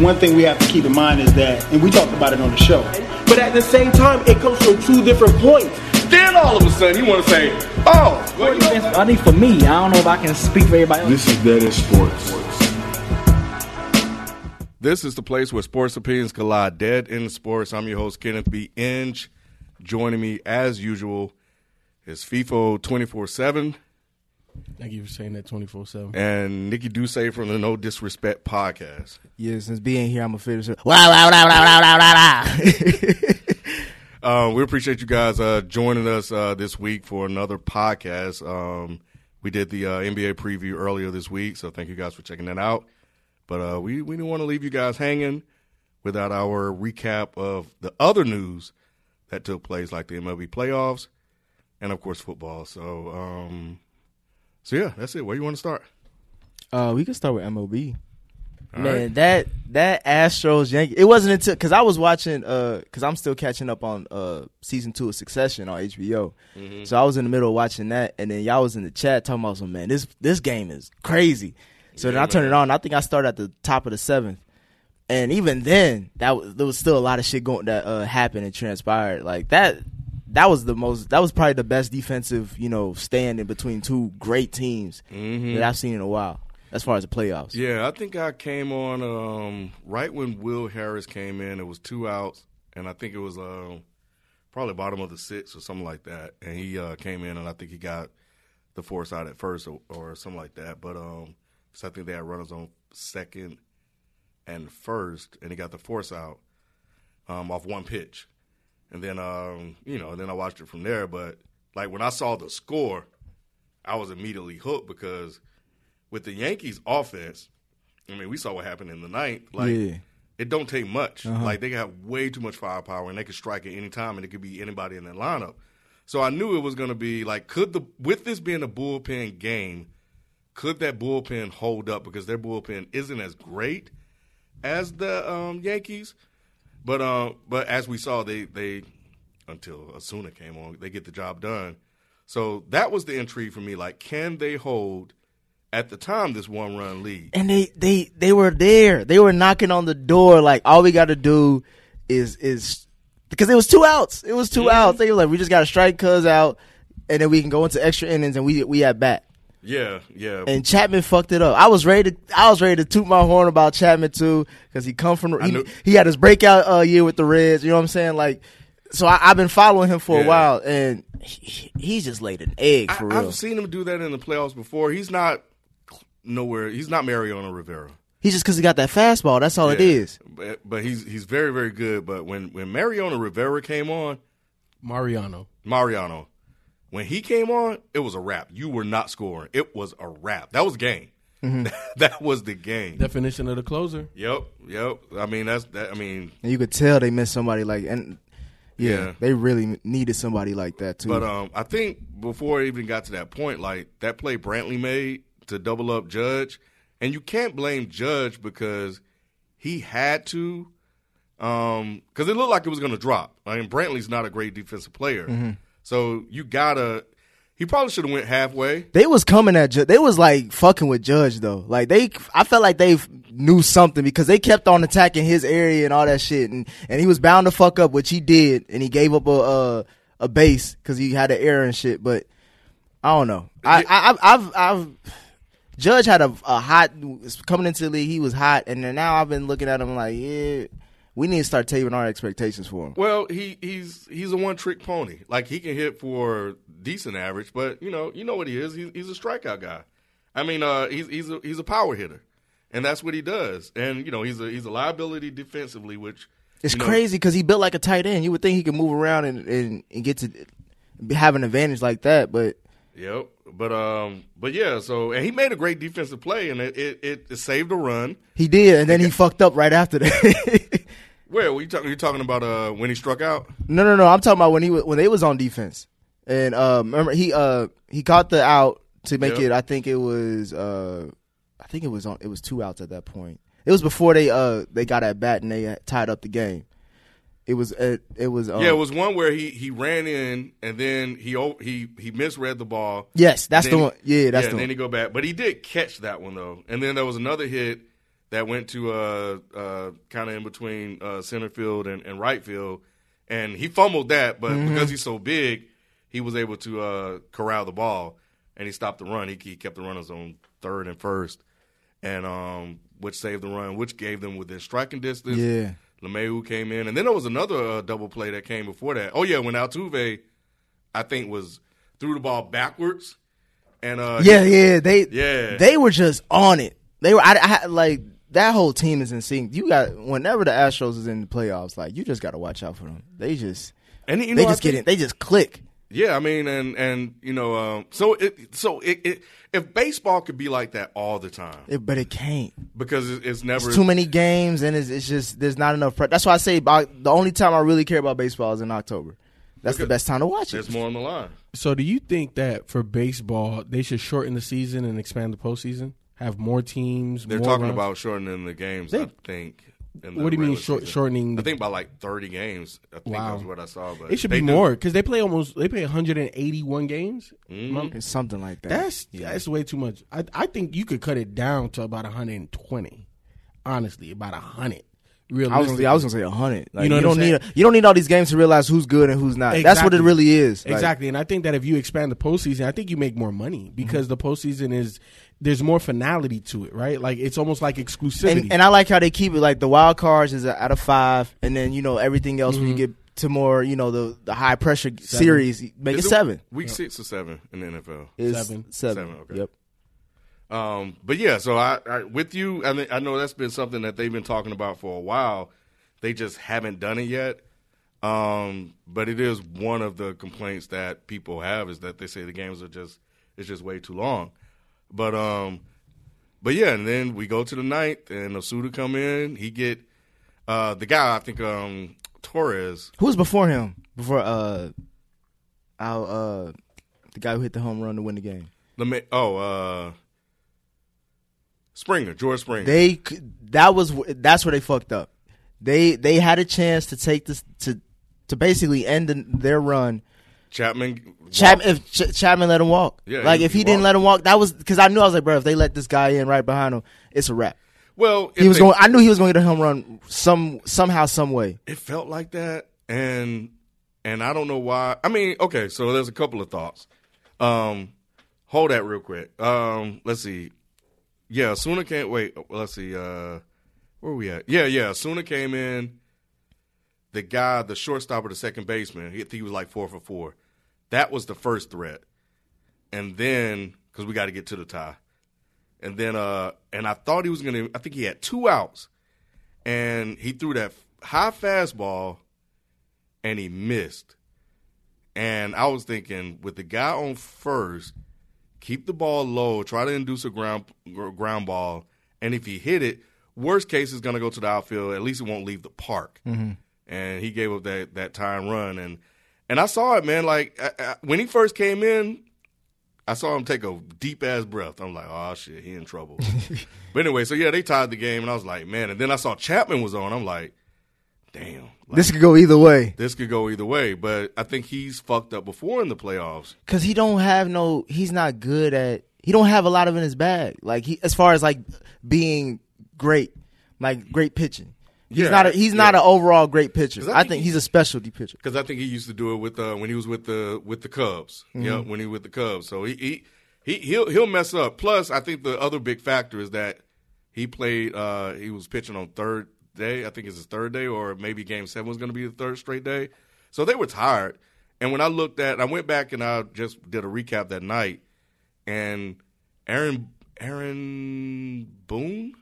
one thing we have to keep in mind is that, and we talked about it on the show. But at the same time, it comes from two different points. Then all of a sudden, you want to say, "Oh, well, you know, I think for me, I don't know if I can speak for everybody else. This is Dead End Sports. This is the place where sports opinions collide. Dead End Sports. I'm your host Kenneth B. Inge. Joining me as usual is FIFO 24 seven Thank you for saying that 24 7. and Nikki Duce from the No Disrespect podcast. Yeah, since being here, I'm a finish. Wow, wow, wow, wow, wow, wow, wow. Um, we appreciate you guys uh, joining us uh, this week for another podcast. Um, we did the uh, NBA preview earlier this week, so thank you guys for checking that out. But uh, we we didn't want to leave you guys hanging without our recap of the other news that took place, like the MLB playoffs and of course football. So um, so yeah, that's it. Where you want to start? Uh, we can start with MLB. All Man, right. that that Astros Yankee. It wasn't until because I was watching uh because I'm still catching up on uh season two of Succession on HBO. Mm-hmm. So I was in the middle of watching that, and then y'all was in the chat talking about some man. This this game is crazy. So then I turned man. it on. I think I started at the top of the seventh, and even then, that was, there was still a lot of shit going that uh, happened and transpired. Like that. That was the most. That was probably the best defensive, you know, stand in between two great teams that I've seen in a while, as far as the playoffs. Mm-hmm. Yeah, I think I came on um, right when Will Harris came in. It was two outs, and I think it was um, probably bottom of the sixth or something like that. And he uh, came in, and I think he got the force out at first or, or something like that. But um, 'cause I think they had runners on second and first, and he got the force out um, off one pitch. And then, um, you know, and then I watched it from there. But like when I saw the score, I was immediately hooked because with the Yankees offense, I mean, we saw what happened in the ninth. Like, Yeah. it don't take much. Like they have way too much firepower, and they can strike at any time, and it could be anybody in that lineup. So I knew it was going to be like, could the with this being a bullpen game, could that bullpen hold up? Because their bullpen isn't as great as the um, Yankees, but um, but as we saw, they they until Osuna came on, they get the job done. So that was the intrigue for me. Like, can they hold at the time this one run lead? and they they they were there. They were knocking on the door. Like all we got to do is is because it was two outs. It was 2 Mm-hmm. outs. They were like, we just got to strike Cuz out, and then we can go into extra innings, and we we at bat. Yeah, yeah. And Chapman fucked it up. I was ready to I was ready to toot my horn about Chapman too because he come from he, he had his breakout uh, year with the Reds. You know what I'm saying? Like, so I, I've been following him for Yeah. a while, and he, he just laid an egg for I, real. I've seen him do that in the playoffs before. He's not nowhere. He's not Mariano Rivera. He's just because he got that fastball. That's all it Yeah. is. But, but he's he's very very good. But when when Mariano Rivera came on, Mariano. Mariano, when he came on, it was a wrap. You were not scoring. It was a wrap. That was game. Mm-hmm. that was the game. Definition of the closer. Yep, yep. I mean that's that. I mean, And you could tell they missed somebody like and yeah, Yeah. they really needed somebody like that too. But um, I think before it even got to that point, like that play Brantley made to double up Judge, and you can't blame Judge because he had to, um, because it looked like it was going to drop. I mean, Brantley's not a great defensive player, so you gotta. He probably should have went halfway. they was coming at Judge. They was like fucking with Judge though. Like they, I felt like they knew something because they kept on attacking his area and all that shit, and and he was bound to fuck up, which he did, and he gave up a uh, a base because he had an error and shit. But I don't know. I, I I've, I've I've Judge had a, a hot coming into the league. He was hot, and then now I've been looking at him like, yeah, we need to start taping our expectations for him. Well, he he's he's a one trick pony. Like he can hit for decent average, but you know you know what he is. He's, he's a strikeout guy. I mean, uh, he's he's a he's a power hitter, and that's what he does. And you know he's a he's a liability defensively, which It's crazy because he built like a tight end. You would think he could move around and, and, and get to have an advantage like that, but Yep. But um, but yeah. So and he made a great defensive play, and it it, it, it saved a run. he did, and then he fucked up right after that. Where were you talking? You talking about uh when he struck out? no, no, no. I'm talking about when he when they was on defense, and uh, remember he uh he caught the out to make Yeah. it. I think it was uh think it was on. It was two outs at that point. It was before they uh they got at bat and they tied up the game. It was it, it was um, yeah, it was one where he he ran in and then he he he misread the ball. yes that's the one yeah that's yeah, the and then he go back, but he did catch that one though. And then there was another hit that went to uh, uh, kind of in between uh, center field and, and right field, and he fumbled that, but because he's so big, he was able to uh, corral the ball and he stopped the run. He, he kept the runners on third and first, and um, which saved the run, which gave them within striking distance. Yeah. LeMahieu came in, and then there was another uh, double play that came before that. Oh yeah, when Altuve, I think was threw the ball backwards, and uh, Yeah, yeah, they Yeah. they were just on it. They were I, I like that whole team is in sync. You got whenever the Astros is in the playoffs, like you just got to watch out for them. They just and you know, they just get think- in. They just click. Yeah, I mean, and and you know, um, so it so it, it if baseball could be like that all the time It, but it can't. because it, it's never It's too many games, and it's, it's just there's not enough. Pre- That's why I say about, the only time I really care about baseball is in October. That's the best time to watch it. There's more on the line. So, do you think that for baseball, they should shorten the season and expand the postseason? Have more teams? They're more talking rounds? about shortening the games. I They- think. In the What do you mean short, season. shortening? I think by like 30 games. I think Wow. that's what I saw. But it should they be do. more because they play almost. They play 181 games. Mm-hmm. It's something like that. That's Yeah. that's way too much. I I think you could cut it down to about 120. Honestly, about 100. I was gonna Realistically, I was gonna say hundred. Like, You know you what don't need a, you don't need all these games to realize who's good and who's not. That's what it really is. Like, Exactly, and I think that if you expand the postseason, I think you make more money because the postseason is there's more finality to it, right? Like it's almost like exclusivity. and, and I like how they keep it like the wild cards is out of five, and then you know everything else when you get to more you know the the high pressure series make Is it seven. Week six or seven in the NFL. Is Seven. seven. Seven, okay. Yep. Um, but yeah, so I, I with you, I, mean, I know that's been something that they've been talking about for a while. They just haven't done it yet. Um, but it is one of the complaints that people have is that they say the games are just it's just way too long. But um, but yeah, and then we go to the ninth, and Osuna come in. He get uh the guy I think um Torres. Who was before him? Before uh, our uh, the guy who hit the home run to win the game. The ma- oh uh Springer, George Springer. They that was that's where they fucked up. They they had a chance to take this to to basically end the, their run. Chapman. Chap, walked- if Ch- Chapman let him walk, Yeah, like he- if he, he didn't walked. let him walk, that was because I knew I was like, bro, if they let this guy in right behind him, it's a wrap. well, He was they- going. I knew he was going to get a home run some somehow, some way. it felt like that and and I don't know why. I mean, okay, so there's a couple of thoughts. Um hold that real quick. Um let's see. Yeah, Osuna can't wait. Let's see uh where are we at? Yeah, yeah, Osuna came in the guy, the shortstop or the second baseman, he, he was like 4 for 4. That was the first threat. And then cuz we got to get to the tie. And then uh and I thought he was going to I think he had two outs and he threw that high fastball and he missed. And I was thinking, with the guy on first, keep the ball low, try to induce a ground ground ball, and if he hit it, worst case is going to go to the outfield. At least it won't leave the park. And he gave up that that time run, and and I saw it, man. Like I, I, when he first came in, I saw him take a deep ass breath. I'm like, oh shit, he in trouble. but anyway, so yeah, they tied the game, and I was like, man. And then I saw Chapman was on. I'm like, damn, like, This could go either way this could go either way. But I think he's fucked up before in the playoffs. because he don't have no. He's not good at. He don't have a lot of in his bag. Like he, as far as like being great, like great pitching. He's Yeah, not. A, he's not an overall great pitcher. I I think think he- he's a specialty pitcher. Because I think he used to do it with uh, when he was with the with the Cubs. Yeah, when he with the Cubs. So he he he he'll he'll mess up. Plus, I think the other big factor is that he played. Uh, he was pitching on third day. I think it's his third day, or maybe Game Seven was going to be the third straight day. So they were tired. And when I looked at, I went back and I just did a recap that night, and Aaron Aaron Boone.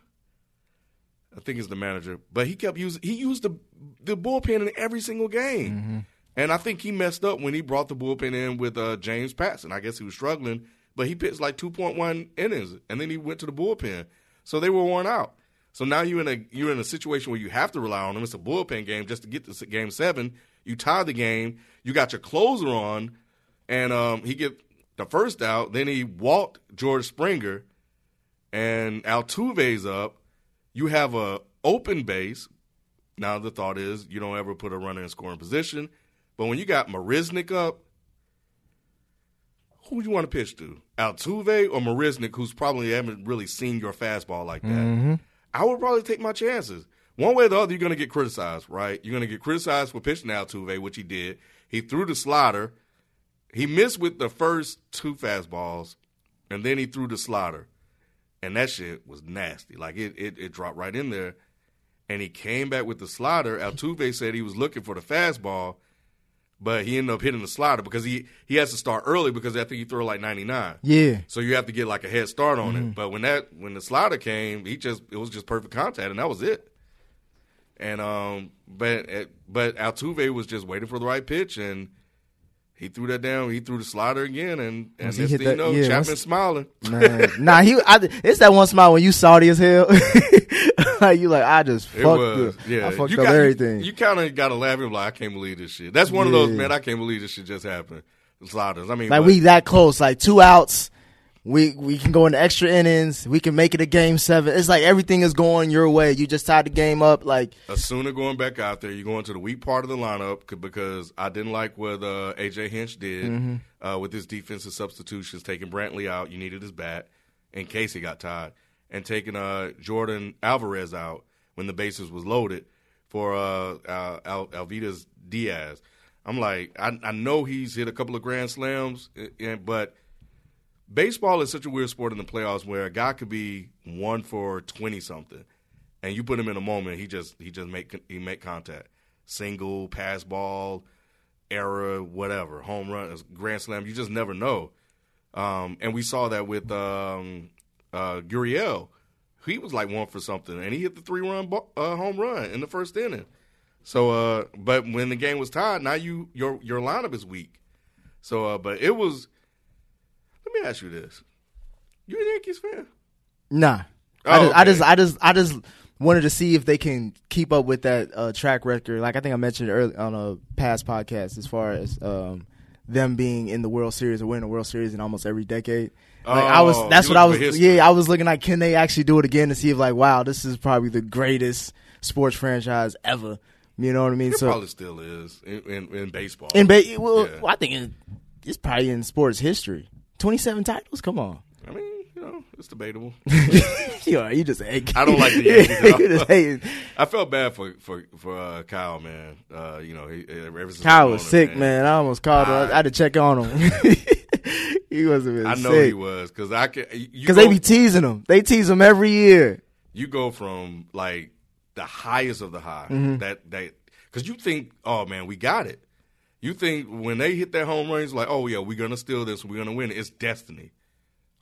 I think is the manager, but he kept using he used the the bullpen in every single game, and I think he messed up when he brought the bullpen in with uh, James Paxton. I guess he was struggling, but he pitched like two point one innings, and then he went to the bullpen, so they were worn out. So now you're in a you're in a situation where you have to rely on him. It's a bullpen game just to get to game seven. You tie the game. You got your closer on, and um, he get the first out. Then he walked George Springer, and Altuve's up. You have a open base. Now the thought is you don't ever put a runner in scoring position, but when you got Marisnick up, who do you want to pitch to? Altuve or Marisnick, who's probably haven't really seen your fastball like that. Mm-hmm. I would probably take my chances. One way or the other, you're going to get criticized, right? You're going to get criticized for pitching Altuve, which he did. He threw the slider. He missed with the first two fastballs, and then he threw the slider. And that shit was nasty. Like it, it, it dropped right in there. And he came back with the slider. Altuve said he was looking for the fastball, but he ended up hitting the slider because he, he has to start early because I think he threw like 99. Yeah. So you have to get like a head start on it. But when that when the slider came, he just it was just perfect contact, and that was it. And um, but but Altuve was just waiting for the right pitch, and he threw that down. He threw the slider again, and and he hit thing you know, yeah, Chapman smiling. Man, nah, he. I, it's that one smile when you salty as hell. like you, like I just fucked was, up. yeah. I fucked you up got, everything. You, kind of got to laugh. You're like, I can't believe this shit. That's one of those, man. I can't believe this shit just happened. Sliders. I mean, like but- we that close, like two outs. We we can go into extra innings. We can make it a game seven. It's like everything is going your way. You just tied the game up. Like Osuna going back out there, you're going to the weak part of the lineup because I didn't like what uh, AJ Hinch did Mm-hmm. uh, with his defensive substitutions, taking Brantley out. You needed his bat in case he got tied, and taking uh, Jordan Alvarez out when the bases was loaded for uh, Al- Aledmys Diaz. I'm like, I, I know he's hit a couple of grand slams, and, but baseball is such a weird sport in the playoffs where a guy could be one for twenty something, and you put him in a moment, he just he just make he make contact, single, pass ball, error, whatever, home run, grand slam. You just never know. Um, and we saw that with um, uh, Gurriel. He was like one for something, and he hit the three run uh, home run in the first inning. So, uh, but when the game was tied, now you your your lineup is weak. So, uh, but it was. Let me ask you this: You a Yankees fan? nah. Oh, I, just, I just I just I just wanted to see if they can keep up with that uh, track record. Like I think I mentioned early on a past podcast, as far as um, them being in the World Series or winning the World Series in almost every decade. Like I was, Oh, that's what I was. Yeah, I was looking like, can they actually do it again to see if like, wow, this is probably the greatest sports franchise ever. You know what I mean? It so probably still is in, in, in baseball. in ba- well, Yeah. I think it, it's probably in sports history. Twenty seven titles. Come on. I mean, you know, it's debatable. you know, you just hate. I don't like the Yankees at all. you just hating. I felt bad for for for uh, Kyle, man. Uh, you know, he, ever since Kyle was sick, him, man. I almost called him. I, I had to check on him. he wasn't even I know sick. he was because I can because Because they be teasing him. They tease him every year. you go from like the highest of the high Mm-hmm. that that because you think, oh man, we got it. You think when they hit that home run, it's like, oh yeah, we're gonna steal this, we're gonna win it. It's destiny.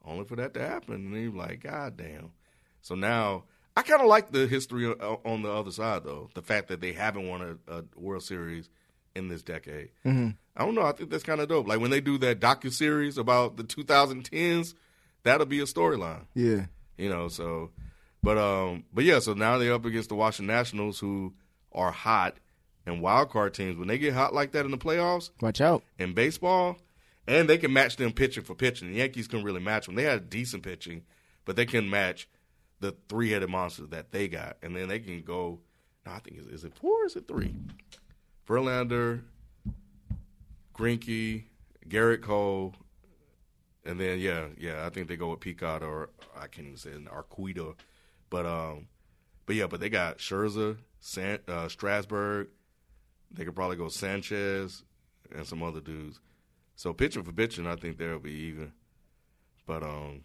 Only for that to happen, and you're like, god damn. So now I kind of like the history on the other side though, the fact that they haven't won a, a World Series in this decade. Mm-hmm. I don't know. I think that's kind of dope. Like when they do that docu series about the 2010s, that'll be a storyline Yeah. you know. So, but um, but yeah. So now they're up against the Washington Nationals, who are hot and wild card teams. When they get hot like that in the playoffs Watch out. in baseball, and they can match them pitching for pitching. The Yankees can really match them. They had decent pitching, but they can match the three headed monster that they got, and then they can go. No, I think is, is it four? or Is it three? Verlander, Greinke, Gerrit Cole, and then yeah, yeah, I think they go with Peacock or I can't even say it, Arquita, but um, but yeah, but they got Scherzer, San, uh, Strasburg. They could probably go Sanchez and some other dudes. So pitching for pitching, I think they'll be even. But um,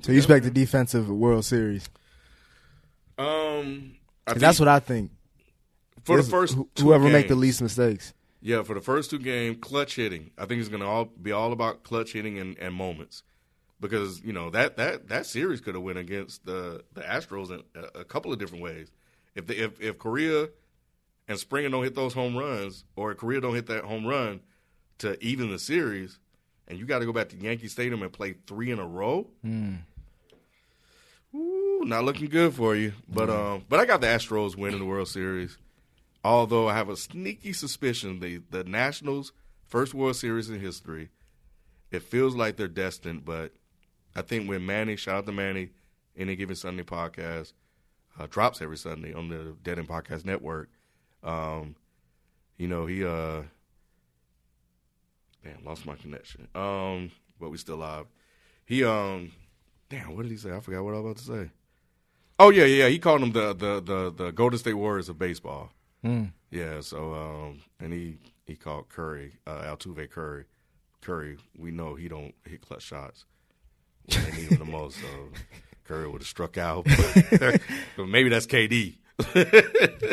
So you expect the defensive World Series? um, that's what I think. for the first two whoever make the least mistakes. Yeah, for the first two games, clutch hitting. I think it's going to all be all about clutch hitting and, and moments, because you know that that that series could have went against the the Astros in a, a couple of different ways. If the, if if Correa and Springer don't hit those home runs, or Correa don't hit that home run to even the series, and you got to go back to Yankee Stadium and play three in a row. Ooh, not looking good for you. But um, but I got the Astros winning the World Series. Although I have a sneaky suspicion the the Nationals first World Series in history. It feels like they're destined, but I think when Manny, shout out to Manny, any given Sunday podcast uh, drops every Sunday on the Dead End Podcast Network. Um, you know he uh, damn lost my connection. Um, but we still live. He um, damn, what did he say? I forgot what I was about to say. Oh yeah, yeah. He called them the the the, the Golden State Warriors of baseball. Hmm. Yeah. So um, and he he called Curry uh, Altuve Curry. Curry, we know he don't hit clutch shots. When they need him the most. So Curry would have struck out. But, but maybe that's KD.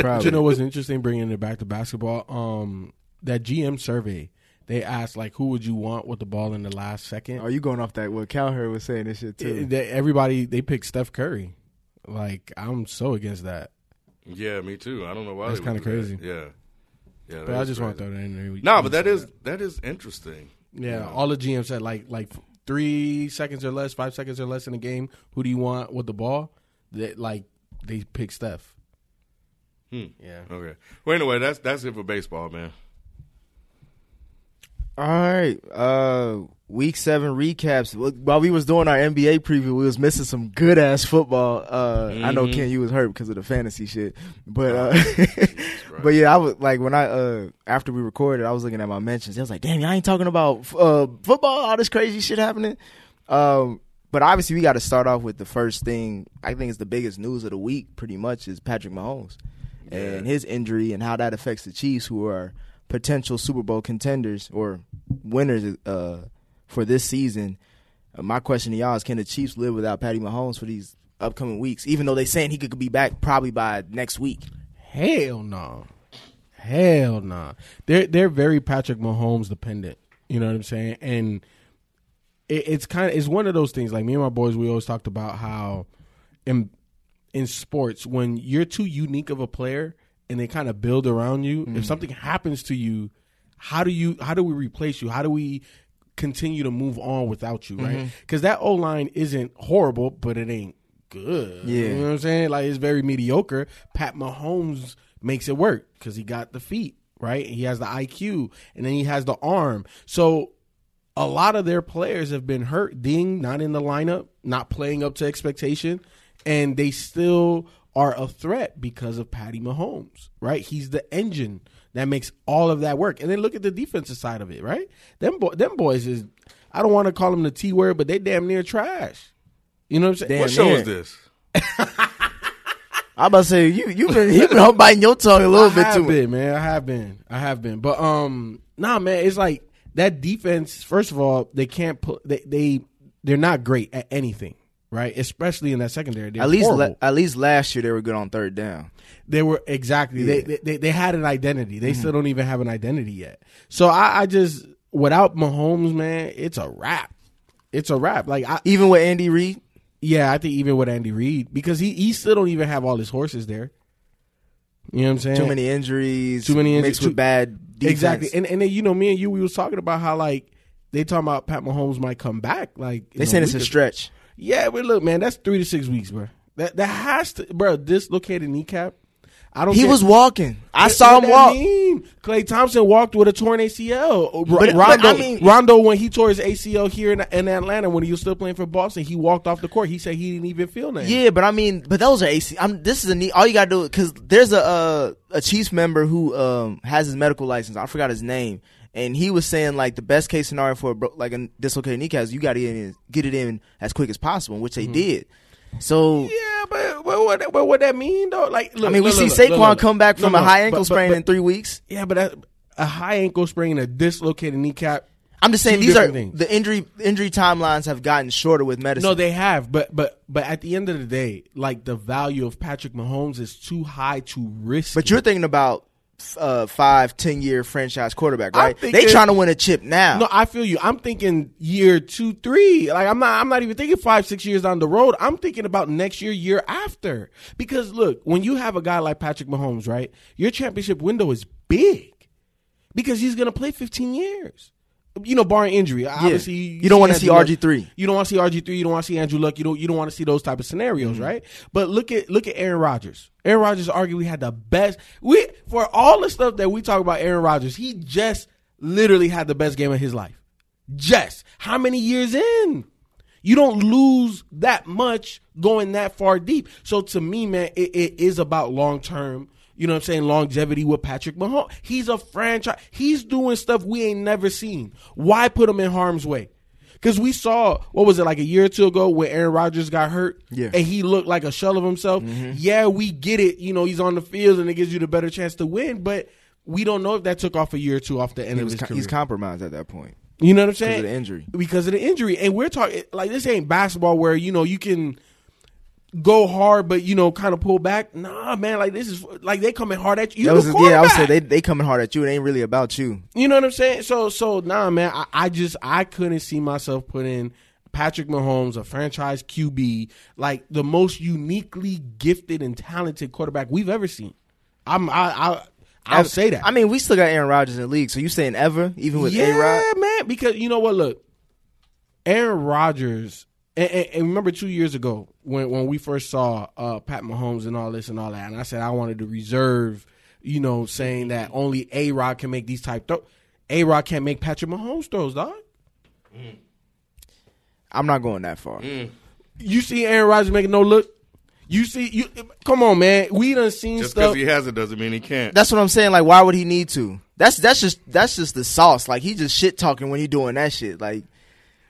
But you know what's interesting? Bringing it back to basketball, um, that GM survey, they asked like, who would you want with the ball in the last second? Are you going off that? What Cowherd was saying this shit too. It- they- everybody they picked Steph Curry. Like I'm so against that. Yeah, me too. I don't know why. That's kinda do that. crazy. Yeah. Yeah. But I is just want to throw that in there. No, but that is that is interesting. Yeah, all the GMs said like like three seconds or less, five seconds or less in a game. Who do you want with the ball? That like they pick Steph. Hmm. Yeah. Okay. Well, anyway, that's that's it for baseball, man. All right. Uh week 7 recaps. While we was doing our NBA preview, we was missing some good ass football. Uh I know Mhm. Ken you was hurt because of the fantasy shit. But uh But yeah, I was like when I uh after we recorded, I was looking at my mentions. I was like, "Damn, y'all ain't talking about uh football, all this crazy shit happening." Um but obviously we got to start off with the first thing. I think is the biggest news of the week pretty much is Patrick Mahomes and his injury and how that affects the Chiefs who are potential Super Bowl contenders or winners uh, for this season. Uh, my question to y'all is: Can the Chiefs live without Patty Mahomes for these upcoming weeks? Even though they saying he could be back probably by next week. Hell no. Hell no. They're they're very Patrick Mahomes dependent. You know what I'm saying? And it, it's kind of it's one of those things. Like me and my boys, we always talked about how in in sports when you're too unique of a player and they kind of build around you. If mm-hmm. something happens to you, how do you how do we replace you? How do we continue to move on without you? Right? Mm-hmm. Because that O line isn't horrible, but it ain't good. Yeah. you know what I'm saying? Like it's very mediocre. Pat Mahomes makes it work because he got the feet. Right? He has the IQ, and then he has the arm. So a lot of their players have been hurt, ding, not in the lineup, not playing up to expectation, and they still are a threat because of Patty Mahomes, right? He's the engine that makes all of that work. And then look at the defensive side of it, right? Them bo- them boys is I don't want to call them the T word, but they damn near trash. You know what I'm saying? Damn What show near. is this? I'm about to say you you been you been biting your tongue a little I bit have too much. been, man. I have been. I have been. But um, nah, man. It's like that defense. First of all, they can't put. They they they're not great at anything, right? Especially in that secondary. At least la- at least last year they were good on third down. They were exactly. They, they they they had an identity. Mm-hmm. They still don't even have an identity yet. So I, I just without Mahomes, man, it's a wrap. It's a wrap. Like I, Even with Andy Reid, yeah, I think even with Andy Reid because he he still don't even have all his horses there. You know what I'm saying? too many injuries, Too many mixed injuries, with bad defense. Exactly. And and then you know, me and you, we was talking about how like they talking about Pat Mahomes might come back. Like they saying it's a stretch. Yeah, but look, man, that's three to six weeks, bro. That that has to, bro. Dislocated kneecap. I don't. He care- was walking. I saw him walk. mean? Klay Thompson walked with a torn ACL. But- but Rondo, I mean- Rondo, when he tore his ACL here in, in Atlanta, when he was still playing for Boston, he walked off the court. He said he didn't even feel nothing. Yeah, but I mean, but those are AC. I'm, this is a knee. All you gotta do because there's a uh, a Chiefs member who um has his medical license. I forgot his name, and he was saying like the best case scenario for a bro- like a dislocated kneecap is you got to get in, get it in as quick as possible, which they mm-hmm. did. So Yeah, but, but what but what that mean though? Like, look, I mean, we look, see look, Saquon look, look. come back from no, a high ankle but- but- sprain but- in three weeks. Yeah, but that, a high ankle sprain and a dislocated kneecap. I'm just saying these are things. the injury injury timelines have gotten shorter with medicine. No, they have, but but but at the end of the day, like the value of Patrick Mahomes is too high to risk. but you're thinking about uh, five, ten year franchise quarterback, right? thinking- they trying to win a chip now. No, I feel you. I'm thinking year two, three. Like I'm not. I'm not even thinking five, six years down the road. I'm thinking about next year, year after. Because look, when you have a guy like Patrick Mahomes, right, your championship window is big because he's going to play 15 years. You know, barring injury. Obviously, You don't wanna see RG3. You don't want to see RG three. You don't want to see Andrew Luck. You don't. You don't want to see those type of scenarios, Mm-hmm. right? But look at look at Aaron Rodgers. Aaron Rodgers arguably had the best. We for all the stuff that we talk about Aaron Rodgers, he just literally had the best game of his life. Just how many years in? You don't lose that much going that far deep. So to me, man, it, it is about long term. You know what I'm saying? Longevity with Patrick Mahomes. He's a franchise. He's doing stuff we ain't never seen. Why put him in harm's way? Because we saw what was it like a year or two ago where Aaron Rodgers got hurt, Yeah. and he looked like a shell of himself. Mm-hmm. Yeah, we get it. You know, he's on the field and it gives you the better chance to win, but we don't know if that took off a year or two off the end He of his co- career. he's compromised at that point you know what I'm saying? because of the injury. because of the injury. And we're talking like this ain't basketball where you know you can go hard, but you know kind of pull back. Nah, man, like this is like they coming hard at you. That was, the yeah, I would say they they coming hard at you. It ain't really about you. You know what I'm saying? So so nah, man. I, I just I couldn't see myself putting Patrick Mahomes, a franchise QB, like the most uniquely gifted and talented quarterback we've ever seen. I'm I I I'll say that. I mean, we still got Aaron Rodgers in the league. So you saying ever, even with yeah, A Rod? man. Because you know what? Look, Aaron Rodgers. And, and, and remember two years ago when when we first saw uh, Pat Mahomes and all this and all that, and I said I wanted to reserve, you know, saying that only A Rod can make these type throws. A Rod can't make Patrick Mahomes throws, dog. I'm not going that far. You see Aaron Rodgers making no look. You see, you come on, man. We done seen Just because stuff. he has it doesn't mean he can't. That's what I'm saying. Like, why would he need to? That's that's just that's just the sauce. Like, he just shit talking when he doing that shit. Like,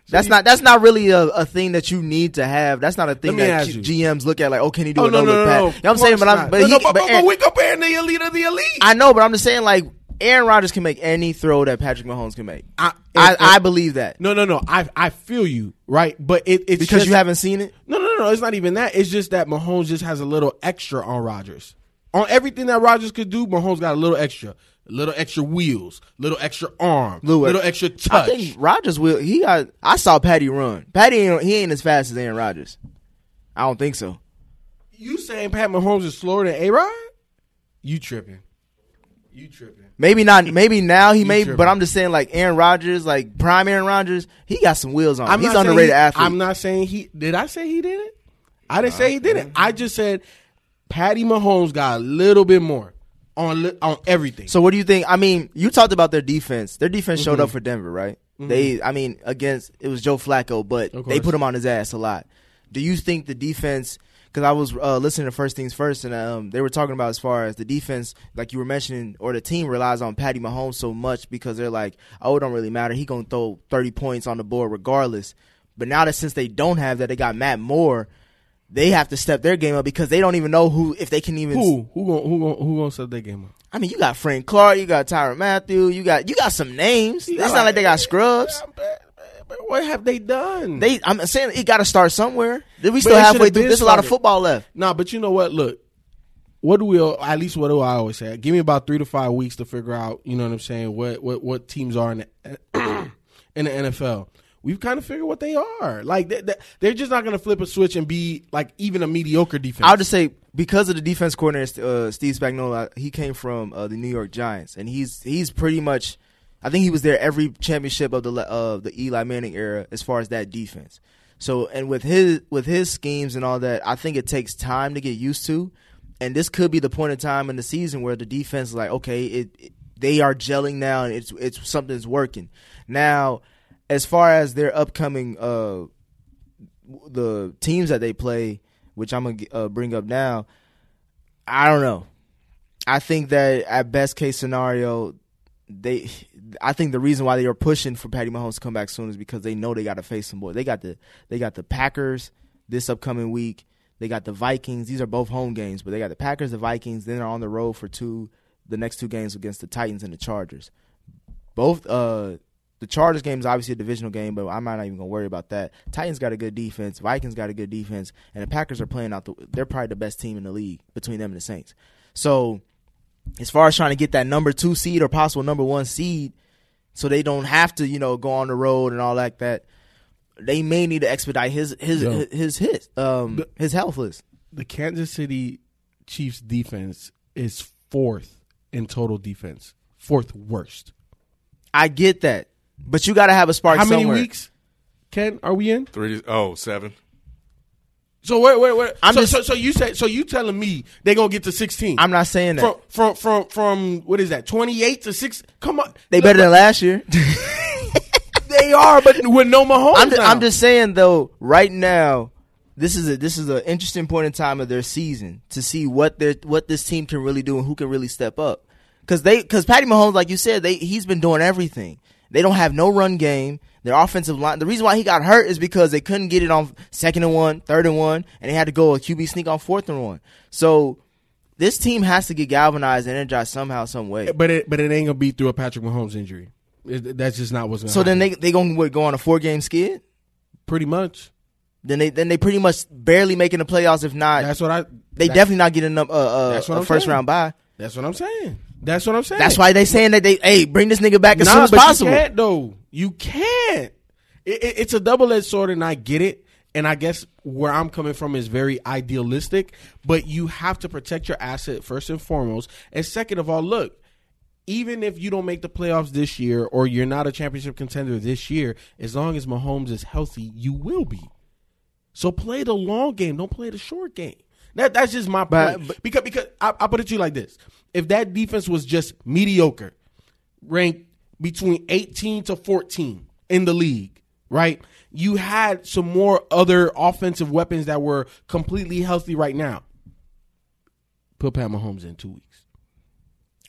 that's not that's not really a, a thing that you need to have. That's not a thing that G- GMs look at. Like, oh, can he do oh a no, no, no no, no. You know what I'm saying? But I'm but, no, he, no, but, but Aaron- we comparing the elite of the elite. I know, but I'm just saying like Aaron Rodgers can make any throw that Patrick Mahomes can make. I- I, if- I believe that no, no, no. I I feel you, right? But it, it's because just- you haven't seen it. No, no, no. It's not even that. It's just that Mahomes just has a little extra on Rodgers. On everything that Rodgers could do, Mahomes got a little extra. A little extra wheels, little extra arm, Little- little extra I touch. think Rodgers will. He got. I saw Patty run. Patty, ain't, he ain't as fast as Aaron Rodgers. I don't think so. you saying Pat Mahomes is slower than A Rod? You tripping? You tripping? Maybe not. Maybe now he may. tripping. But I'm just saying, like Aaron Rodgers, like prime Aaron Rodgers, he got some wheels on. I'm He's not saying underrated he- athlete. I'm not saying he did. I say he did it. I didn't say he didn't. I just said Patty Mahomes got a little bit more on li- on everything. So what do you think? I mean, you talked about their defense. Their defense showed Mm-hmm. up for Denver, right? They, I mean, against it was Joe Flacco, but they put him on his ass a lot. Do you think the defense? Because I was uh, listening to First Things First, and um, they were talking about as far as the defense, like you were mentioning, or the team relies on Patty Mahomes so much because they're like, oh, it don't really matter. He gonna throw thirty points on the board regardless. But now that since they don't have that, they got Matt Moore. They have to step their game up because they don't even know who if they can even who who gonna who gonna who gonna set that game up? I mean, you got Frank Clark, you got Tyrann Mathieu, you got you got some names. It's not like they got scrubs. But what have they done? They, I'm saying it got to start somewhere. Did We still halfway through. There's a lot of football left. Nah, but you know what? Look, what do we? At least what do I always say? Give me about three to five weeks to figure out. You know what I'm saying? What what what teams are in the in the NFL? We've kind of figured what they are. Like they, they, they're just not going to flip a switch and be like even a mediocre defense. I'll just say because of the defense coordinator uh, Steve Spagnuolo, he came from uh, the New York Giants, and he's he's pretty much. I think he was there every championship of the of the Eli Manning era as far as that defense. So and with his with his schemes and all that, I think it takes time to get used to. And this could be the point in time in the season where the defense is like, okay, it, it- they are gelling now, and it's it's something's working. Now, as far as their upcoming uh the teams that they play, which I'm gonna uh, bring up now, I don't know. I think that at best case scenario, they. I think the reason why they are pushing for Patty Mahomes to come back soon is because they know they got to face some boys. They got the they got the Packers this upcoming week. They got the Vikings. These are both home games, but they got the Packers, the Vikings. Then they're on the road for two, the next two games against the Titans and the Chargers. Both uh the Chargers game is obviously a divisional game, but I'm not even gonna worry about that. Titans got a good defense, Vikings got a good defense, and the Packers are playing out the. They're probably the best team in the league between them and the Saints. So, as far as trying to get that number two seed or possible number one seed, so they don't have to, you know, go on the road and all like that, they may need to expedite his his Yo. his his um his health list. the Kansas City Chiefs defense is fourth in total defense, fourth worst. I get that, but you got to have a spark. How many somewhere. weeks? Ken, are we in? Three oh seven. So wait, wait, wait. I'm so, just- so, so you said so you telling me they're gonna get to sixteen? I'm not saying that from from from from what is that? Twenty eight to six? Come on, they better than last year. they are, but with no Mahomes. I'm just, now. I'm just saying though, right now, this is a this is an interesting point in time of their season to see what their what this team can really do and who can really step up. Because they because Patty Mahomes, like you said, they he's been doing everything, They don't have no run game. Their offensive line. The reason why he got hurt is because they couldn't get it on second and one, third and one, and they had to go a QB sneak on fourth and one. So this team has to get galvanized and energized somehow, some way. But it but it ain't gonna be through a Patrick Mahomes injury. It- that's just not what's gonna So then they they gonna what, go on a four game skid. pretty much. Then they then they pretty much barely making the playoffs. If not, That's what I. they definitely not getting a, uh, uh, what a I'm first saying. round bye. That's what I'm saying. That's what I'm saying. That's why they saying that they hey bring this nigga back as nah, soon as but possible. You can't though. You can't. It, it- it's a double edged sword, and I get it. And I guess where I'm coming from is very idealistic, but you have to protect your asset first and foremost. And second of all, look, even if you don't make the playoffs this year or you're not a championship contender this year, as long as Mahomes is healthy, you will be. So play the long game. Don't play the short game. That that's just my But- because because I, I put it to you like this: if that defense was just mediocre, ranked between 18 to 14 in the league, right? You had some more other offensive weapons that were completely healthy right now. Put Pat Mahomes in two weeks.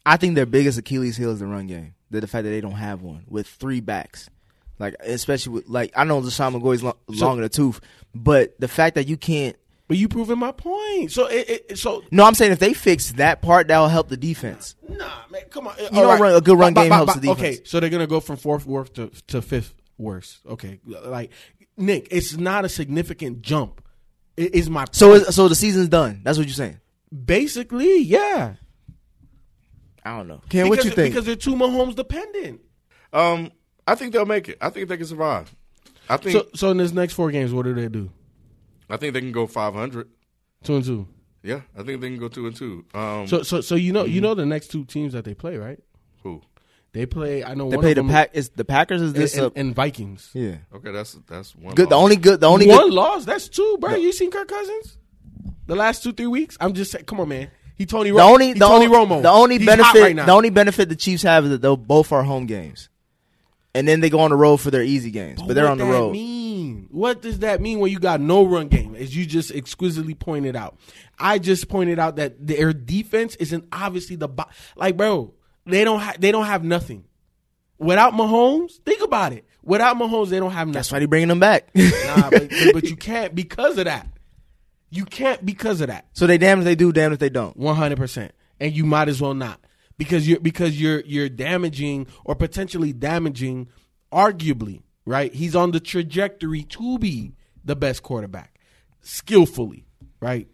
I think their biggest Achilles heel is the run game. The, the fact that they don't have one with three backs, like especially with like I know LeSean McCoy's long, So- long in the tooth, but the fact that you can't. But you proving my point. So it, it so No, I'm saying if they fix that part, that'll help the defense. Nah, man, come on. You know, run- a good run game helps the defense. Okay, so they're gonna go from fourth worst to, to fifth worst. Okay, like Nick, it's not a significant jump. It is my So point. is- so the season's done. That's what you're saying. basically, yeah. I don't know. Ken, what because, you think? Because they're too Mahomes dependent. Um, I think they'll make it. I think they can survive. I think So, so in this next four games, what do they do? I think they can go 500. Two and two. Yeah, I think they can go two and two. Um, So, so, so you know, Mm-hmm. you know the next two teams that they play, right? who? They play. I know they one play of the pack. Is the Packers? Is and, this and, up? and Vikings. Yeah. Okay, that's that's one. Good. The only good. The only one good. loss. That's two, bro. You seen Kirk Cousins? The last two three weeks. I'm just saying. Come on, man. He Tony. The only he the Tony only, Romo. the only He's benefit right the only benefit the Chiefs have is that they'll both are home games, and then they go on the road for their easy games. But, they're on the that road. Mean? What does that mean when you got no run game? As you just exquisitely pointed out, I just pointed out that their defense isn't obviously the bo- like, bro. They don't ha- they don't have nothing without Mahomes. Think about it. Without Mahomes, they don't have nothing. That's why they bringing them back. Nah, but, but, but you can't because of that. You can't because of that. so they damn if they do, damn if they don't. One hundred percent, and you might as well not because you're because you're you're damaging or potentially damaging, arguably, right? He's on the trajectory to be the best quarterback, skillfully, right?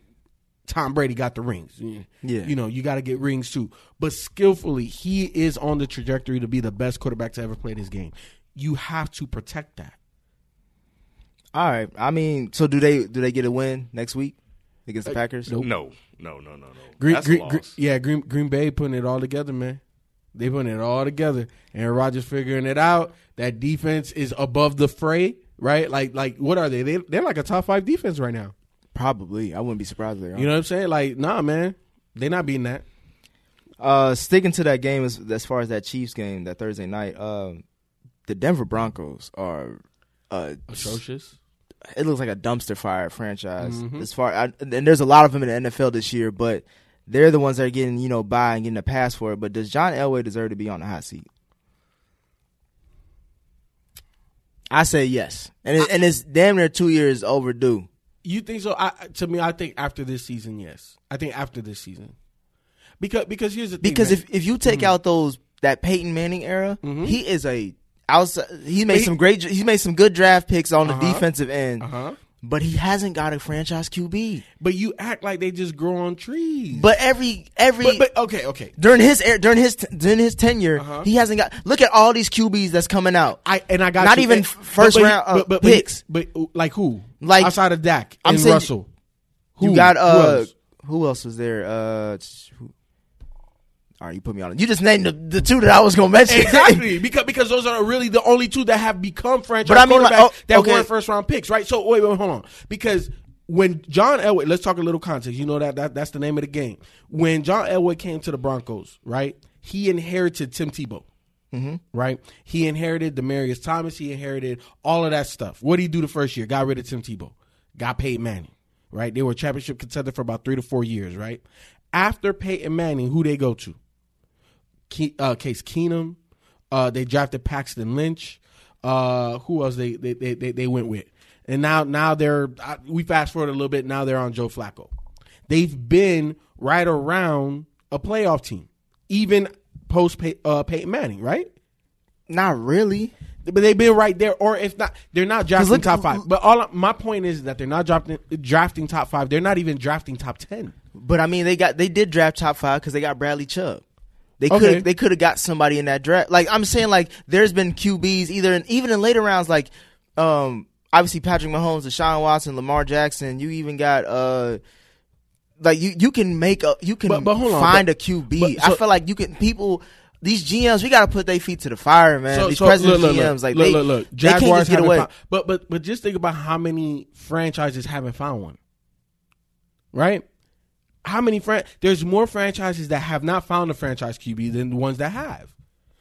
Tom Brady got the rings. Yeah. you know you got to get rings too, but skillfully, he is on the trajectory to be the best quarterback to ever play this game. You have to protect that. All right. I mean, so do they do they get a win next week against the uh, Packers? nope. No, no, no, no, no. Green, that's Green, a Green- loss. yeah, Green Green Bay putting it all together, man. They putting it all together, and Rodgers figuring it out. That defense is above the fray, right? Like, like what are they? they they're like a top five defense right now. Probably. I wouldn't be surprised if they are. You know what I'm saying? Like, nah, man, they're not beating that. Uh, sticking to that game as as far as that Chiefs game that Thursday night. Um, the Denver Broncos are. Uh, Atrocious. it looks like a dumpster fire franchise. Mm-hmm. As far I, and there's a lot of them in the NFL this year, but they're the ones that are getting you know by and getting a pass for it. But does John Elway deserve to be on the hot seat? I say yes, and it, and it's damn near two years overdue. You think so? I, to me, I think after this season, yes. I think after this season, because because here's the thing, Because man. if if you take Mm-hmm. out those that Peyton Manning era, he is a outside. He made He- some great. He made some good draft picks on the Uh-huh. defensive end, uh-huh. But he hasn't got a franchise QB. but you act like they just grow on trees. But every every but, but okay, okay. during his air, during his during his tenure, Uh-huh. he hasn't got. Look at all these QBs that's coming out. I and I got Not you. even And- first but- but- round, uh, but, picks. But, but, like who? Like- outside of Dak I'm and Russell. Who? You got Who uh, else? who else was there? Uh, who, all right, you put me on it. You just named the, the two that I was gonna mention. exactly because because those are really the only two that have become franchise But I mean, like, oh, that okay. weren't first round picks, right? So wait, wait, hold on, because when John Elway, let's talk a little context. You know that, that that's the name of the game. When John Elway came to the Broncos, right? He inherited Tim Tebow. Mm-hmm. Right, he inherited Demaryius Thomas. He inherited all of that stuff. What did he do the first year? Got rid of Tim Tebow. Got Peyton Manning. Right, they were a championship contender for about three to four years. Right, after Peyton Manning, who they go to? Ke- uh, Case Keenum, Uh, they drafted Paxton Lynch. Uh, who else they they, they they they went with? And now now they're we fast forward a little bit. Now they're on Joe Flacco. They've been right around a playoff team, even post Pey- uh, Peyton Manning, right? Not really. But they've been right there, or if not, they're not drafting look- top five. But all my point is that they're not drafting drafting top five. They're not even drafting top ten. But I mean, they got they did draft top five because they got Bradley Chubb. They could Okay. they could have got somebody in that draft. Like I'm saying, like there's been QBs either in, even in later rounds, like um obviously Patrick Mahomes, Deshaun Watson, Lamar Jackson. You even got uh like you you can make a you can But- but find but- a QB. so- I feel like you can people. These GMs, we gotta put their feet to the fire, man. So, These so president look, look, GMs, like look, they, look, look. they can't just get away. found- but but but just think about how many franchises haven't found one. Right? How many fran- There's more franchises that have not found a franchise QB than the ones that have.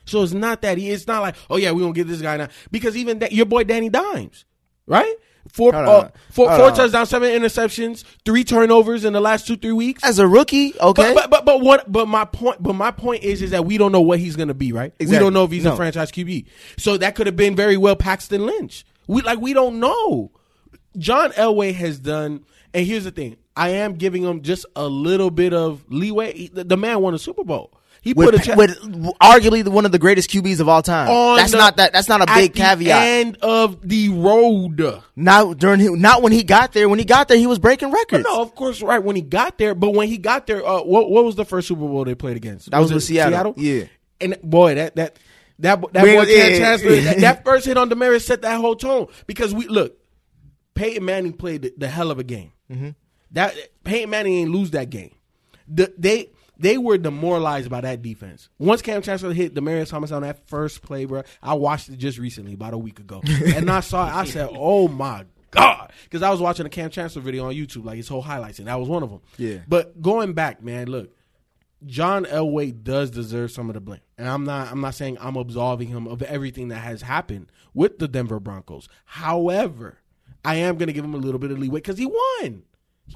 So it's not that e- it's not like oh yeah we gonna get this guy now because even that your boy Danny Dimes, right? Four uh, four, four touchdowns, seven interceptions, three turnovers in the last two three weeks. As a rookie, okay, But, but but but what? But my point. But my point is is that we don't know what he's going to be. Right? We don't know if he's No. a franchise QB. So that could have been very well Paxton Lynch. We like we don't know. John Elway has done. And here's the thing: I am giving him just a little bit of leeway. The, the man won a Super Bowl. He put with, a check with arguably one of the greatest QBs of all time. That's the- not that. That's not a at big the caveat. End of the road. Not during his, not when he got there. When he got there, he was breaking records. No, of course, right when he got there. But when he got there, uh, what what was the first Super Bowl they played against? That was it with Seattle. Yeah. and boy, that that that that We- boy yeah, yeah, Chancellor, yeah. that, that first hit on Demaryius set that whole tone because we look. Peyton Manning played the, the hell of a game. Mm-hmm. That Peyton Manning ain't lose that game. The, they they were demoralized by that defense. Once Kam Chancellor hit Demaryius Thomas on that first play, bro, I watched it just recently, about a week ago, and I saw it. I said, "Oh my god!" Because I was watching a Kam Chancellor video on YouTube, like his whole highlights, and that was one of them. Yeah. But going back, man, look, John Elway does deserve some of the blame, and I'm not. I'm not saying I'm absolving him of everything that has happened with the Denver Broncos. However, I am going to give him a little bit of leeway because he won.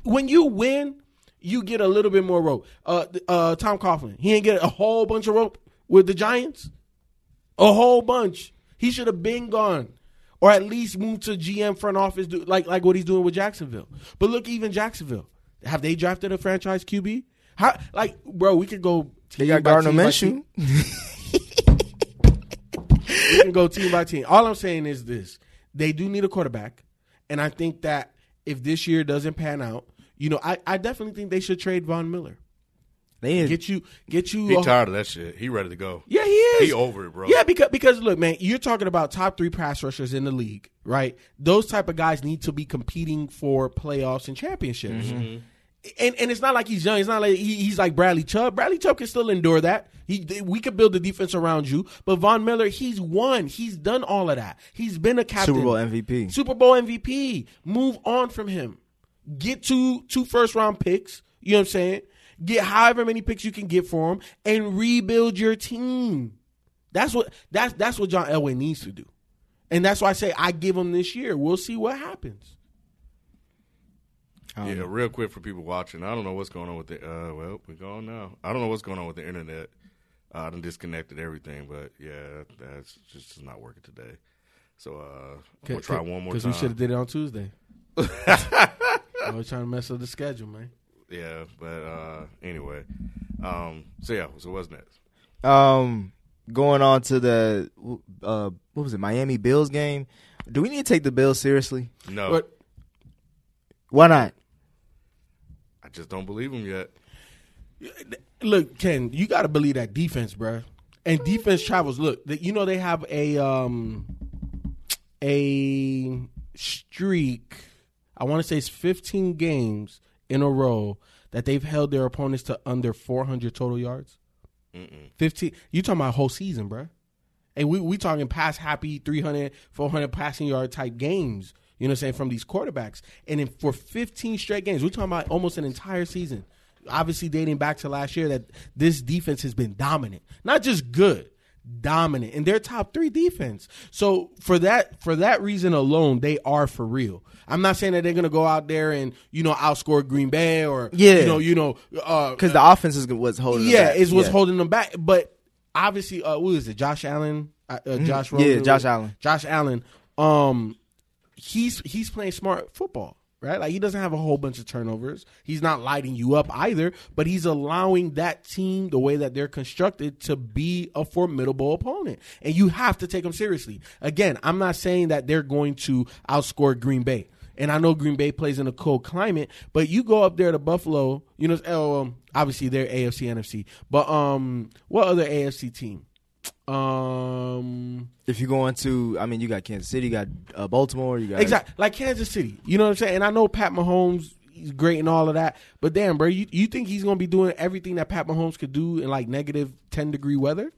When you win, you get a little bit more rope. Uh, uh, Tom Coughlin, he ain't get a whole bunch of rope with the Giants, a whole bunch. He should have been gone, or at least moved to GM front office, do, like like what he's doing with Jacksonville. But look, even Jacksonville, have they drafted a franchise QB? How like, bro, we could go. they got Gardner Minshew. We can go team by team. All I'm saying is this: they do need a quarterback, and I think that if this year doesn't pan out, you know, I, I definitely think they should trade Von Miller. They Get you, get you. He a- tired of that shit. He ready to go. yeah, he is. He over it, bro. Yeah, because because look, man, you're talking about top three pass rushers in the league, right? Those type of guys need to be competing for playoffs and championships. Mm-hmm. And and it's not like he's young. It's not like he, he's like Bradley Chubb. Bradley Chubb can still endure that. He we could build the defense around you. But Von Miller, he's won. He's done all of that. He's been a captain. Super Bowl MVP. Super Bowl MVP. Move on from him. Get two two first round picks. You know what I'm saying? Get however many picks you can get for him and rebuild your team. That's what that's that's what John Elway needs to do. And that's why I say I give him this year. We'll see what happens. Yeah, real quick for people watching. I don't know what's going on with the. Uh, well, we're going now. I don't know what's going on with the internet. Uh, I done disconnected everything, but yeah, that's just not working today. So uh, I'm try one more Because time. we should have did it on Tuesday. I was trying to mess up the schedule, man. Yeah, but uh, anyway, um, so yeah, so what's next? Um, going on to the uh, what was it? Miami Bills game. Do we need to take the Bills seriously? No, But Why not? I just don't believe him yet. look, Ken, you got to believe that defense, bruh. And defense travels. Look, you know they have a um a streak. I want to say it's 15 games in a row that they've held their opponents to under 400 total yards. 15. You talking about whole season, bruh. And we we talking pass happy 300, 400 passing yard type games. You know what I'm saying from these quarterbacks. And then for 15 straight games, we're talking about almost an entire season. Obviously dating back to last year that this defense has been dominant. Not just good, dominant. And they're top 3 defense. So for that for that reason alone, they are for real. I'm not saying that they're going to go out there and, you know, outscore Green Bay or Yeah. you know, you know, uh Because the offense is what's holding. them yeah, is what's Yeah. holding them back. But obviously, uh, who is it? Josh Allen, uh, uh, Josh. Mm-hmm. Yeah, Josh Allen. Josh Allen. Um, he's he's playing smart football, right? Like he doesn't have a whole bunch of turnovers. He's not lighting you up either, but he's allowing that team, the way that they're constructed, to be a formidable opponent. And you have to take them seriously. Again, I'm not saying that they're going to outscore Green Bay. And I know Green Bay plays in a cold climate, but you go up there to Buffalo, you know, oh, um, obviously they're AFC, NFC. But um, what other AFC team? Um, If you go into, I mean, you got Kansas City, you got uh, Baltimore, you got Exactly. Like Kansas City. You know what I'm saying? And I know Pat Mahomes he's great and all of that. But damn, bro, you, you think he's gonna be doing everything that Pat Mahomes could do in like negative ten degree weather?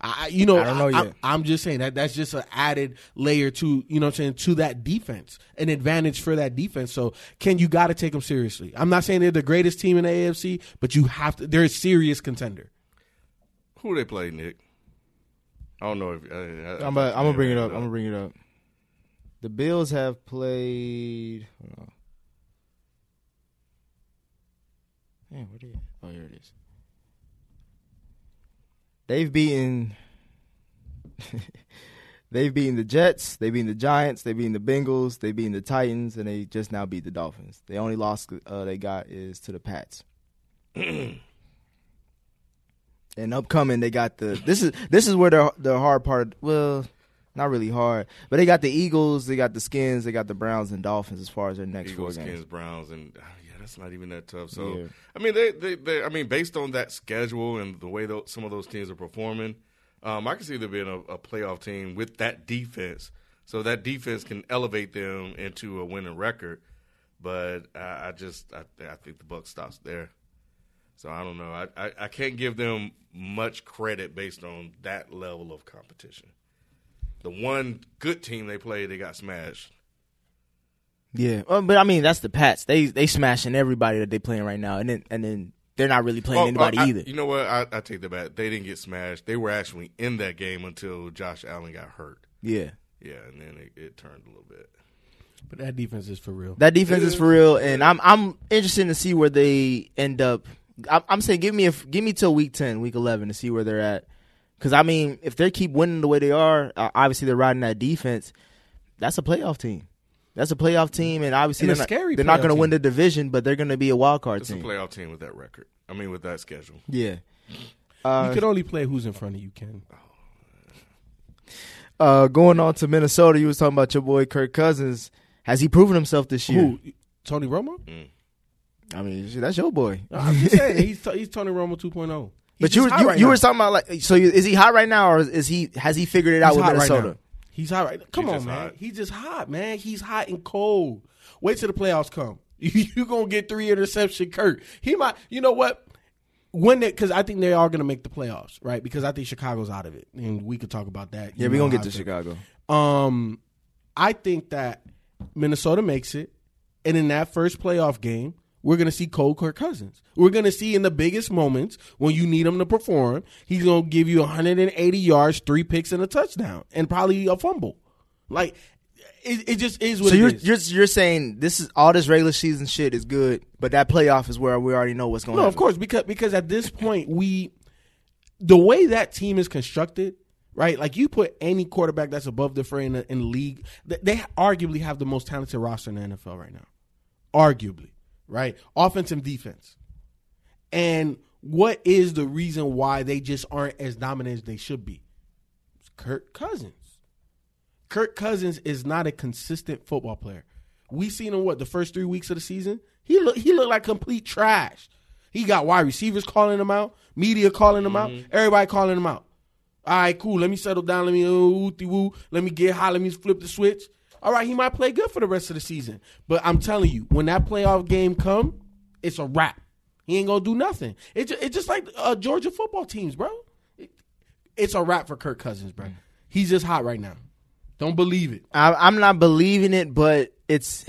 I, I- you know, I don't know I, yet. am just saying that that's just an added layer to you know what I'm saying to that defense, an advantage for that defense. So, Ken, you got to take them seriously. I'm not saying they're the greatest team in the AFC, but you have to. They're a serious contender. Who they play, Nick? I don't know if I, I, I'm gonna I'm gonna bring it up. I'm gonna bring it up. The Bills have played. Hold on. Man, where did? Oh, here it is. They've beaten. they've beaten the Jets. They've beaten the Giants. They've beaten the Bengals. They've beaten the Titans, and they just now beat the Dolphins. The only loss uh, they got is to the Pats. and upcoming, they got the. This is this is where the the hard part. Well, not really hard, but they got the Eagles, they got the Skins, they got the Browns and Dolphins as far as their next Eagles, four Skins. Browns, and uh, yeah, that's not even that tough. So Yeah. I mean, they, they, they, I mean, based on that schedule and the way tho- some of those teams are performing, um, I can see them being a, a playoff team with that defense. So that defense can elevate them into a winning record. But I, I just, I, I think the buck stops there. So I don't know. I, I, I can't give them much credit based on that level of competition. The one good team they played, they got smashed. Yeah, well, but I mean that's the Pats. They they smashing everybody that they playing right now, and then and then they're not really playing Oh, anybody I- either. You know what? I, I take that back. They didn't get smashed. They were actually in that game until Josh Allen got hurt. yeah, Yeah, and then it, it turned a little bit. But that defense is for real. that defense is for real, and I'm I'm interested to see where they end up. I'm, I'm saying give me a give me till week ten, week eleven to see where they're at. Because I mean, if they keep winning the way they are, uh, obviously they're riding that defense. That's a playoff team. That's a playoff team, and obviously And they're not, scary they're not going to win the division, but they're going to be a wild card It's a playoff team with that record. I mean, with that schedule. Yeah. you Uh, can only play who's in front of you, Ken. uh, going on to Minnesota, you was talking about your boy Kirk Cousins. Has he proven himself this year? Who? Tony Romo? I mean, shit, that's your boy. I'm just saying he's he's Tony Romo 2.0. He's But you just hot you, right you were talking about like so you, is he hot right now or is he has he figured it out He's with hot right Minnesota? He's hot right. Come He's on, man. hot. He's just hot, man. He's hot and cold. Wait till the playoffs come. you gonna get three interception, Kurt. He might. You know what? When because I think they are gonna make the playoffs, right? Because I think Chicago's out of it, and we could talk about that. yeah, we know gonna get to think. Chicago. Um, I think that Minnesota makes it, and in that first playoff game, we're gonna see Cole Kirk Cousins. We're gonna see in the biggest moments when you need him to perform, he's gonna give you 180 yards, three picks, and a touchdown, and probably a fumble. Like it, it just is what So it you're is. you're you're saying this is all this regular season shit is good, but that playoff is where we already know what's going. No, to of course, because because at this point we, the way that team is constructed, right? Like you put any quarterback that's above the fray in the, in the league, they arguably have the most talented roster in the NFL right now, arguably, right? Offense and defense, and what is the reason why they just aren't as dominant as they should be? It's Kirk Cousins. Kirk Cousins is not a consistent football player. We seen him what the first three weeks of the season. He look he looked like complete trash. He got wide receivers calling him out, media calling him out, mm-hmm. everybody calling him out. All right, cool. Let me settle down. Let me woo woo. Let me get high. Let me flip the switch. All right, he might play good for the rest of the season, but I'm telling you, when that playoff game come, it's a wrap. He ain't gonna do nothing. It's just, it's just like uh, Georgia football teams, bro. It- it's a wrap for Kirk Cousins, bro. He's just hot right now. Don't believe it. I, I'm not believing it, but it's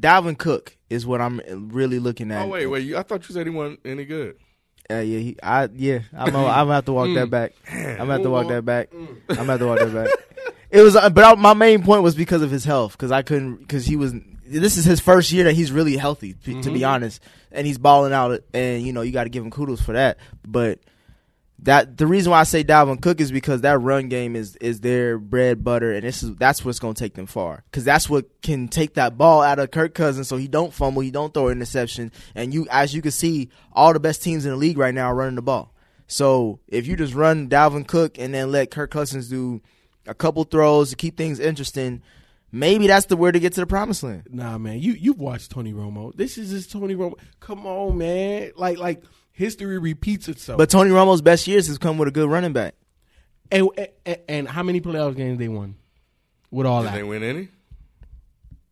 Dalvin Cook is what I'm really looking at. Oh wait, wait! You, I thought you said he wasn't any good. Uh, yeah, he, I yeah, I'm gonna, I'm gonna have to walk that back. I'm gonna have to walk that back. I'm gonna have to walk that back. It was, but I, my main point was because of his health, because I couldn't, because he was. This is his first year that he's really healthy, to be mm-hmm. honest, and he's balling out. And you know, you got to give him kudos for that. But that the reason why I say Dalvin Cook is because that run game is is their bread butter, and this is that's what's going to take them far. Because that's what can take that ball out of Kirk Cousins, so he don't fumble, he don't throw an interception, and you as you can see, all the best teams in the league right now are running the ball. So if you just run Dalvin Cook and then let Kirk Cousins do a couple throws to keep things interesting, maybe that's the way to get to the promised land. Nah, man, you you've watched Tony Romo. This is just Tony Romo. Come on, man. Like like history repeats itself. But Tony Romo's best years has come with a good running back. and, and, and how many playoff games they won with all Did that? they win any?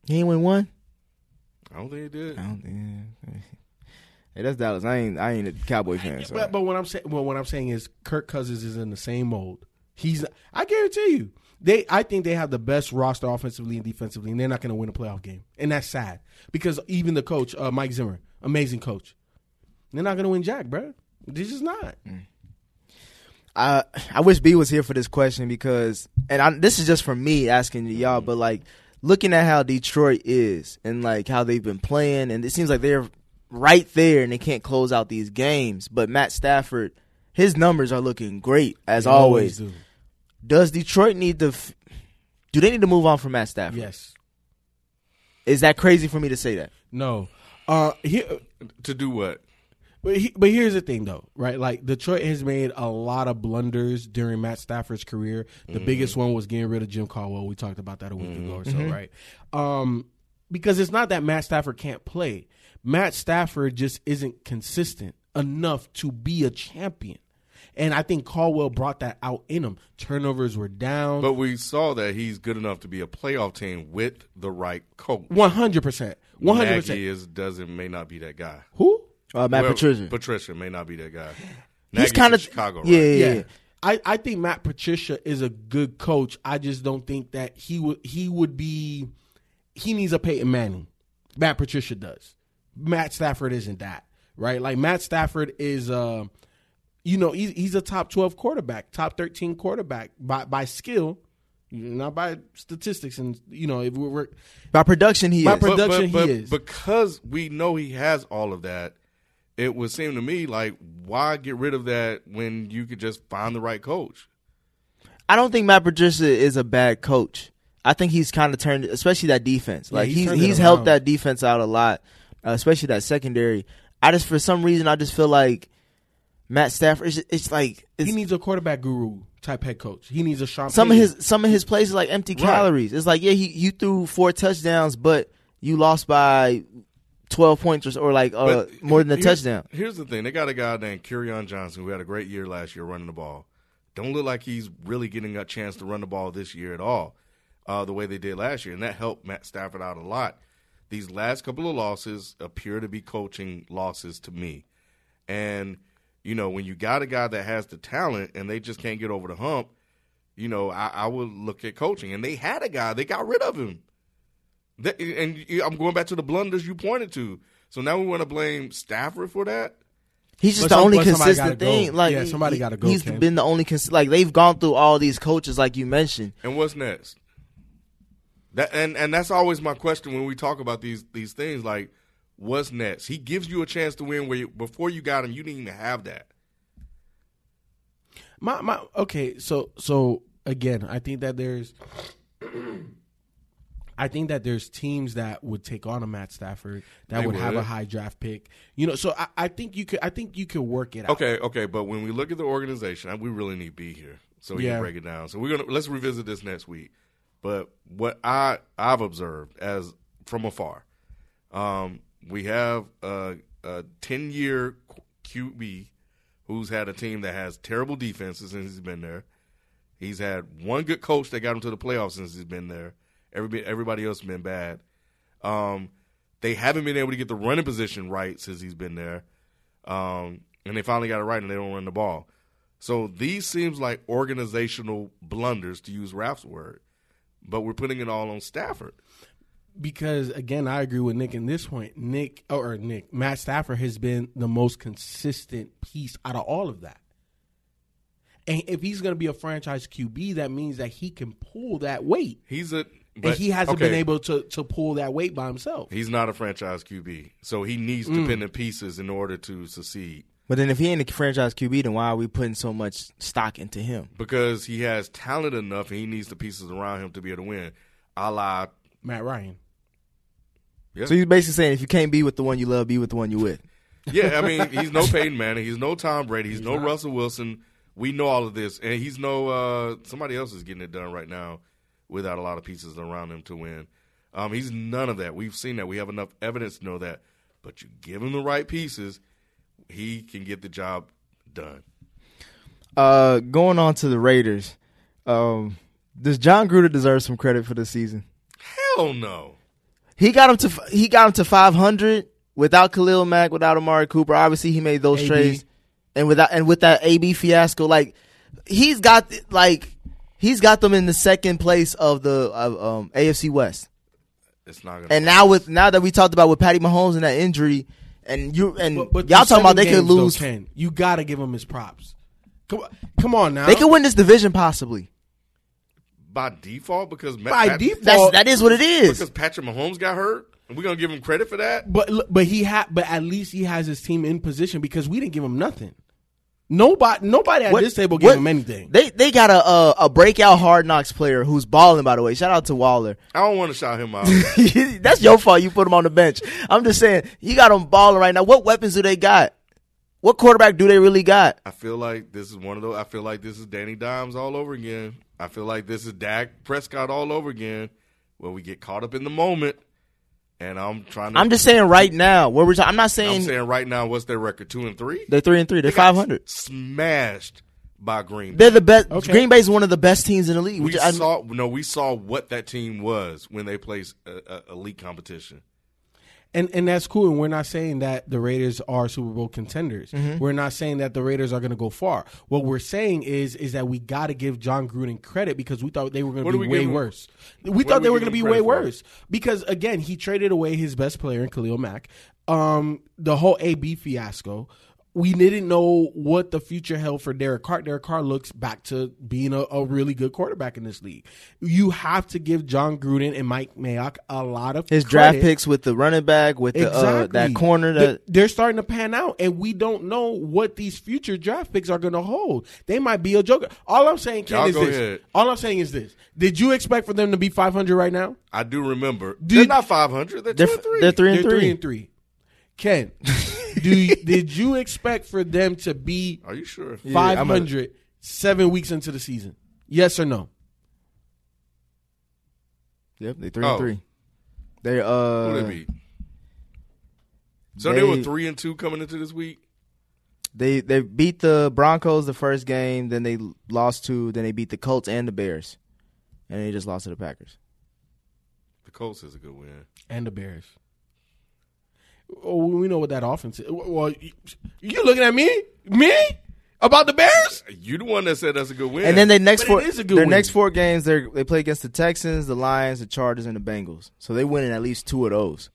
He ain't win one. I don't think he did. I don't think. Hey, that's Dallas. I ain't. I ain't a Cowboy fan. So. But, but what I'm saying, well, what I'm saying is, Kirk Cousins is in the same mold. He's. I guarantee you, they. I think they have the best roster offensively and defensively, and they're not going to win a playoff game, and that's sad because even the coach, uh, Mike Zimmer, amazing coach, they're not going to win Jack, bro. They're just not. I I wish B was here for this question because, and I, this is just for me asking y'all, but like looking at how Detroit is and like how they've been playing, and it seems like they're right there and they can't close out these games. But Matt Stafford, his numbers are looking great as They always. do. Does Detroit need to? F- do they need to move on from Matt Stafford? Yes. Is that crazy for me to say that? No. Uh. Here. To do what? But, he, but here's the thing, though, right? Like Detroit has made a lot of blunders during Matt Stafford's career. The biggest one was getting rid of Jim Caldwell. We talked about that a week ago or so, right? Um, because it's not that Matt Stafford can't play. Matt Stafford just isn't consistent enough to be a champion. And I think Caldwell brought that out in him. Turnovers were down. But we saw that he's good enough to be a playoff team with the right coach. One hundred percent. One hundred Nagy percent. is doesn't may not be that guy. Who? Uh, Matt Well, Patricia. Patricia may not be that guy. He's kind of Chicago, right? Yeah, yeah, yeah. yeah. I, I think Matt Patricia is a good coach. I just don't think that he would he would be he needs a Peyton Manning. Matt Patricia does. Matt Stafford isn't that, right? Like Matt Stafford is uh you know, he's, he's a top 12 quarterback, top 13 quarterback by by skill, not by statistics and you know, if we're, we're By production, he By is. pro- production he is. because we know he has all of that. It would seem to me like why get rid of that when you could just find the right coach? I don't think Matt Patricia is a bad coach. I think he's kind of turned, especially that defense. Yeah, Like he's he's he's helped that defense out a lot, uh, especially that secondary. I just for some reason I just feel like Matt Stafford. It's, it's like it's, he needs a quarterback guru type head coach. He needs a Sean some of his some of his plays are like empty calories. It's like yeah, he you threw four touchdowns, but you lost by twelve points or, or like uh, more than a here's- touchdown. Here's the thing: they got a guy named Kerryon Johnson who had a great year last year running the ball. Don't look like he's really getting a chance to run the ball this year at all, uh, the way they did last year, and that helped Matt Stafford out a lot. These last couple of losses appear to be coaching losses to me, and you know when you got a guy that has the talent and they just can't get over the hump, you know I, I would look at coaching. And they had a guy, they got rid of him. That, and I'm going back to the blunders you pointed to. So now we want to blame Stafford for that. He's just But the only consistent gotta go. thing. Like Yeah, somebody gotta go, He's Ken. been the only cons- like they've gone through all these coaches, like you mentioned. And what's next? That and and that's always my question when we talk about these these things. Like, what's next? He gives you a chance to win where you, before you got him, you didn't even have that. My my okay, so so again, I think that there's I think that there's teams that would take on a Matt Stafford that They would, have a high draft pick. You know, so I, I think you could I think you could work it out. Okay, okay, but when we look at the organization, we really need B here so we Yeah. can break it down. So we're gonna let's revisit this next week. But what I I've observed as from afar, um, we have a, a ten year QB who's had a team that has terrible defenses since he's been there. He's had one good coach that got him to the playoffs since he's been there. Everybody everybody else has been bad. Um, they haven't been able to get the running position right since he's been there. Um, and they finally got it right and they don't run the ball. So these seems like organizational blunders to use Ralph's word. But we're putting it all on Stafford. Because again, I agree with Nick in this point. Nick or Nick Matt Stafford has been the most consistent piece out of all of that. And if he's going to be a franchise QB, that means that he can pull that weight, He's a and he hasn't okay, been able to to pull that weight by himself. He's not a franchise QB. So he needs Mm. dependent pieces in order to succeed. But then if he ain't a franchise QB, then why are we putting so much stock into him? because he has talent enough and he needs the pieces around him to be able to win. A la, Matt Ryan. Yeah, So you're basically saying if you can't be with the one you love, be with the one you with. yeah. I mean, he's no Peyton Manning, he's no Tom Brady, he's, no Russell Wilson. We know all of this, and he's no uh, somebody else is getting it done right now without a lot of pieces around him to win. Um, he's none of that. We've seen that. We have enough evidence to know that. But you give him the right pieces, he can get the job done. Uh, going on to the Raiders. Um, does Jon Gruden deserve some credit for this season? Hell no. He got him to he got him to 500 without Khalil Mack, without Amari Cooper. Obviously, he made those AB. trades, and without and with that AB fiasco, like he's got like he's got them in the second place of the of, um, AFC West. It's not gonna. And now with now that we talked about with Patty Mahomes and that injury, and you and But, but y'all talking about they could games, though, lose, Ken, you got to give him his props. Come, on- come on now. they could win this division possibly. By default because by Pat- default. That's that is what it is because. Patrick Mahomes got hurt, and we're gonna give him credit for that. But but he had but at least he has his team in position because we didn't give him nothing. Nobody nobody at What- this table gave what- him anything. They they got a, a a breakout hard knocks player who's balling. By the way, shout out to Waller. I don't want to shout him out. That's your fault. You put him on the bench. I'm just saying you got him balling right now. What weapons do they got? What quarterback do they really got? I feel like this is one of those. I feel like this is Danny Dimes all over again. I feel like this is Dak Prescott all over again, where we get caught up in the moment. And I'm trying to. I'm just saying right now. Where we're talking, I'm not saying. I'm saying, saying right now, what's their record? Two and three. they're three and three. They're They 500. Smashed by Green. Bay. They're the best. Okay. Green is one of the best teams in the league. We which I- saw no. We saw what that team was when they played a, a elite competition. And and that's cool. And we're not saying that the Raiders are Super Bowl contenders. Mm-hmm. We're not saying that the Raiders are going to go far. What we're saying is is that we got to give Jon Gruden credit because we thought they were going to be way him- worse. We what thought do they we were going to be way for? worse because again he traded away his best player in Khalil Mack. Um, the whole AB fiasco. We didn't know what the future held for Derek Carr. Derek Carr looks back to being a, a really good quarterback in this league. You have to give Jon Gruden and Mike Mayock a lot of his draft picks with the running back, with the uh, that corner. They're- That they're starting to pan out, and we don't know what these future draft picks are going to hold. They might be a joker. All I'm saying, Ken, Y'all is this. ahead. All I'm saying is this: Did you expect for them to be 500 right now? I do remember. Did- they're not 500. They're, they're, two and three. they're three and They're three. three and three. Ken, do you, did you expect for them to be Are you sure? Yeah, I'm 500 seven weeks into the season? Yes or no? Yep, they three Oh. and three. They uh, Who they beat? So they, they- were three and two coming into this week. They they beat the Broncos the first game, then they lost two, then they beat the Colts and the Bears, and they just lost to the Packers. The Colts is a good win. And the Bears. Oh, we know what that offense is. Well, you, you looking at me? Me? About the Bears? You the one that said that's a good win. And then they next But four it is a good their win. next four games they they play against the Texans, the Lions, the Chargers, and the Bengals. So they win in at least two of those,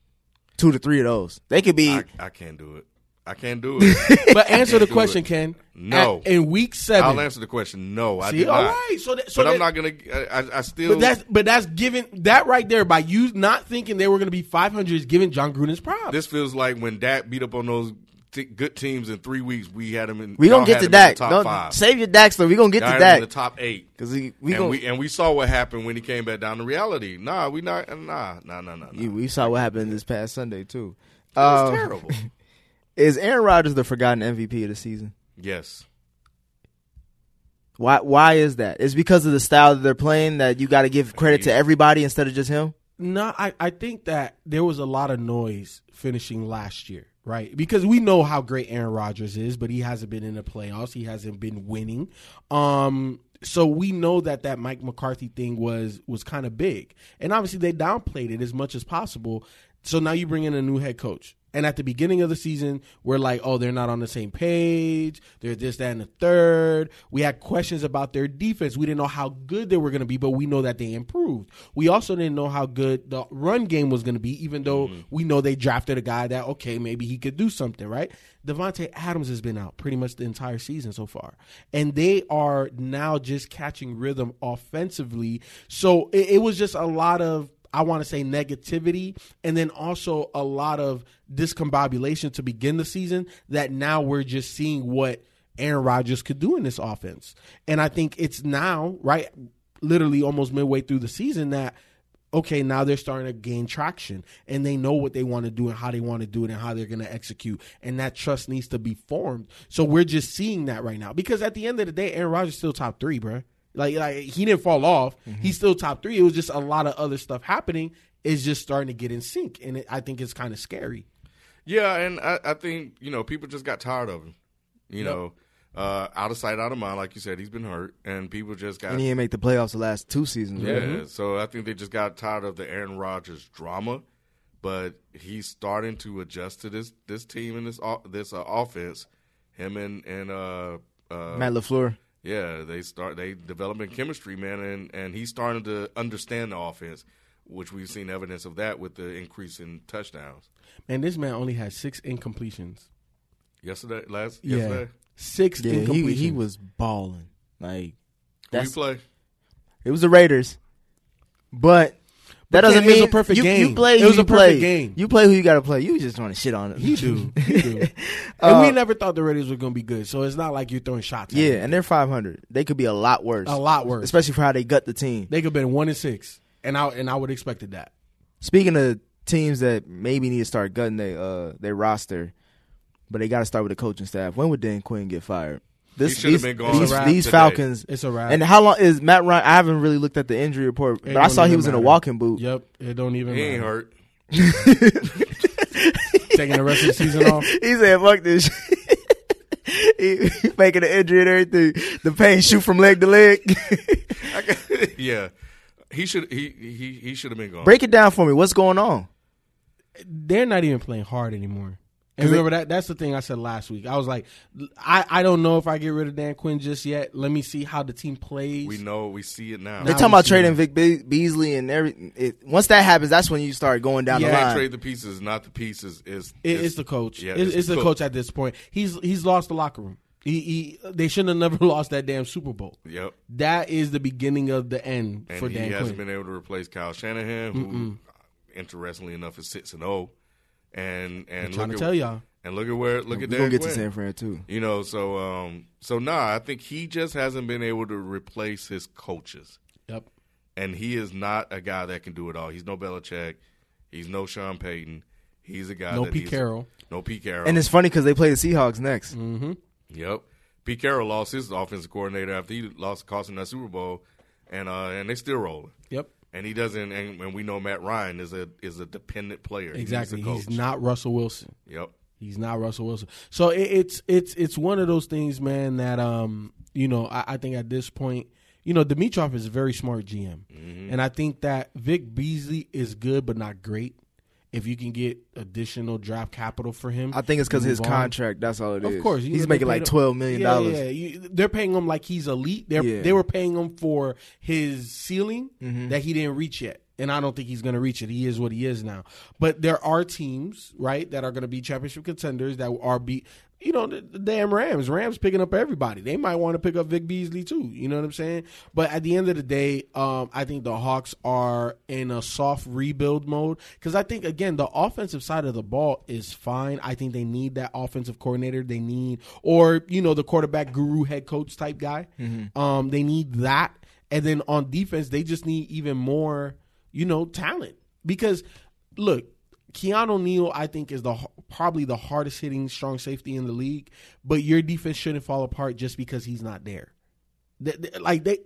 two to three of those. They could be. I, I can't do it. I can't do it. But answer the question, it. Ken. No. At- in week 7 I'll answer the question. No, I See, did all not. right. So, that, so but I'm not gonna. I, I- I still. But that's but that's given that right there by you not thinking they were going to be 500 is giving Jon Gruden's props. this feels like when Dak beat up on those t- good teams in three weeks. We had him in. we gonna get to him Dak. top Don't five. save your Dak story. We gonna get Y'all to had him in the top eight. because we we and gonna, we and we saw what happened when he came back down to reality. Nah, we not. Nah, nah, nah, nah. nah. we- we saw what happened this past Sunday too. It was Uh, terrible. Is Aaron Rodgers the forgotten MVP of the season? Yes. Why why is that? It's because of the style that they're playing that you got to give credit to everybody instead of just him. No, I, I think that there was a lot of noise finishing last year, right? Because we know how great Aaron Rodgers is, but he hasn't been in the playoffs. He hasn't been winning. Um, so we know that that Mike McCarthy thing was was kind of big, and obviously they downplayed it as much as possible. So now you bring in a new head coach. And at the beginning of the season, we're like, oh, they're not on the same page. They're this, that, and the third. We had questions about their defense. We didn't know how good they were going to be, but we know that they improved. We also didn't know how good the run game was going to be, even though mm-hmm. we know they drafted a guy that, okay, maybe he could do something, right? Davante Adams has been out pretty much the entire season so far. And they are now just catching rhythm offensively. So it, it was just a lot of I want to say negativity and then also a lot of discombobulation to begin the season that now we're just seeing what Aaron Rodgers could do in this offense. And I think it's now, right, literally almost midway through the season that okay, now they're starting to gain traction and they know what they want to do and how they want to do it and how they're going to execute. And that trust needs to be formed. So we're just seeing that right now because at the end of the day, Aaron Rodgers is still top three, bro. Like, like he didn't fall off. He's still top three. It was just a lot of other stuff happening. It's just starting to get in sync. And it, I think it's kind of scary. Yeah, and I, I think you know people just got tired of him. You know, uh, out of sight, out of mind. Like you said, he's been hurt, and people just got And he didn't make the playoffs the last two seasons. yeah. right? So I think they just got tired of the Aaron Rodgers drama, but he's starting to adjust to this this team and this o- this uh, offense. Him and and uh, uh, Matt LaFleur. Yeah, they start they developing chemistry, man, and and he's starting to understand the offense, which we've seen evidence of that with the increase in touchdowns. Man, this man only had six incompletions. Yesterday, last Yeah. yesterday, Six Yeah, he, incompletions. he was balling. Like who you that's play? it was the Raiders, but. That doesn't Ken, it was mean a perfect you, game. You play It was you a perfect play. game. You play who you got to play. You just want to shit on it. You do. You do. and Uh, we never thought the Raiders were going to be good. So it's not like you're throwing shots. at Yeah, them. and they're 500. They could be a lot worse. A lot worse. especially for how they gut the team. They could have been one and six. And I, and I would have expected that. Speaking of teams that maybe need to start gutting their uh, their roster, but they got to start with the coaching staff. When would Dan Quinn get fired? This He these, been gone these, these wrap Falcons. It's a wrap. And how long is Matt Ryan? I haven't really looked at the injury report, It but I saw he even was in a walking boot. Yep. It don't even He ain't matter. hurt. Taking the rest of the season off. he said, "Fuck this." shit." he, he faking the injury and everything. The pain shoot from leg to leg. yeah, he should he he he should have been gone. Break it down for me. What's going on? They're not even playing hard anymore. And 'Cause they- remember that that's the thing I said last week. I was like, I, I don't know if I get rid of Dan Quinn just yet. Let me see how the team plays. We know we see it now. They Now talking about trading it. Vic Be- Beasley and every. It, once that happens, that's when you start going down Yeah. the line. trade the pieces, not the pieces. Is It- it's the coach. Yeah, it's, it's the coach. at this point. He's he's lost the locker room. He, he they shouldn't have never lost that damn Super Bowl. Yep. That is the beginning of the end And for Dan. Quinn. He hasn't Quinn. been able to replace Kyle Shanahan, who, interestingly enough, is six and zero. And and I'm trying look to at, tell y'all. and look at where look We're at gonna Dan get to Quinn. San Fran too. You know, so um, so nah, I think he just hasn't been able to replace his coaches, Yep. and he is not a guy that can do it all. He's no Belichick, he's no Sean Payton. He's a guy. No that Pete Carroll. No Pete Carroll. And it's funny because they play the Seahawks next. Mm-hmm. Yep. Pete Carroll lost his offensive coordinator after he lost, cost him that Super Bowl, and uh, and they still rolling. And he doesn't. And, and we know Matt Ryan is a is a dependent player. Exactly. He's coach. not Russell Wilson. Yep. He's not Russell Wilson. So it, it's it's it's one of those things, man. That um, you know, I, I think at this point, you know, Dimitroff is a very smart GM, Mm-hmm. and I think that Vic Beasley is good but not great. If you can get additional draft capital for him, I think it's because his on. contract. That's all it is. Of course, he's making like twelve million Yeah, dollars. Yeah, You- they're paying him like he's elite. They're, Yeah. They were paying him for his ceiling Mm-hmm. that he didn't reach yet, and I don't think he's going to reach it. He is what he is now. But there are teams, right, that are going to be championship contenders that are be. You know the, the damn Rams. Rams picking up everybody. They might want to pick up Vic Beasley too. You know what I'm saying? But at the end of the day, um, I think the Hawks are in a soft rebuild mode because I think again the offensive side of the ball is fine. I think they need that offensive coordinator. They need or you know the quarterback guru head coach type guy. Um, they need that, and then on defense they just need even more you know talent because look. Keanu Neal, I think, is the probably the hardest hitting strong safety in the league. But your defense shouldn't fall apart just because he's not there. They- they- like they,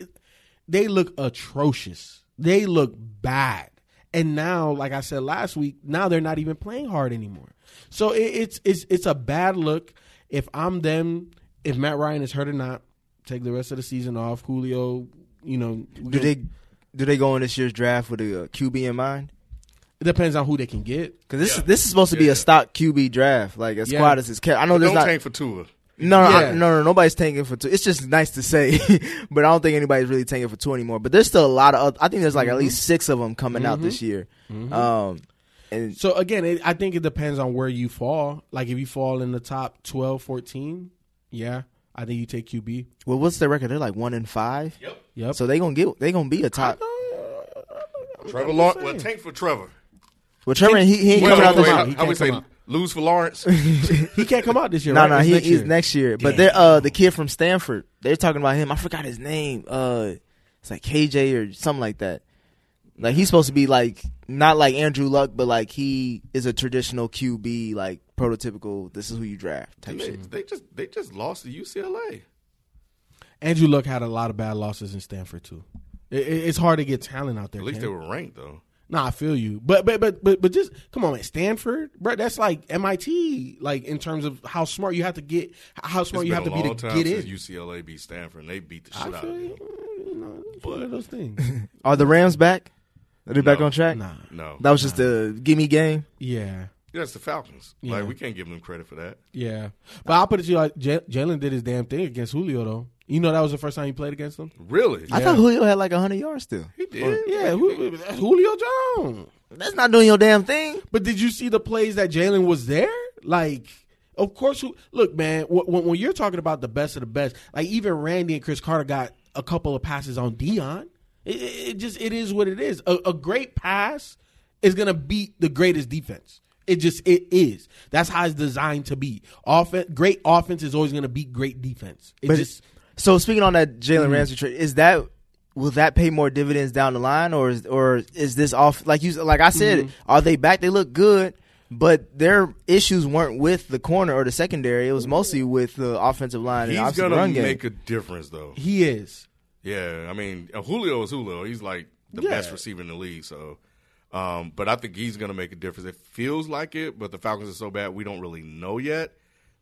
they look atrocious. They look bad. And now, like I said last week, now they're not even playing hard anymore. So it, it's it's it's a bad look. If I'm them, if Matt Ryan is hurt or not, take the rest of the season off. Julio, you know, Do they do they go in this year's draft with a QB in mind? It depends on who they can get. Because this Yeah. this is supposed to be Yeah. a stock QB draft, like as Yeah. squad as it's kept. I know there's Don't not tank for Tua. no no, I- no no nobody's tanking for Tua. It's just nice to say, but I don't think anybody's really tanking for Tua anymore. But there's still a lot of. oth- I think there's like at mm-hmm. least six of them coming out this mm-hmm. year. Mm-hmm. Um, and So again, it, I think it depends on where you fall. Like if you fall in the top 12, 14, yeah, I think you take QB. well, what's their record? They're like one in five. Yep. Yep. So they gonna get they gonna be a top. Trevor I'm Lawrence. Well, tank for Trevor. Well, Trevor, he, he ain't Wait, coming wait, out this wait, out. how, He how we can't say out. lose for Lawrence? he can't come out this year. No, right? no, he, next he's year. next year. But Damn. they're uh the kid from Stanford. They're talking about him. I forgot his name. Uh, it's like KJ or something like that. Like he's supposed to be like not like Andrew Luck, but like he is a traditional QB, like prototypical. This is who you draft type they, shit. they just they just lost to UCLA. Andrew Luck had a lot of bad losses in Stanford too. It, it- it's hard to get talent out there. At least Ken. they were ranked though. Nah, I feel you, but but but but but just come on, man. Stanford, bro. That's like MIT, like in terms of how smart you have to get, how smart It's you have to be to time get since in. UCLA beat Stanford, and they beat the I shit out feel of you. them. You know, it's one of those things. Are the Rams back? Are they back on track? Nah, No, That was just a gimme game. yeah, Yeah, it's the Falcons. Yeah. Like we can't give them credit for that. yeah. But I'll put it to you like J- Jalen did his damn thing against Julio though. You know that was the first time he played against him. Really, I thought Julio had like hundred yards still. he did. Yeah, Ju- that's Julio Jones. That's not doing your damn thing. But did you see the plays that Jalen was there? Like, of course. Look, man. When, when you're talking about the best of the best, like even Randy and Cris Carter got a couple of passes on Deion. It, it it just it is what it is. A, a great pass is gonna beat the greatest defense. It just it is. That's how it's designed to be. Offense, great offense is always gonna beat great defense. It But just so speaking on that Jalen Mm-hmm. Ramsey trade, is that will that pay more dividends down the line, or is or is this off? Like you, like I said, Mm-hmm. are they back? They look good, but their issues weren't with the corner or the secondary. It was mostly with the offensive line and He's obviously the gonna run game. make a difference though. he is. Yeah, I mean Julio is Julio. He's like the Yeah. best receiver in the league. So, um, but I think he's gonna make a difference. It feels like it, but the Falcons are so bad we don't really know yet.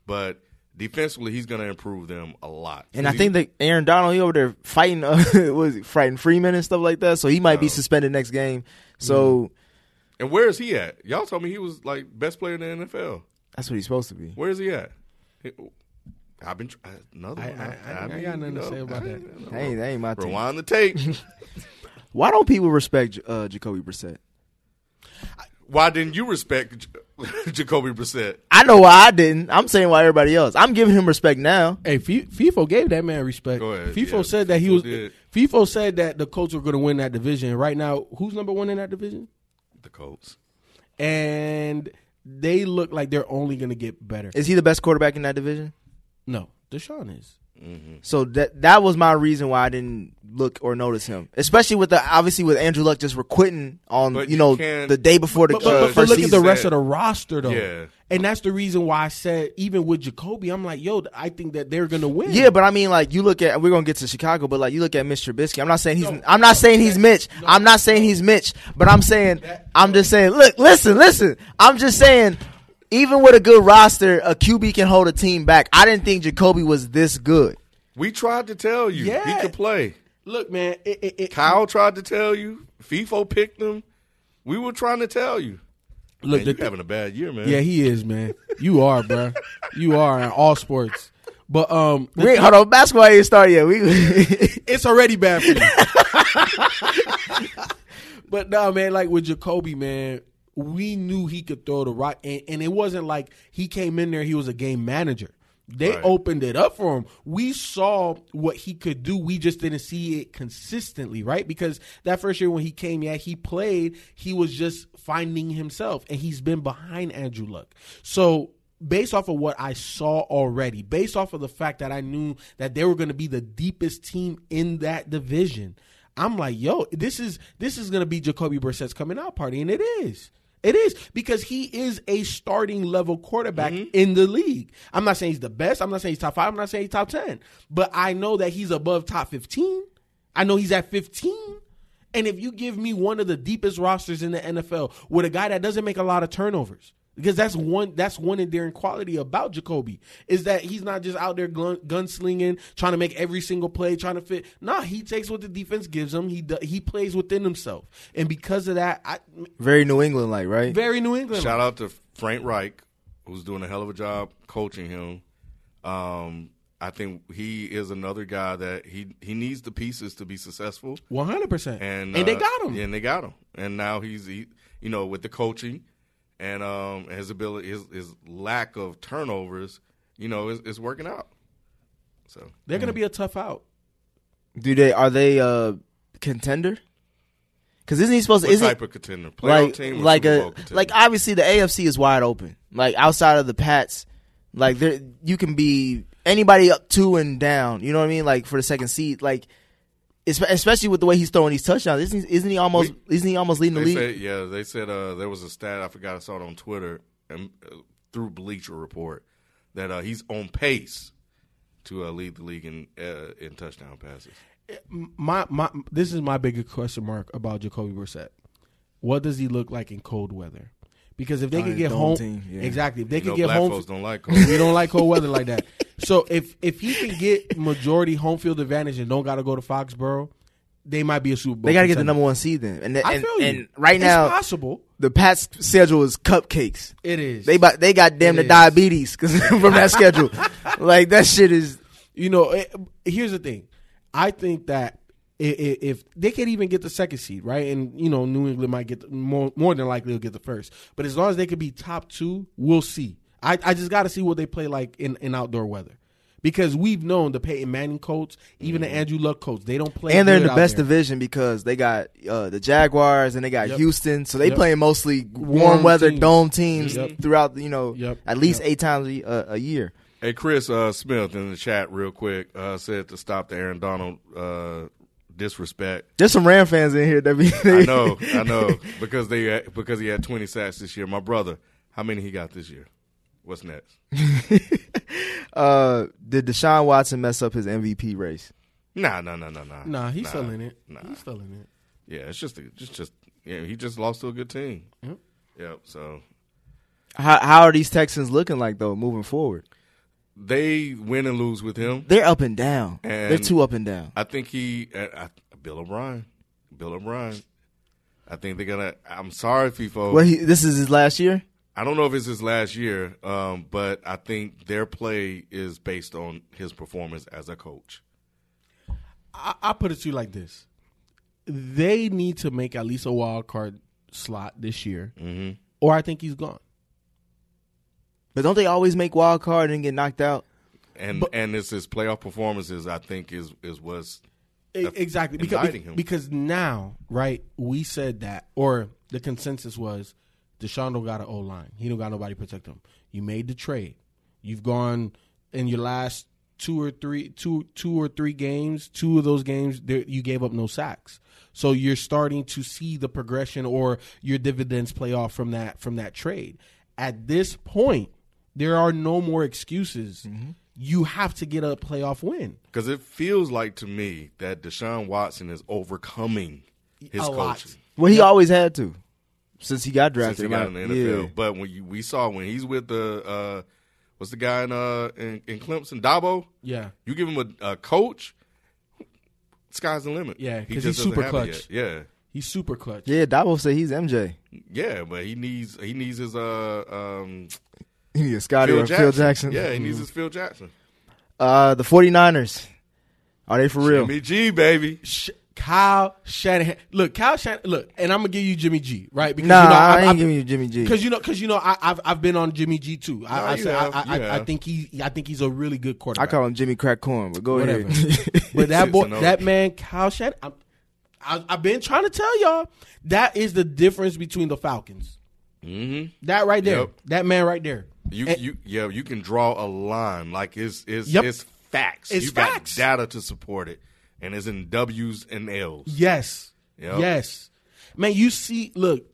But defensively, he's gonna improve them a lot. and I He- think that Aaron Donald he over there fighting, uh, was fighting Freeman and stuff like that. So he might be suspended next game. So And where is he at? Y'all told me he was like best player in the NFL. that's what he's supposed to be. Where is he at? He- I've been tr- another I- one. I- I- I got nothing to say about that. That ain't, that ain't my team. Rewind the tape. Why don't people respect uh, Jacoby Brissett? Why didn't you respect Jacoby Brissett? I know why I didn't. I'm saying why everybody else. I'm giving him respect now. Hey, F- FIFO gave that man respect. Go ahead, FIFO yeah, said that he FIFO was. did. FIFO said that the Colts were going to win that division. Right now, who's number one in that division? The Colts. And they look like they're only going to get better. Is he the best quarterback in that division? no, Deshaun is. So that that was my reason why I didn't look or notice him, especially with the obviously with Andrew Luck just quitting on you you know can't- the day before the But, but, uh, but, but first look at the rest said- of the roster, though. Yeah. And that's the reason why I said, even with Jacoby, I'm like, yo, I think that they're going to win. Yeah, but I mean, like you look at we're gonna get to Chicago, but like you look at Mitch Trubisky. I'm not saying he's I'm not saying he's Mitch. I'm not saying he's Mitch, but I'm saying I'm just saying. Look, listen, listen. I'm just saying. Even with a good roster, a QB can hold a team back. I didn't think Jacoby was this good. We tried to tell you Yeah. he could play. Look, man. It, it, it, Kyle tried to tell you. FIFO picked him. We were trying to tell you. look, Man, the, you having a bad year, man. yeah, he is, man. You are, bro. You are in all sports. But um, the Wait, hold on, basketball ain't started yet. We it's already bad for you. but no, man, like with Jacoby, man, we knew he could throw the rock, and, and it wasn't like he came in there; he was a game manager. They Right. opened it up for him. We saw what he could do. We just didn't see it consistently, right? Because that first year when he came, yeah, he played. He was just finding himself, and he's been behind Andrew Luck. So based off of what I saw already, based off of the fact that I knew that they were going to be the deepest team in that division, I'm like, yo, this is this is going to be Jacoby Brissett's coming out party, and it is. It is because he is a starting level quarterback mm-hmm. in the league. I'm not saying he's the best. I'm not saying he's top five. I'm not saying he's top 10. But I know that he's above top 15. I know he's at 15. And if you give me one of the deepest rosters in the NFL with a guy that doesn't make a lot of turnovers, because that's one that's one endearing quality about Jacoby is that he's not just out there gun, gunslinging, trying to make every single play, trying to fit. Nah, he takes what the defense gives him. He he plays within himself, and because of that, I, very New England like, right? very New England. Shout out to Frank Reich, who's doing a hell of a job coaching him. Um, I think he is another guy that he he needs the pieces to be successful, One hundred percent, and and they uh, got him. and they got him, and now he's he, you know with the coaching and um his ability his his lack of turnovers, you know, is, is working out. So They're gonna be a tough out. Do they are they a contender? Because isn't he supposed to? What Isn't type of contender? Playoff like team or like Super a contender? like obviously the AFC is wide open. Like outside of the Pats, like there you can be anybody up two and down. You know what I mean? Like for the second seed, like espe- especially with the way he's throwing these touchdowns. Isn't he, isn't he almost? isn't he almost leading the league? said, yeah, they said uh, there was a stat I forgot I saw it on Twitter and uh, through Bleacher Report that uh, he's on pace to uh, lead the league in uh, in touchdown passes. my my this is my biggest question mark about Jacoby Brissett. What does he look like in cold weather? Because if they Oh, could get dome home, team, yeah. exactly. If they You could know, get black home, folks don't like we don't like cold weather like that. So if if he can get majority home field advantage and don't got to go to Foxborough, they might be a Super Bowl. They got to get the number one seed then. And I and, feel you. and right It's now possible. the Pats schedule is cupcakes. It is. They they got damn the diabetes 'cause from that schedule. like that shit is You know, it, here's the thing. I think that i- i- if they could even get the second seed, right, and you know, New England might get the, more more than likely will get the first. But as long as they could be top two, we'll see. I, I just got to see what they play like in, in outdoor weather. Because we've known the Peyton Manning Colts, even the Andrew Luck Colts, they don't play. Mm-hmm. and they're in the out best there. division because they got uh, the Jaguars and they got Yep. Houston, so they Yep. playing mostly warm, Warm weather teams. dome teams Yep. throughout. You know, Yep. at least Yep. eight times a, a, a year. Hey, Chris uh, Smith in the chat, real quick, uh, said to stop the Aaron Donald uh, disrespect. There's some Ram fans in here that be. I know, I know, because they because he had 20 sacks this year. My brother, how many he got this year? What's next? uh, did Deshaun Watson mess up his MVP race? Nah, nah, nah, nah, nah. Nah, he's nah, still in it. Nah. He's still in it. Yeah, it's just, a, just, just, yeah. He just lost to a good team. Yep. Yep. So How how are these Texans looking like though moving forward? they win and lose with him. They're up and down. And- They're too up and down. I think he, uh, I, Bill O'Brien, Bill O'Brien. I think they're gonna. I'm sorry, FIFO. Well, he, this is his last year. I don't know if it's his last year, um, but I think their play is based on his performance as a coach. I, I put it to you like this: they need to make at least a wild card slot this year, Mm-hmm. or I think he's gone. But don't they always make wild card and get knocked out? And But- and it's his playoff performances. I think is is what's Exactly because him. because now right we said that or the consensus was Deshaun don't got an O line. He don't got nobody to protect him. You made the trade. You've gone in your last two or three two two or three games. Two of those games you gave up no sacks. So you're starting to see the progression or your dividends play off from that from that trade. At this point, there are no more excuses. Mm-hmm. You have to get a playoff win. because it feels like to me that Deshaun Watson is overcoming his A lot. coaching Well, he always had to since he got drafted. since he got in the NFL. yeah. But when you, we saw when he's with the uh, what's the guy in uh in, in Clemson, Dabo. Yeah. You give him a, a coach, sky's the limit. Yeah, because just he's super clutch. Yeah. He's super clutch. Yeah, Dabo said he's MJ. Yeah, but he needs he needs his uh um Yeah, Scotty Phil or Jackson. Phil Jackson. Yeah, he needs his Phil Jackson. Uh, the 49ers. Are they for real? Jimmy G, baby. Sh- Kyle Shanahan. Look, Kyle Shanahan. Look, and I'm gonna give you Jimmy G, right? Because Nah, you know, I, I've- ain't I've- giving you Jimmy G. Because you know, because you know, I, I've I've been on Jimmy G too. I, No, I, said, have. I, I, I think he, I think he's a really good quarterback. I call him Jimmy Crack Corn, but go Whatever. ahead. but that boy, oh. that man, Kyle Shanahan. I'm, I, I've been trying to tell y'all that is the difference between the Falcons. Mm-hmm. That right there, Yep. that man right there. You And- you yeah, you can draw a line like it's it's Yep. it's facts. It's you facts. got data to support it, and it's in W's and L's. Yes. Yep. Yes. Man, you see, look,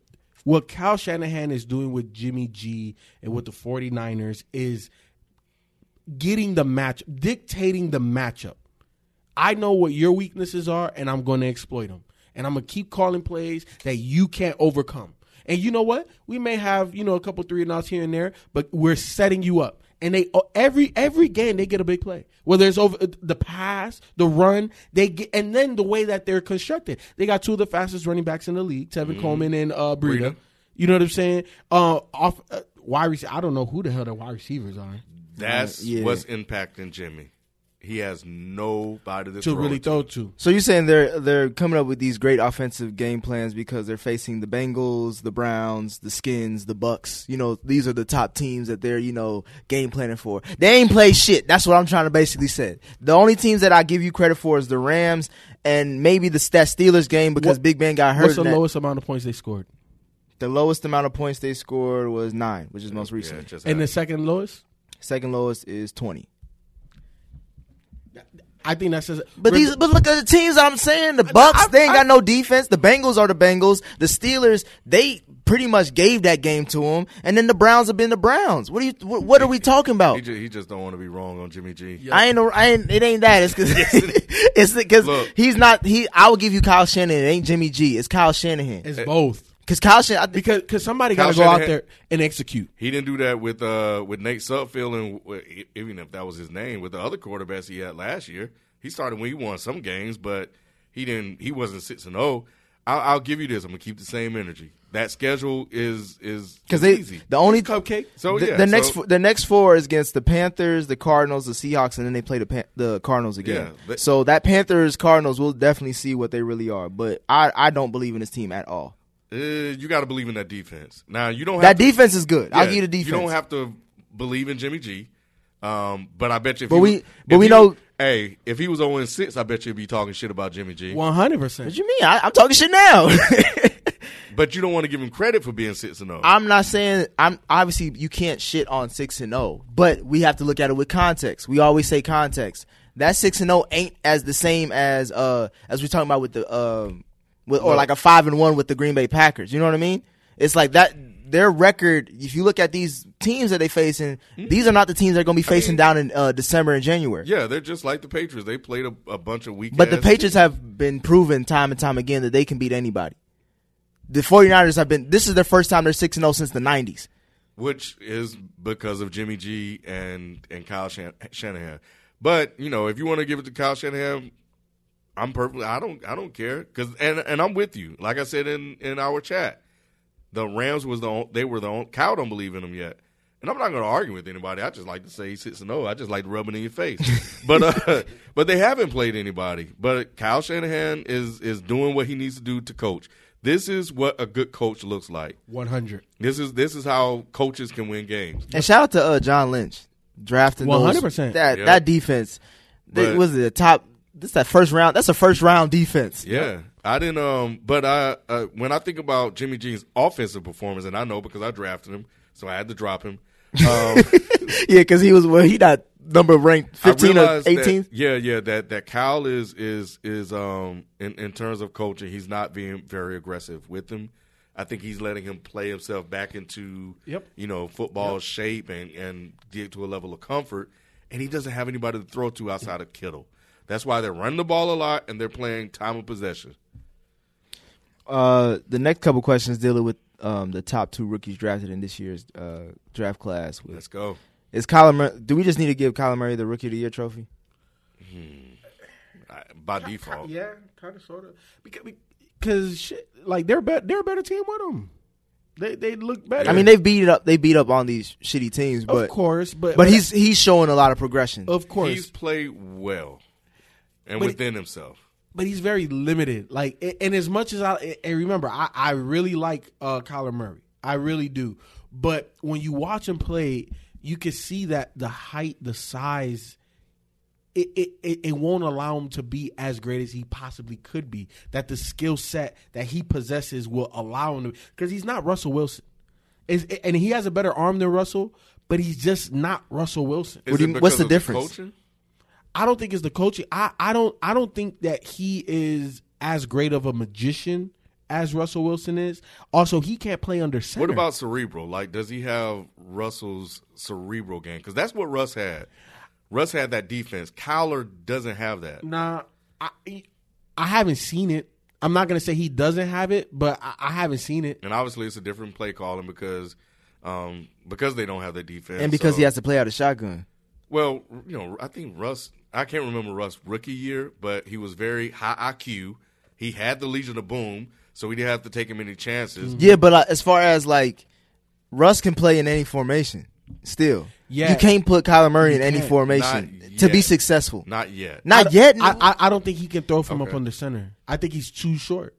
what Kyle Shanahan is doing with Jimmy G and with the 49ers is getting the match, dictating the matchup. I know what your weaknesses are, and I'm going to exploit them. And I'm going to keep calling plays that you can't overcome. And you know what? We may have, you know, a couple three and outs here and there, but we're setting you up. And they every every game they get a big play. Whether it's over the pass, the run, they get, and then the way that they're constructed, they got two of the fastest running backs in the league, Tevin Coleman and uh, Breida. Breida. You know what I'm saying? Uh, off uh, wide receiver. I don't know who the hell the wide receivers are. That's Yeah. what's impacting Jimmy. He has nobody to, to throw really it throw to. So you're saying they're they're coming up with these great offensive game plans because they're facing the Bengals, the Browns, the Skins, the Bucks. You know, these are the top teams that they're you know game planning for. They ain't play shit. That's what I'm trying to basically say. The only teams that I give you credit for is the Rams and maybe the that Steelers game because What- Big Ben got hurt. What's the that- lowest amount of points they scored? the lowest amount of points they scored was nine, which is most recent. it just And the second lowest? Second lowest is twenty. I think that's just. But these, but look at the teams I'm saying. The Bucks, I- they ain't I- got no defense. The Bengals are the Bengals. The Steelers, they pretty much gave that game to them. And then the Browns have been the Browns. What are you? What, what are we talking about? he, just, he just don't want to be wrong on Jimmy G. I ain't. no- I ain't. It ain't that. It's because it's because he's not. He. I will give you Kyle Shanahan. It ain't Jimmy G. It's Kyle Shanahan. it's both. Because Kyle Shanahan. Because cause somebody got to go out Shanahan- there and execute. He didn't do that with uh with Nate Sudfeld and even if that was his name with the other quarterbacks he had last year. He started when he won some games, but he didn't. He wasn't six and zero. I'll, I'll give you this. I'm gonna keep the same energy. That schedule is is Because they easy. the only Cupcake. So the, yeah, the next so- fo- the next four is against the Panthers, the Cardinals, the Seahawks, and then they play the Pan- the Cardinals again. Yeah, but- so that Panthers Cardinals will definitely see what they really are. But I I don't believe in this team at all. Uh, you got to believe in that defense. Now you don't have That to, defense is good. I'll give you the defense. You don't have to believe in Jimmy G. Um, but I bet you. If But he we- was- but if we he know- Hey, if he was 0 6, I bet you'd be talking shit about Jimmy G. One hundred percent what percent. you mean? I, I'm talking shit now. But you don't want to give him credit for being 6 and oh. 0. I'm not saying I'm obviously you can't shit on six and zero, but we have to look at it with context. We always say context. That six and zero ain't as the same as uh as we're talking about with the um with or No. like a five and one with the Green Bay Packers. You know what I mean? It's like that. Their record. If you look at these teams that they facing, these are not the teams that are going to be facing mean- down in uh, December and January. Yeah, they're just like the Patriots. They played a, a bunch of weak. But the Patriots teams. have been proven time and time again that they can beat anybody. The 49ers have been. This is their first time they're six and zero since the '90s. which is because of Jimmy G and and Kyle Shan- Shanahan. But you know, if you want to give it to Kyle Shanahan, I'm perfectly. I don't. I don't care because and and I'm with you. Like I said in in our chat, the Rams was the on- they were the on- Kyle don't believe in them yet. And I'm not going to argue with anybody. I just like to say six and zero. I just like to rub it in your face. but uh, but they haven't played anybody. But Kyle Shanahan is is doing what he needs to do to coach. This is what a good coach looks like. One hundred. This is this is how coaches can win games. And shout out to uh, John Lynch drafting 100%. that Yeah. that defense. That But- was it the top. This that first round. That's a first round defense. Yeah, I didn't. Um, but I uh, when I think about Jimmy G's offensive performance, and I know because I drafted him, so I had to drop him. Um, yeah, because he was well. He got number ranked fifteen or eighteen. Yeah, yeah. That that Kyle is is is um in in terms of coaching, he's not being very aggressive with him. I think he's letting him play himself back into Yep. you know football shape and and get to a level of comfort. And he doesn't have anybody to throw to outside of Kittle. That's why they're running the ball a lot and they're playing time of possession. Uh, the next couple questions dealing with um the top two rookies drafted in this year's uh draft class. Let's go. Is Kyler Murray? Do we just need to give Kyler Murray the Rookie of the Year trophy? I- By default, Yeah, kind of, sort of. Because, because shit, like they're bet they're a better team with them. They they look better. I mean, they beat it up. They beat up on these shitty teams, but of course, but but he's he's showing a lot of progression. of course, he's played well and But- within himself. but he's very limited. Like, and as much as I and remember, I, I really like uh, Kyler Murray. I really do. But when you watch him play, you can see that the height, the size, it it, it, it won't allow him to be as great as he possibly could be. That the skill set that he possesses will allow him to because he's not Russell Wilson. Is and he has a better arm than Russell, but he's just not Russell Wilson. What do it you- what's the difference? coaching? I don't think it's the coaching. I, I don't I don't think that he is as great of a magician as Russell Wilson is. Also, he can't play under center. What about cerebral? Like, does he have Russell's cerebral game? Because that's what Russ had. Russ had that defense. Kyler doesn't have that. Nah, I I haven't seen it. I'm not gonna say he doesn't have it, but I, I haven't seen it. And obviously, it's a different play calling because um, because they don't have the defense, and because so- he has to play out of shotgun. Well, you know, I think Russ. I can't remember Russ rookie year, but he was very high IQ. He had the Legion of Boom, so we didn't have to take him any chances. Yeah, but uh, as far as like Russ can play in any formation. Still, Yeah. you can't put Kyler Murray in any formation Not to be yet. successful. Not yet. Not I- yet. I, I, I don't think he can throw from up Okay. under center. I think he's too short.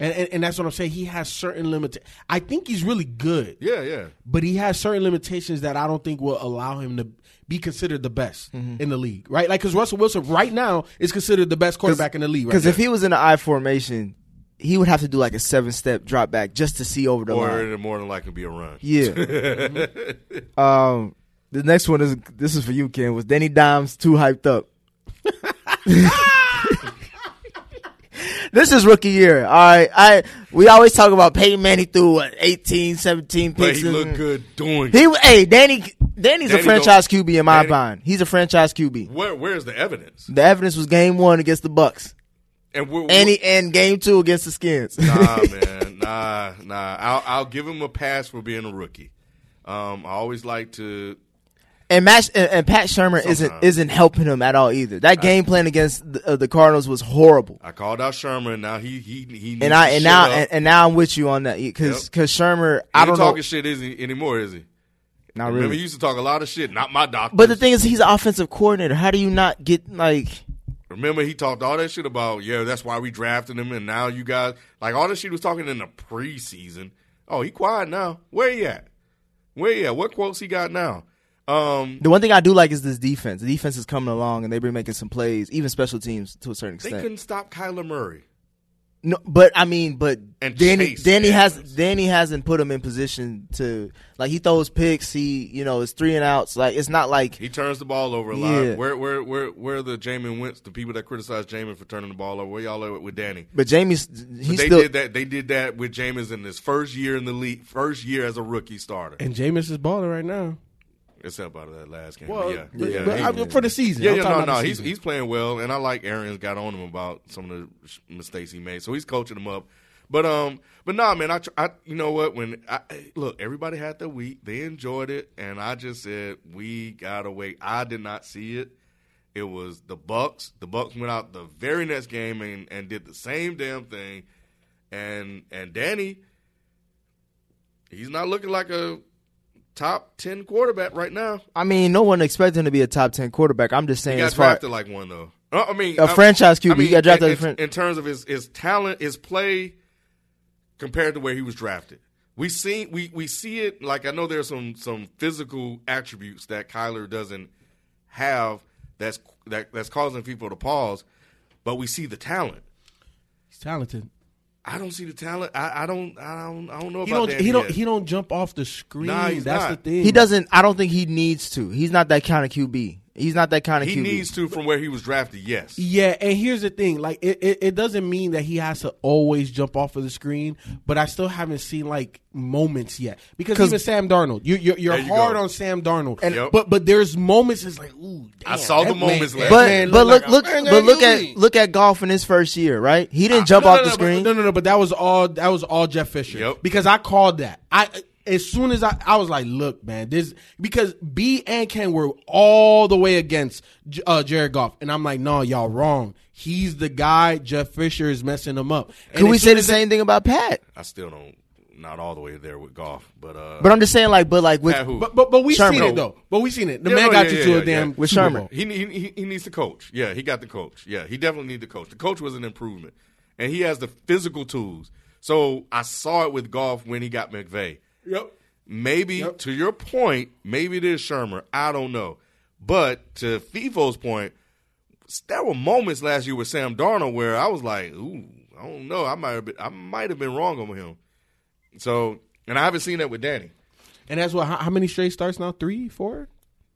And, and and that's what I'm saying. He has certain limitations. I think he's really good, yeah, yeah. but he has certain limitations that I don't think will allow him to be considered the best Mm-hmm. in the league. Right? Like because Russell Wilson right now is considered the best quarterback in the league. Right Because if he was in the I formation, he would have to do like a seven step drop back just to see over the Or line. it'll more than likely be a run. Yeah. um, the next one is this is for you, Ken. Was Danny Dimes too hyped up? this is rookie year. All right, I we always talk about Peyton Manning threw what 18, 17 But picks. he and- looked good doing. He hey Danny Danny's a franchise QB in my Danny- mind. He's a franchise QB. Where where's the evidence? The evidence was game one against the Bucks, And we're, and he, and game two against the Skins. nah, man, nah, nah. I'll I'll give him a pass for being a rookie. Um, I always like to. And Matt and, and Pat Shurmur isn't isn't helping him at all either. That game plan against the, uh, the Cardinals was horrible. I called out Sherman. And now he he he. Needs And I to and now and, and now I'm with you on that because Yep. Shurmur He I don't know talking shit is he anymore? Is he? not Remember, really. he used to talk a lot of shit. Not my doctor. But the thing is, he's an offensive coordinator. How do you not get like? Remember, he talked all that shit about, yeah, that's why we drafted him, and now you guys like all that shit was talking in the preseason. Oh, he quiet now. Where he at? Where he at? What quotes he got now? Um, The one thing I do like is this defense. The defense is coming along and they've been making some plays, even special teams to a certain extent. they couldn't stop Kyler Murray. No, but I mean, but And Danny Chase Danny has Danny hasn't put him in position to like he throws picks. He you know it's three and outs. Like it's not like He turns the ball over a Yeah. lot. Where, where, where, where are the Jamin Wentz, the people that criticize Jamin for turning the ball over? Where y'all at with Danny? But Jamie's But he's they still did that. They did that with Jameis in his first year in the league, first year as a rookie starter. and Jameis is balling right now. Except out of that last game. Well, yeah, but, yeah, but I- for the season, Yeah, yeah, no, no, he's he's playing well, and I like Arians got on him about some of the mistakes he made, so he's coaching him up. But um, but nah, man, I, tr- I you know what? When I look, everybody had their week, they enjoyed it, and I just said we gotta wait. I did not see it. It was the Bucks. The Bucks went out the very next game and, and did the same damn thing, and and Danny, he's not looking like a top ten quarterback right now. I mean, no one expected him to be a top ten quarterback. I'm just saying, He got as far drafted like one though. Uh, I mean, A I- franchise QB. He got drafted in, fran- in terms of his his talent, his play compared to where he was drafted. We see we we see it like I know there's some some physical attributes that Kyler doesn't have that's that that's causing people to pause, but we see the talent. He's talented. I don't see the talent. I, I don't I don't I don't know He about don't. that. He don't. He don't jump off the screen. Nah, he's That's not. the thing. he doesn't. I don't think he needs to. He's not that kind of QB. He's not that kind of kid. He QB. needs to from where he was drafted. Yes. Yeah, and here's the thing: like, it, it, it doesn't mean that he has to always jump off of the screen, but I still haven't seen like moments yet. because even Sam Darnold, you, you're you're you hard go. on Sam Darnold, And- Yep. but but there's moments it's like, ooh, damn, I saw the that moments man- last but man but look like look bang but look QB. at look at Goff in his first year, right? He didn't jump No, off no, the no, screen. But, no, no, no. But that was all. That was all Jeff Fisher. Yep. Because I called that. I as soon as I, I was like, look, man, this because B and Ken were all the way against J- uh, Jared Goff, and I'm like, no, y'all wrong. He's the guy. Jeff Fisher is messing him up. And Could we say the same thing about Pat? I still don't not all the way there with Goff, but uh But I'm just saying, like, but like with who? But but but we Sherman. seen it though. But we seen it. The Yeah, man no, got yeah, you yeah, to yeah, a damn yeah. With Super Sherman. He, he he needs to coach. Yeah, he got the coach. Yeah, he definitely need the coach. The coach was an improvement, and he has the physical tools. So I saw it with Goff when he got McVay. Yep. Maybe Yep. to your point, maybe it is Shurmur. I don't know, but to FIFO's point, there were moments last year with Sam Darnold where I was like, "Ooh, I don't know. I might have been, I might have been wrong on him." So, and I haven't seen that with Danny. And that's what. How, how many straight starts now? Three, four,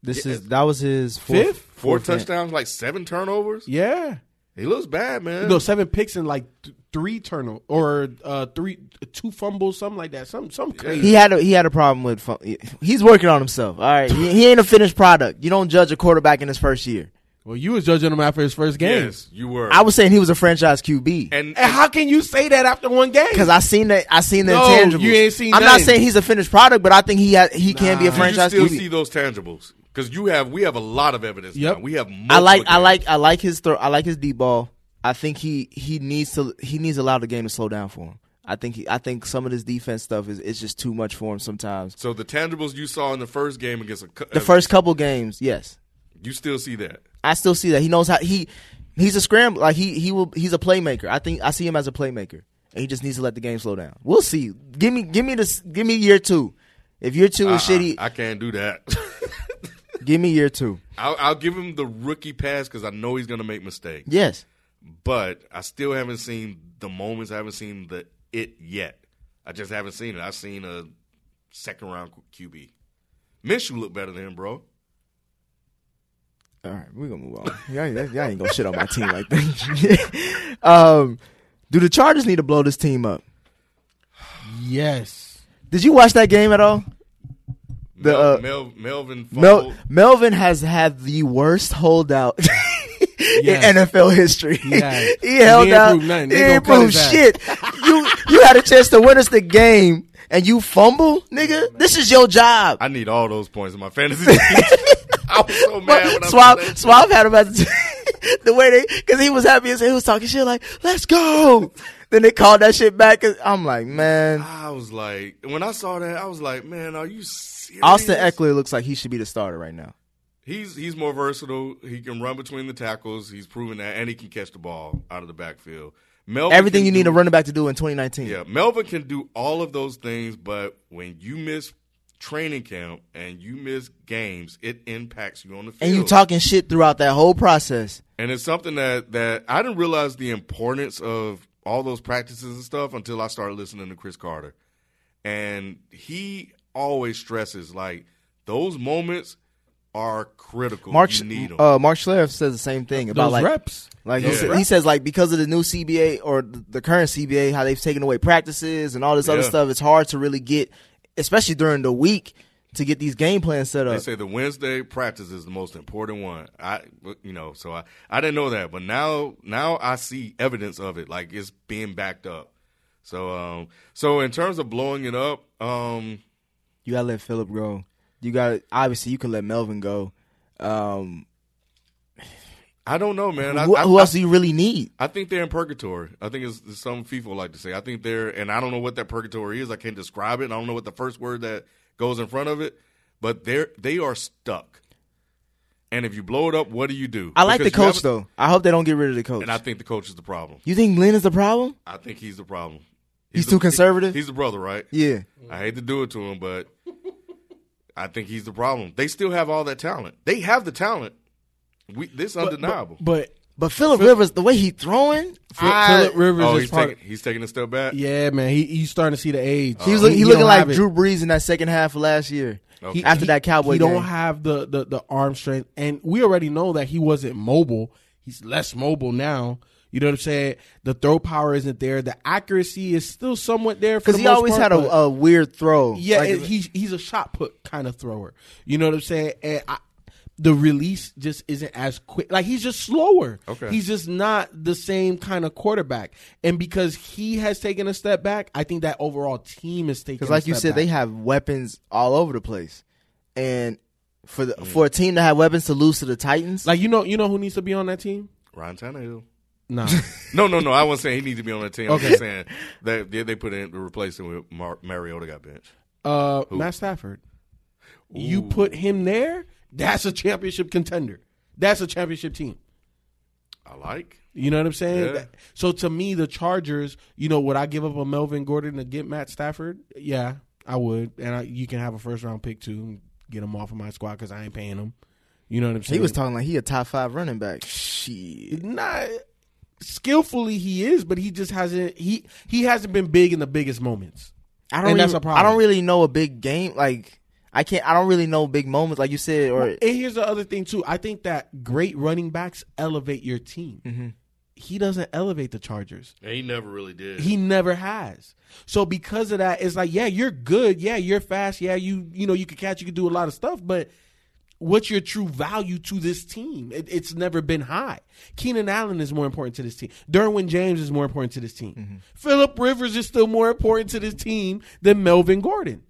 this is that was his fourth, Fifth? Four fourth game. touchdowns, like seven turnovers. yeah. He looks bad, man. No, seven picks and like th- three turnover or uh three two fumbles, something like that. Some some crazy. He had a, he had a problem with. fu- He's working on himself. All right, he, he ain't a finished product. You don't judge a quarterback in his first year. Well, you was judging him after his first game. yes, you were. I was saying he was a franchise QB. and, And how can you say that after one game? Because I seen that, I seen the No, intangibles. you ain't seen I'm not saying he's a finished product, but I think he ha- he can be a franchise. Did you still QB. see those tangibles? Because you have, we have a lot of evidence. Yep. now. we have. I like multiple I like. I like his throw. I like his deep ball. I think he he needs to he needs to allow the game to slow down for him. I think he, I think some of this defense stuff is it's just too much for him sometimes. So the tangibles you saw in the first game against a, The uh, first couple games, yes, you still see that. I still see that he knows how he he's a scramble like he he will he's a playmaker. I think I see him as a playmaker, and he just needs to let the game slow down. We'll see. Give me give me this give me year two. If year two is Uh-uh, shitty, I can't do that. give me year two. I'll, I'll give him the rookie pass because I know he's going to make mistakes. Yes, But I still haven't seen the moments. I haven't seen the it yet. I just haven't seen it. I've seen a second round QB. Minshew look better than him, bro. All right, we're gonna move on. Y'all, ain't- y'all ain't gonna shit on my team like that. um, do the Chargers need to blow this team up? Yes. Did you watch that game at all? The, Mel, uh, Mel, Melvin Mel- Melvin has had the worst holdout Yes. in NFL history. He he held He out. He They ain't gonna proved shit. you you had a chance to win us the game and you fumble, nigga. This is your job. I need all those points in my fantasy. team. I was so mad when I saw Swab, that. Swab had him as the way they, cause he was happy as he was talking shit like, let's go. Then they called that shit back. I'm like, man, I was like, when I saw that, I was like, man, are you serious? Austin Ekeler looks like he should be the starter right now. He's he's more versatile. He can run between the tackles. He's proven that, and he can catch the ball out of the backfield. Melvin Everything you need a running back to do in 2019. Yeah, Melvin can do all of those things, but when you miss training camp and you miss games, it impacts you on the field. And you talking shit throughout that whole process. And it's something that that I didn't realize the importance of all those practices and stuff until I started listening to Cris Carter. And he always stresses like those moments are critical. Mark, you need them. uh, Mark Schlereth says the same thing about Those like reps. Like he, Yeah. sa- he says, like because of the new CBA or the current CBA, how they've taken away practices and all this other stuff, it's hard to really get, especially during the week, to get these game plans set up. They say the Wednesday practice is the most important one. I, you know, so I, I didn't know that, but now, now I see evidence of it, like it's being backed up. So, um, so in terms of blowing it up, um, You gotta let Philip go. You got obviously you can let Melvin go. Um, I don't know, man. I, who, I, who I- else do you really need? I think they're in purgatory. I think it's, it's some people like to say. I think they're, and I don't know what that purgatory is. I can't describe it. I don't know what the first word that goes in front of it, but they're they are stuck. And if you blow it up, what do you do? I like the Because you coach though. I hope they don't get rid of the coach. and I think the coach is the problem. you think Lynn is the problem? I think he's the problem. He's the- too conservative? He's the brother, right? Yeah. I hate to do it to him, but I think he's the problem. They still have all that talent. They have the talent. We this undeniable. But But Philip Rivers, the way he throwing, Philip Rivers oh, is he's part. taking he's taking a step back. yeah, man, he he's starting to see the age. Oh. he was look, he, looking don't like. Drew Brees in that second half of last year. Okay. He- After he- that Cowboy he game. don't have the, the the arm strength, and we already know that he wasn't mobile. He's less mobile now. You know what I'm saying? The throw power isn't there. The accuracy is still somewhat there because the he always part, had a, a weird throw. Yeah, Like, it- he's he's a shot put kind of thrower. You know what I'm saying? And I, the release just isn't as quick. Like he's just slower. Okay. He's just not the same kind of quarterback. And because he has taken a step back, I think that overall team is taking. Because, like a you said, back. they have weapons all over the place, and for Mm. for a team to have weapons to lose to the Titans, like you know you know who needs to be on that team. Ryan Tannehill. Nah, No, no, no. I wasn't saying he needs to be on that team. I'm Okay. just saying that they, they put in to replace him with Mar- Mariota got benched. uh, Matt Stafford. You put him there. That's a championship contender. That's a championship team. I like. You know what I'm saying? Yeah. So to me, the Chargers, you know, would I give up a Melvin Gordon to get Matt Stafford? Yeah, I would. And I, you can have a first round pick too, and get him off of my squad because I ain't paying him. You know what I'm saying? he was talking like he a top five running back. Shit, Not skillfully he is, but he just hasn't. He he hasn't been big in the biggest moments. I don't. And that's a problem. I don't really know a big game. Like I can't. I don't really know big moments, like you said. Or And here's the other thing too. I think that great running backs elevate your team. Mm-hmm. He doesn't elevate the Chargers. And he never really did. He never has. So because of that, it's like, yeah, you're good. Yeah, you're fast. Yeah, you you know you can catch. You can do a lot of stuff. But what's your true value to this team? It, it's never been high. Keenan Allen is more important to this team. Derwin James is more important to this team. Philip Rivers is still more important to this team than Melvin Gordon.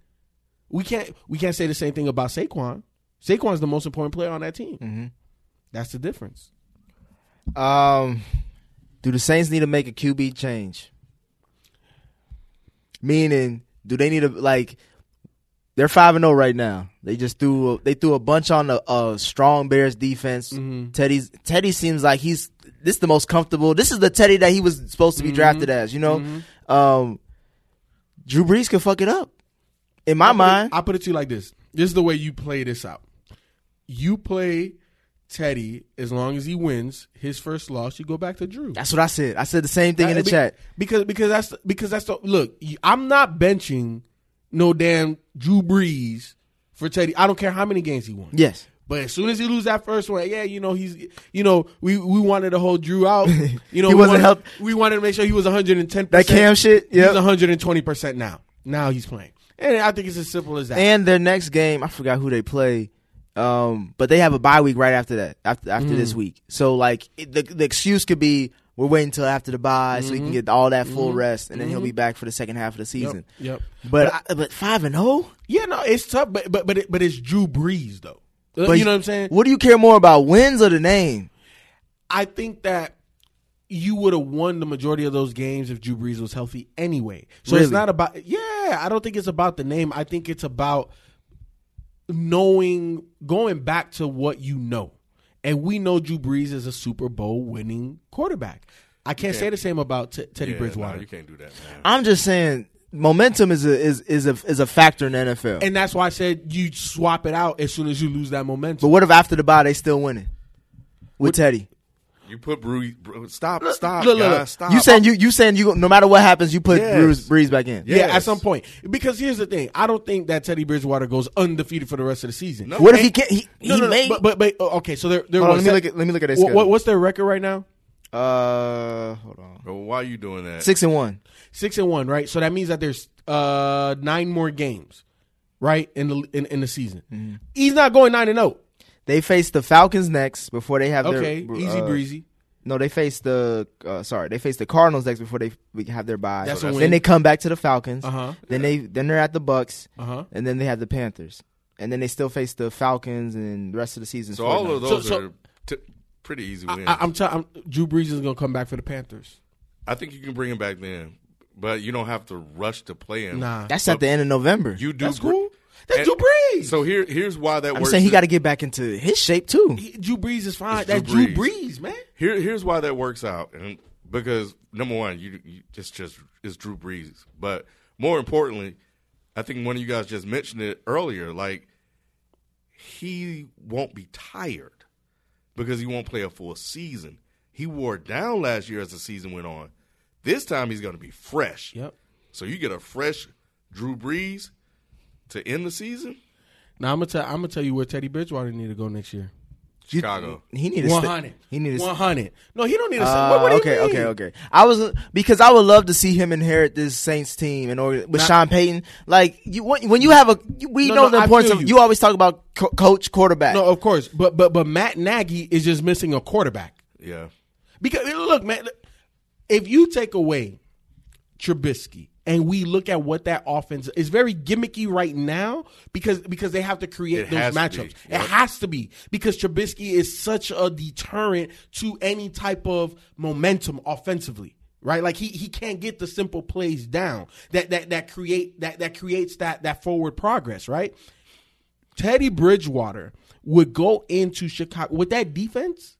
We can't we can't say the same thing about Saquon. Saquon's the most important player on that team. That's the difference. um, do the Saints need to make a QB change? Meaning, do they need to like? They're five and zero right now. They just threw they threw a bunch on a, a strong Bears defense. Mm-hmm. Teddy's Teddy seems like he's this is the most comfortable. This is the Teddy that he was supposed to Mm-hmm. be drafted as. You know, um, Drew Brees could fuck it up. In my I put it- mind, I put it to you like this: This is the way you play this out. You play Teddy as long as he wins his first loss. You go back to Drew. that's what I said. I said the same thing in the be- chat. because because that's because that's the look. I'm not benching no damn Drew Brees for Teddy. I don't care how many games he won. Yes. But as soon as he lose that first one, yeah, you know he's, you know, we we wanted to hold Drew out. You know, He we wasn't wanted, help- We wanted to make sure he was 110. That Cam shit, He's 120 percent now. Now he's playing, and I think it's as simple as that. And their next game, I forgot who they play. Um, but they have a bye week right after that, after after Mm. this week. So like it, the the excuse could be we're waiting until after the bye so he Mm-hmm. can get all that full rest, and then he'll be back for the second half of the season. yep. But I, but five and zero. Yeah, no, it's tough, but but but it, but it's Drew Brees though. But you know what I'm saying? What do you care more about, wins or the name? I think that you would have won the majority of those games if Drew Brees was healthy anyway. So Really? it's not about yeah, I don't think it's about the name. I think it's about knowing going back to what you know. And we know Drew Brees is a Super Bowl winning quarterback. I can't say the same about T- Teddy Yeah, Bridgewater. nah, you can't do that, man. I'm just saying, momentum is a is is a is a factor in the NFL. and that's why I said you swap it out as soon as you lose that momentum. but what if after the bye they still winning with Teddy? You put Brees. Stop, stop, look, look, guys, look. stop. You saying you you saying you no matter what happens you put Yes. Brees, Brees back in? Yeah, at some point. Because here's the thing: I don't think that Teddy Bridgewater goes undefeated for the rest of the season. No. What if he can't? He, No, he no, no, may. but, but but uh, okay. So they're they're Hold on, what, let me look at let me look at this. what, what- what's their record right now? Uh, hold on. Well, why are you doing that? Six and one. Six and one, right? So that means that there's uh nine more games, right in the in, in the season. Mm-hmm. He's not going nine and zero. They face the Falcons next before they have Okay, their easy uh, breezy. No, they face the uh, sorry, they face the Cardinals next before they we have their bye. That's a then they come back to the Falcons. Uh-huh. Then they then they're at the Bucks, Uh huh. and then they have the Panthers, and then they still face the Falcons and the rest of the season. So all of those so- are t- pretty easy wins. I, I'm, t- I'm Drew Brees is gonna come back for the Panthers. I think you can bring him back then, but you don't have to rush to play him. Nah, That's at the end of November. You do. that's cool. That's and- Drew Brees. So here, here's why that I'm works. saying he got to get back into his shape too. He- Drew Brees is fine. It's That's Drew Drew Brees, man. Here, here's why that works out, and because number one, you, you it's just it's Drew Brees, but more importantly, I think one of you guys just mentioned it earlier. Like he won't be tired because he won't play a full season. He wore down last year as the season went on. This time he's going to be fresh. Yep. So you get a fresh Drew Brees to end the season. Now I'm gonna tell I'm gonna tell you where Teddy Bridgewater need to go next year. Chicago. He needed One hundred. He needed. one hundred. No, he don't need a. Uh, what, what do okay, mean? okay, okay. I was because I would love to see him inherit this Saints team and or with Not- Sean Payton. Like you, when when you have a, we No, know no, the I importance of. you. You always talk about co- coach, quarterback. No, of course, but but but Matt Nagy is just missing a quarterback. Yeah. Because look, man, if you take away Trubisky and we look at what that offense is very gimmicky right now because because they have to create It those matchups. be. It has to be because Trubisky is such a deterrent to any type of momentum offensively. Right, like he he can't get the simple plays down that that that create that that creates that that forward progress. Right, Teddy Bridgewater would go into Chicago with that defense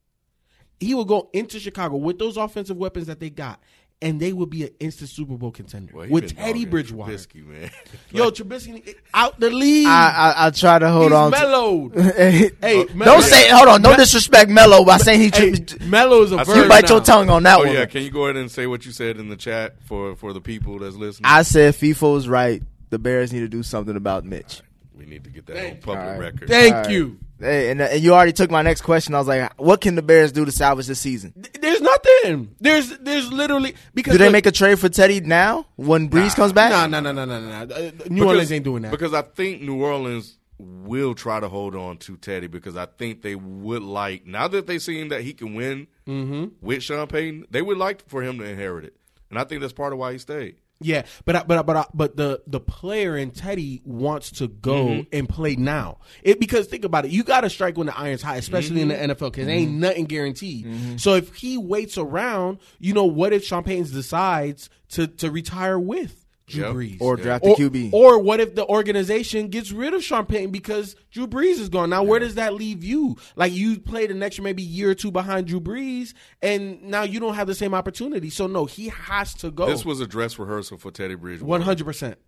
he would go into Chicago with those offensive weapons that they got, and they would be an instant Super Bowl contender Well, he with been Teddy dogging Bridgewater. Trubisky, man. Yo, Trubisky out the league. I, I I try to hold He's on. to- mellowed. hey, hey, don't say. Hold on. Don't disrespect Mellow by saying he. Hey, Melo is a I bird you bite now. your tongue on that Oh one. yeah, can you go ahead and say what you said in the chat for for the people that's listening? I said FIFO was right. The Bears need to do something about Mitch. we need to get that on Thank you. public Alright. record. Thank All right. You. Hey, and, and you already took my next question. I was like, what can the Bears do to salvage this season? There's nothing. There's there's literally because Do they look- make a trade for Teddy now when Brees comes back? Nah, nah, nah, nah, nah, nah. Uh, New Because- Orleans ain't doing that. because I think New Orleans will try to hold on to Teddy because I think they would like now that they've seen that he can win Mm-hmm. with Sean Payton, they would like for him to inherit it, and I think that's part of why he stayed. Yeah, but I- but I- but I- but the the player in Teddy wants to go Mm-hmm. and play now. It because think about it, you got to strike when the iron's hot, especially in the Mm-hmm. NFL, because ain't nothing guaranteed. So if he waits around, you know, what if Sean Payton decides to to retire with Drew Yep. Brees. Or draft or, a QB. Or what if the organization gets rid of Sean Payton because Drew Brees is gone? Now, where does that leave you? Like you played an extra maybe year or two behind Drew Brees, and now you don't have the same opportunity. So no, he has to go. This was a dress rehearsal for Teddy Bridgewater. one hundred percent.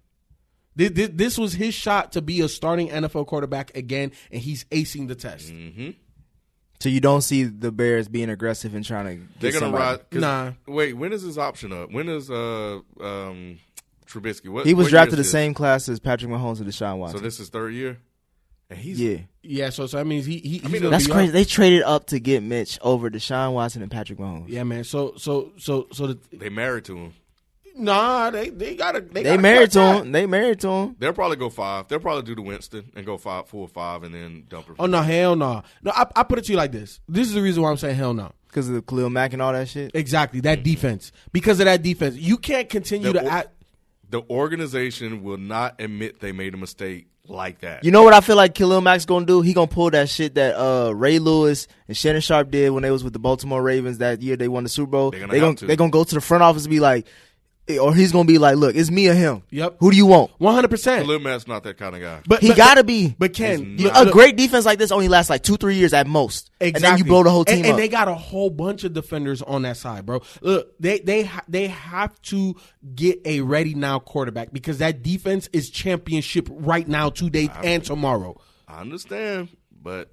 This was his shot to be a starting NFL quarterback again, and he's acing the test. Mm-hmm. So you don't see the Bears being aggressive and trying to get They're gonna somebody. ride. 'cause- Nah. Wait, when is his option up? When is uh um Trubisky? What He was what drafted the this? same class as Patrick Mahomes and Deshaun Watson. So this is third year, and he's yeah, Yeah, so so that means he, he he's mean, that's crazy. up. They traded up to get Mitch over Deshaun Watson and Patrick Mahomes. Yeah, man. So so so so the they married to him. nah, they they gotta they, They gotta married to cut that. him. They married to him. They'll probably go five. They'll probably do the Winston and go five, four, five, and then dump it. Oh no, hell no. No, I, I put it to you like this. This is the reason why I'm saying hell no. Because of the Khalil Mack and all that shit. Exactly that mm-hmm. defense. Because of that defense, you can't continue The to or- act. The organization will not admit they made a mistake like that. You know what I feel like Khalil Mack's gonna do? He gonna pull that shit that uh, Ray Lewis and Shannon Sharpe did when they was with the Baltimore Ravens that year they won the Super Bowl. They're gonna they gonna to. they gonna go to the front office and be like, or he's gonna be like, look, it's me or him. Yep. Who do you want? One hundred percent. Khalil Mack's not that kind of guy. But He but- gotta be. But Ken, look- not. a look- great defense like this only lasts like two, three years at most, Exactly. and then you blow the whole team and, up. And they got a whole bunch of defenders on that side, bro. Look, they they they have to get a ready now quarterback because that defense is championship right now, today and tomorrow. I understand, but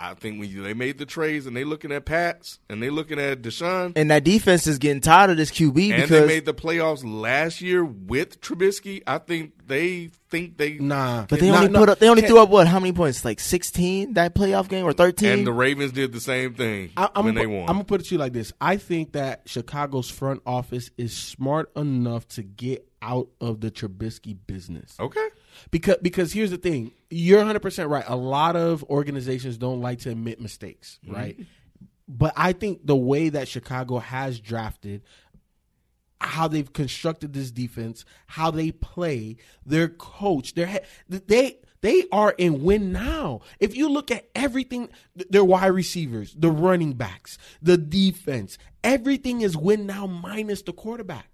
I think when you, they made the trades and they looking at Pats and they looking at Deshaun. And that defense is getting tired of this QB and because they made the playoffs last year with Trubisky, I think they think they Nah, but they only nah, put up they only threw up what how many points like sixteen that playoff game or thirteen and the Ravens did the same thing I, I'm when gonna, they won. I'm gonna put it to you like this: I think that Chicago's front office is smart enough to get out of the Trubisky business. okay, Because because here's the thing, you're 100 percent right. A lot of organizations don't like to admit mistakes, mm-hmm. right? But I think the way that Chicago has drafted, how they've constructed this defense, how they play, their coach, their head, they they are in win now. If you look at everything, th- their wide receivers, the running backs, the defense, everything is win now minus the quarterback.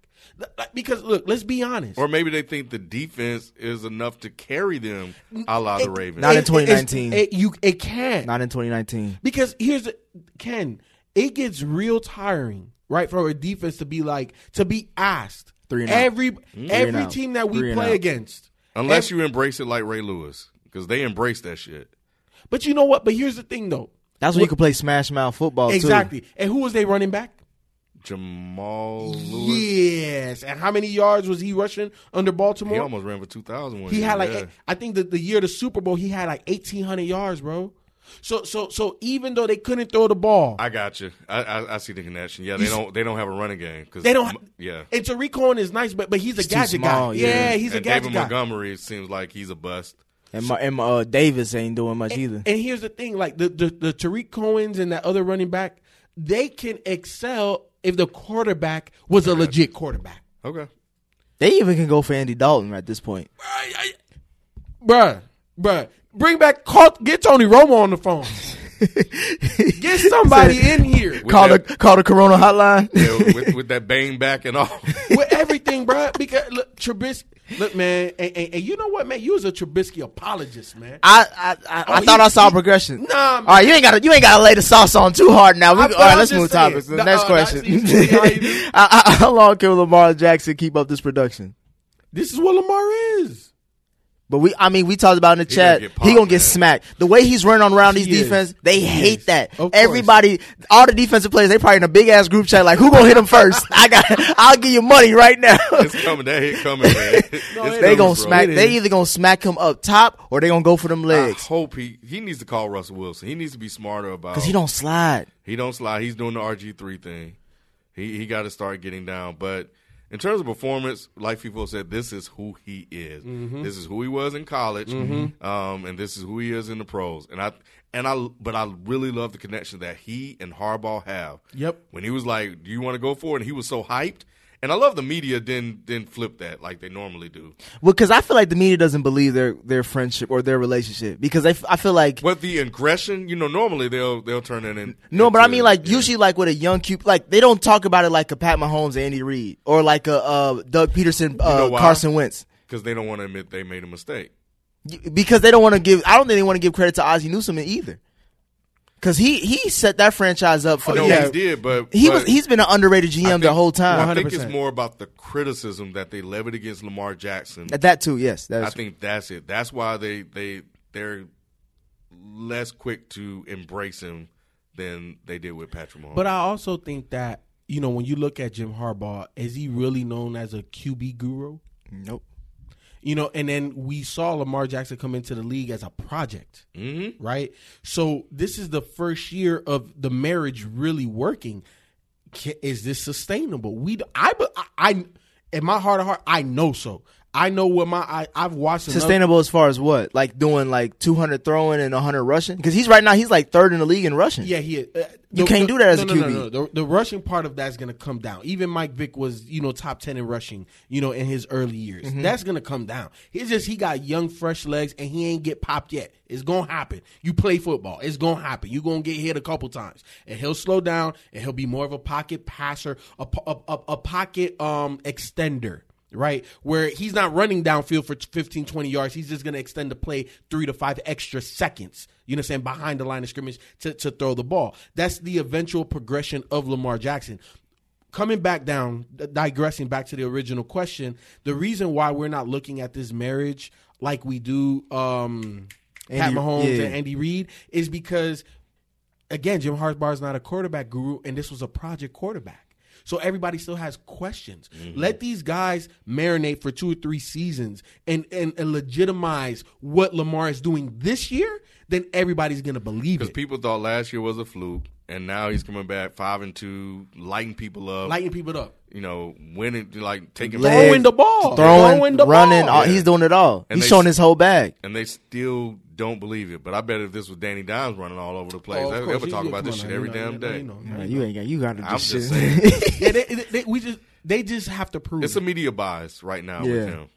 Because look, let's be honest. or maybe they think the defense is enough to carry them, a la the It- Ravens. Not in it- it's- 2019. It, you it can not Not in 2019 because here's the Ken. It gets real tiring, right, for a defense to be like to be asked Three and every and every out. team that we play out. against. Unless Ev- you embrace it like Ray Lewis, because they embrace that shit. but you know what? But here's the thing, though. that's when you can play smash mouth football exactly. And who was they running back? Jamal Lewis, Yes. And how many yards was he rushing under Baltimore? he almost ran for 2,000. He year, had like yeah. I think the, the year of the Super Bowl he had like eighteen hundred yards, bro. So so so even though they couldn't throw the ball, I got you. I, I, I see the connection. Yeah, they You don't they don't have a running game because they don't. Yeah, And Tarik Cohen is nice, but but he's a He's too gadget small, guy. yeah. Yeah, he's a and gadget David guy. Montgomery seems like he's a bust. And, my, and uh, Davis ain't doing much either. And here's the thing: like the the, the Tarik Cohen's and that other running back, they can excel if the quarterback was a legit quarterback. Okay, They even can go for Andy Dalton at this point. Bruh, bruh, bring back call, get Tony Romo on the phone. get somebody in here With Call the call the Corona hotline. yeah, with, with that bang back and all. with everything, bro. Because look, Trubisky, look, man, and, and, and you know what, man? You was a Trubisky apologist, man. I I, I, Oh, I he- thought I saw he- progression. Nah, man. All right, you ain't got to you ain't got to lay the sauce on too hard now. We, I- all but right, I'm let's move saying. topics. The The- next uh, question: that's- how you do? I- I- How long can Lamar Jackson keep up this production? This is what Lamar is. But we, I mean, we talked about in the He chat. gonna he gonna get man. smacked. The way he's running around these is. defense, they He hate is. that. Of course. Everybody, all the defensive players, they probably in a big ass group chat. Like, who gonna hit him first? I got, I'll give you money right now. it's coming. That hit coming, man. It they coming, gonna bro. smack. They either gonna smack him up top or they gonna go for them I legs hope he he needs to call Russell Wilson. He needs to be smarter about because he don't slide. He don't slide. He's doing the RG three thing. He he got to start getting down. But in terms of performance, like people said, this is who he is. Mm-hmm. This is who he was in college, um, and this is who he is in the pros. And I and I, but I really love the connection that he and Harbaugh have. Yep. When he was like, "Do you want to go for it?" and he was so hyped, And I love the media didn't didn't flip that like they normally do. Well, because I feel like the media doesn't believe their their friendship or their relationship because they, f- I feel like But the aggression, you know, normally they'll they'll turn it in. no, but I mean like yeah. usually like with a young cute like they don't talk about it like a Pat Mahomes, Andy Reid, or like a uh, Doug Pederson, uh, know? Carson Wentz. because they don't want to admit they made a mistake. because they don't want to give. I don't think they want to give credit to Ozzie Newsome either, because he he set that franchise up for Oh, the. no, yeah. he did, but He but was he's been an underrated GM I the whole time. I think it's 100%. more about the criticism that they levied against Lamar Jackson. At that too, yes. I That's think that's it. That's why they they they're less quick to embrace him than they did with Patrick Mahomes. But I also think that you know when you look at Jim Harbaugh, is he really known as a QB guru? nope. You know, and then we saw Lamar Jackson come into the league as a project, mm-hmm. right? So this is the first year of the marriage really working. Is this sustainable? We, I, I, I in my heart of heart, I know so. I know what my I, I've watched enough- Sustainable as far as what? Like doing like 200 throwing and 100 rushing? Because he's right now he's like third in the league in rushing. Yeah, he. Uh, You can't do that as no, a no, no, QB. No, The, the rushing part of that's going to come down. Even Mike Vick was, you know, top ten in rushing, you know, in his early years. Mm-hmm. That's going to come down. He's just he got young, fresh legs, and he ain't get popped yet. It's gonna happen. You play football, it's gonna happen. You are gonna get hit a couple times, and he'll slow down, and he'll be more of a pocket passer, a a, a, a pocket um extender. Right where he's not running downfield for 15, 20 yards. He's just going to extend the play three to five extra seconds. You know what I'm saying? Behind the line of scrimmage to, to throw the ball. That's the eventual progression of Lamar Jackson. Coming back down, digressing back to the original question, the reason why we're not looking at this marriage like we do um, Pat Mahomes yeah. and Andy Reid is because, again, Jim Harbaugh is not a quarterback guru, and this was a project quarterback. So everybody still has questions. Mm-hmm. Let these guys marinate for two or three seasons and, and, and legitimize what Lamar is doing this year, then everybody's going to believe it. Because people thought last year was a fluke, and now he's coming back five and two, lighting people up. Lighting people up. you know, winning, like taking Leg- Throwing the ball. Throwing, Throwing the running, ball. all, he's doing it all. And he's they- showing his whole bag. and they still don't believe it. But I bet if this was Danny Dimes running all over the place, Oh, of they, they would talk about this shit every damn day. you know. Man, you ain't got you got to do I'm shit. just saying. yeah, they, they, they- we just they just have to prove. It's it. a media bias right now Yeah. with him.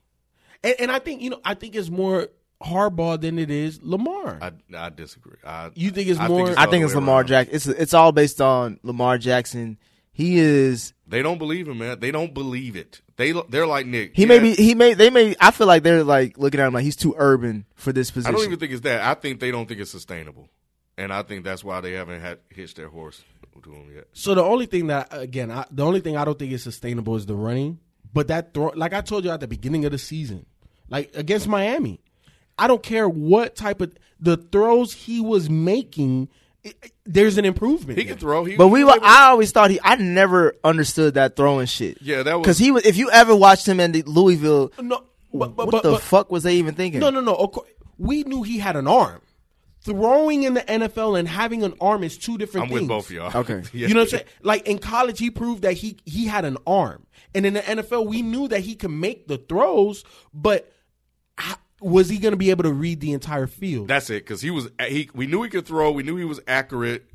and, and I think you know I think it's more Harbaugh than it is Lamar. I, I disagree. I, You think it's I more- the I think it's Lamar around. Jackson. It's it's all based on Lamar Jackson. He is They don't believe him, man. They don't believe it. They they're like Nick. he Yeah, may be he may they may I feel like they're like looking at him like he's too urban for this position. I don't even think it's that. I think they don't think it's sustainable, and I think that's why they haven't had hitched their horse to him yet. So the only thing that again, I, the only thing I don't think is sustainable is the running. But that throw, like I told you at the beginning of the season, like against Miami, I don't care what type of the throws he was making. It- it- there's an improvement. He there. can throw. He, But we he were, I always thought he I never understood that throwing shit. Yeah, that was- Cuz he was if you ever watched him in the Louisville No, but, but, what but, the but- fuck was they even thinking? No, no, no. Course, we knew he had an arm. Throwing in the NFL and having an arm is two different I'm things. with both of y'all. Okay. Yeah. You know what I'm saying? Like in college, he proved that he he had an arm, and in the NFL, we knew that he could make the throws, but how, was he going to be able to read the entire field? That's it. Because he was. He, we knew he could throw. We knew he was accurate.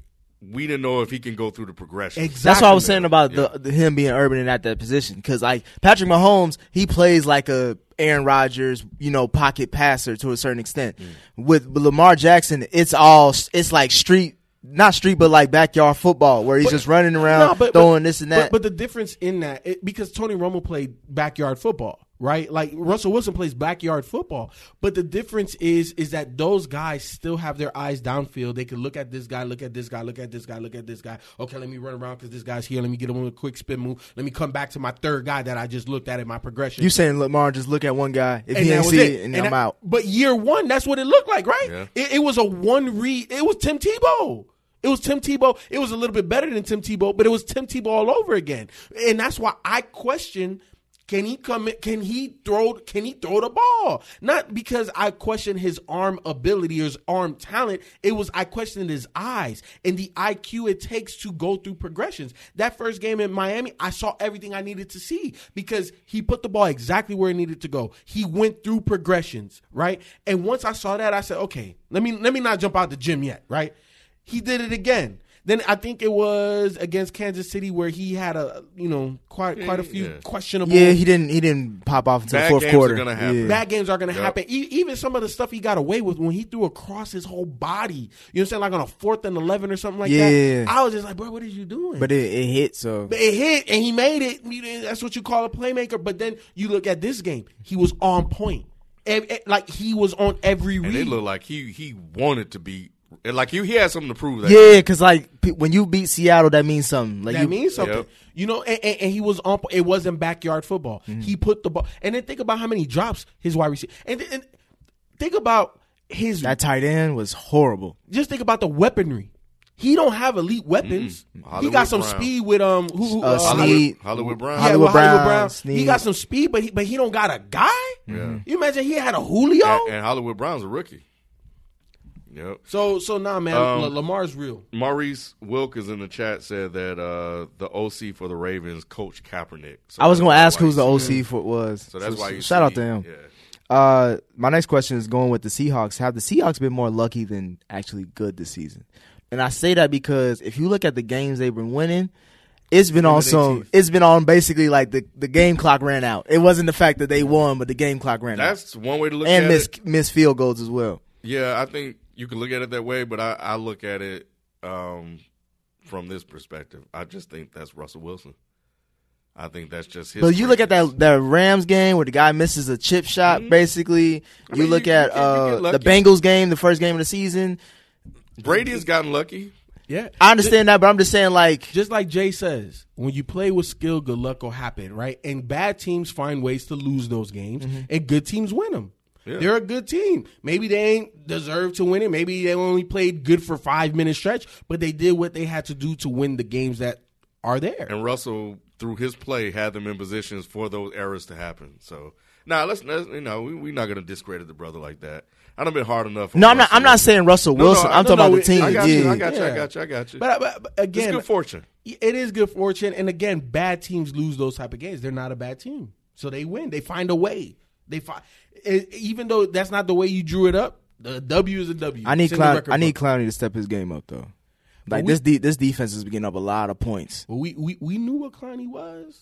We didn't know if he can go through the progression. exactly. That's what I was saying about the, the him being urban and at that position. Because like Patrick Mahomes, he plays like a Aaron Rodgers, you know, pocket passer to a certain extent. Mm. With, with Lamar Jackson, it's all it's like street, not street, but like backyard football where he's But- just running around, No, but- throwing but- this and that. But, but the difference in that, it, because Tony Romo played backyard football, right? Like Russell Wilson plays backyard football, but the difference is is that those guys still have their eyes downfield. They can look at this guy, look at this guy, look at this guy, look at this guy. Okay, let me run around because this guy's here. Let me get him with a quick spin move. Let me come back to my third guy that I just looked at in my progression. you saying Lamar just look at one guy if And he that ain't see it. it, and, And I'm that- out. But year one, that's what it looked like, right? Yeah. It, it was a one read. It was Tim Tebow. It was Tim Tebow. It was a little bit better than Tim Tebow, but it was Tim Tebow all over again. And that's why I question can he come in, can he throw can he throw the ball? Not because I question his arm ability or his arm talent. It was I questioned his eyes and the IQ it takes to go through progressions. That first game in Miami, I saw everything I needed to see because he put the ball exactly where it needed to go. He went through progressions, right? And once I saw that, I said, okay, let me let me not jump out the gym yet, right? He did it again. Then I think it was against Kansas City where he had a you know quite quite a few Yeah. questionable. Yeah, he didn't. He didn't pop off until Bad the fourth games are quarter. gonna happen. Yeah. Bad games are going to Yep. happen. E- even some of the stuff he got away with when he threw across his whole body. You know what I'm saying? Like on a fourth and 11 or something like Yeah. that. I was just like, bro, what are you doing? But it, it hit. So But it hit and he made it. That's what you call a playmaker. But then you look at this game, he was on point. Ev- ev- Like he was on every And read. it looked like he he wanted to be and like he, he had something to prove. That yeah, because like when you beat Seattle, that means something. Like that you, means something. Yep. You know, and, and, and he was on. It wasn't backyard football. Mm-hmm. He put the ball, and then think about how many drops his wide receiver, and, and think about his. that tight end was horrible. just think about the weaponry. He don't have elite weapons. He got some Brown. speed with um who, who Uh, Hollywood- Snead. Hollywood Brown. Yeah, Hollywood with Hollywood Brown, Brown. Snead. He got some speed, but he but he don't got a guy. Yeah. You imagine he had a Julio. And, and Hollywood Brown's a rookie. Yep. so so nah, man, Um, La- Lamar's real. Maurice Wilk is in the chat said that uh, the OC for the Ravens, Coach Kaepernick. So I was gonna ask why who's the OC see- for was. So that's why you shout see- out to him. Yeah. Uh, my next question is going with the Seahawks. Have the Seahawks been more lucky than actually good this season? And I say that because if you look at the games they've been winning, it's been on some. It's been on basically like the the game clock ran out. It wasn't the fact that they won, but the game clock ran out. That's one way to look And at miss it. miss field goals as well. Yeah, I think you can look at it that way, but I, I look at it um, from this perspective. I just think that's Russell Wilson. I think that's just his. But you look at that that Rams game where the guy misses a chip shot. Basically, I you mean, look you- at you uh, the. Bengals game, the first game of the season. Brady has gotten lucky. Yeah, I understand that, but I'm just saying like Just like Jay says, when you play with skill, good luck will happen, right? And bad teams find ways to lose those games, and good teams win them. Yeah. They're a good team. Maybe they ain't deserve to win it. Maybe they only played good for five minute stretch, but they did what they had to do to win the games that are there. And Russell, through his play, had them in positions for those errors to happen. So now let's, let's you know we, we're not going to discredit the brother like that. I done been hard enough. on no, I'm not. I'm not saying Russell No, no, Wilson. I- I'm no, talking no, about the team. I got yeah. you. I got you. I got you. I got you. But, but, but it's again, good fortune. it is good fortune. And again, bad teams lose those type of games. They're not a bad team, so they win. They find a way. They find, even though that's not the way you drew it up. The W is a W. I need It's Clown. I need. Clowney to step his game up though. Like we- this, de- this defense is getting up a lot of points. We, we we knew what Clowney was.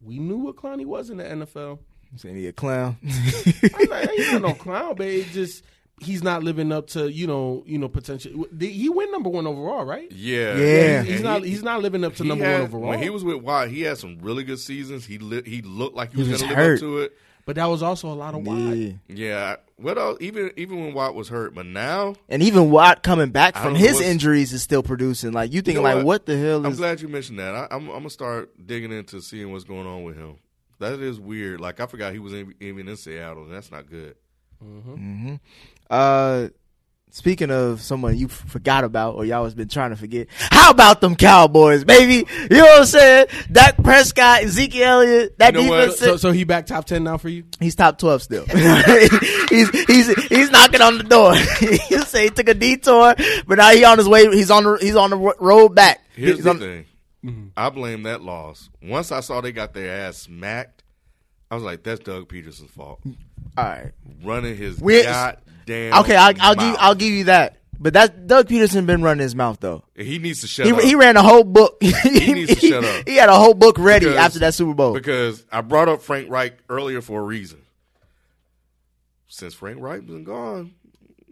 We knew what Clowney was in the NFL. Saying he a clown. I'm not, he's not no clown, but it just he's not living up to you know you know potential. He win number one overall, right? Yeah, Yeah. He's, he's not he- he's not living up to number had- one overall. When he was with Watt, he had some really good seasons. He li- he looked like he was, was going to live hurt. up to it. But that was also a lot of wide. yeah. Yeah. What else? Even even when Watt was hurt, but now And even Watt coming back from his injuries is still producing. Like you thinking, know like what? what the hell I'm glad you mentioned that. I, I'm I'm gonna start digging into seeing what's going on with him. That is weird. Like I forgot he was in, even in Seattle. And that's not good. Uh, speaking of someone you forgot about or y'all has been trying to forget, how about them Cowboys, baby? You know what I'm saying? Dak Prescott, Ezekiel Elliott, that You know defense. So so he back top ten now for you. He's top twelve still. he's he's he's knocking on the door. you say he took a detour, but now he on his way. He's on the he's on the road back. Here's He's the on- thing. Mm-hmm. I blame that loss. Once I saw they got their ass smacked, I was like, "That's Doug Pederson's fault." All right. Running his We- goddamn. Okay, I'll, I'll give. I'll give you that. But that Doug Pederson been running his mouth though. He needs to shut He, up. he ran a whole book. he needs to shut up. He had a whole book ready Because- after that Super Bowl. because I brought up Frank Reich earlier for a reason. Since Frank Reich been gone,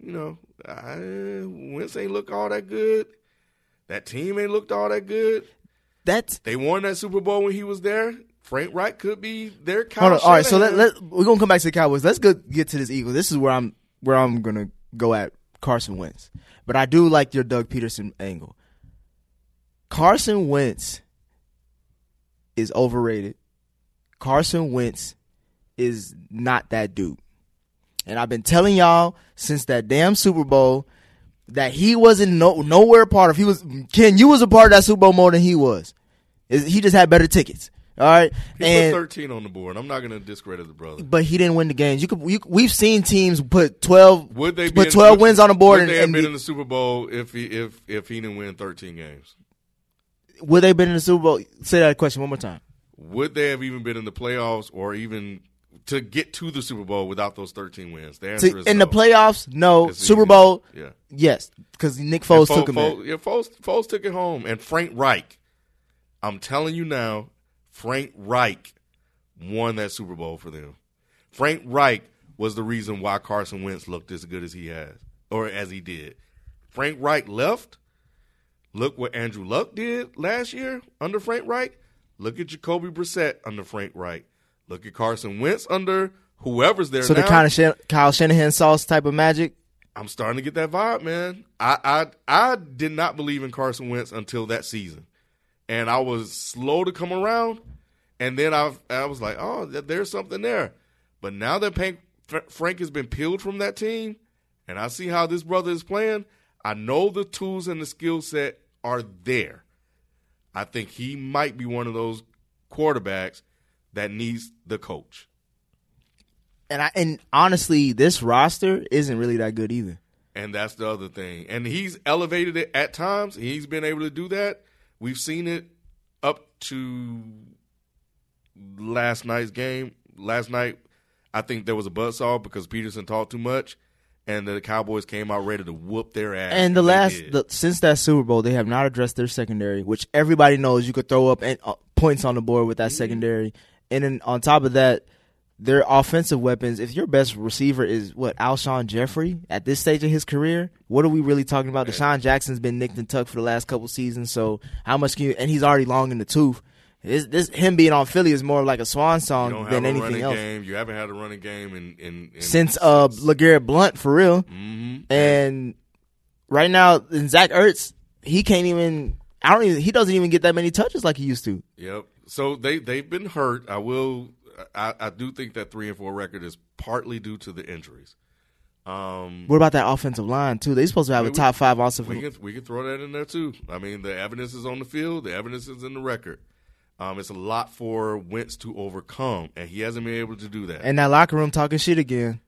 you know, I, Wentz ain't look all that good. That team ain't looked all that good. That's They won that Super Bowl when he was there. Frank Reich could be their Kyle hold on. All right, so let, let we're gonna come back to the Cowboys. Let's go get to this Eagle. This is where I'm where I'm gonna go at Carson Wentz. But I do like your Doug Pederson angle. Carson Wentz is overrated. Carson Wentz is not that dude. And I've been telling y'all since that damn Super Bowl that he wasn't no, nowhere part of. He was Ken. You was a part of that Super Bowl more than he was. He just had better tickets. All right, he and put 13 on the board. I'm not going to discredit the brother. but he didn't win the games. You could you, we've seen teams put twelve Would they put twelve wins on the board Would and, they have and been in the Super Bowl if he if if he didn't win 13 games? would they have been in the Super Bowl? Say that question one more time. Would they have even been in the playoffs or even to get to the Super Bowl without those 13 wins? The To- answer is in the playoffs, no. It's Super easy. Bowl, Yeah. yes, because Nick Foles Fo- took him there. Yeah, Foles, Foles took it home. And Frank Reich, I'm telling you now, Frank Reich won that Super Bowl for them. Frank Reich was the reason why Carson Wentz looked as good as he has, or as he did. Frank Reich left. Look what Andrew Luck did last year under Frank Reich. Look at Jacoby Brissett under Frank Reich. Look at Carson Wentz under whoever's there So now. the kind of Shan- Kyle Shanahan sauce type of magic. I'm starting to get that vibe, man. I, I I did not believe in Carson Wentz until that season, and I was slow to come around. And then I I was like, oh, there's something there. But now that Pank, Frank has been peeled from that team, and I see how this brother is playing, I know the tools and the skill set are there. I think he might be one of those quarterbacks that needs the coach. And I and honestly, this roster isn't really that good either. And that's the other thing. And he's elevated it at times. He's been able to do that. We've seen it up to last night's game. Last night, I think there was a buzzsaw because Pederson talked too much, and the Cowboys came out ready to whoop their ass. And the last, the, since that Super Bowl, they have not addressed their secondary, which everybody knows you could throw up and, uh, points on the board with that Mm-hmm. secondary. And then on top of that, their offensive weapons. If your best receiver is what Alshon Jeffery at this stage of his career, what are we really talking about? DeSean Jackson's been nicked and tucked for the last couple seasons. So how much can you? And he's already long in the tooth. This, this him being on Philly is more like a swan song than anything else. game. You haven't had a running game in, in, in Since uh LeGarrette Blunt for real. Mhm. And right now, in Zach Ertz, he can't even. I don't even. He doesn't even get that many touches like he used to. Yep. So they they've been hurt. I will. I, I do think that three and four record is partly due to the injuries. Um, What about that offensive line too? They supposed to have Yeah, a we- top five offensive. we can we can throw that in there too. I mean, the evidence is on the field. The evidence is in the record. Um, it's a lot for Wentz to overcome, and he hasn't been able to do that. and that locker room talking shit again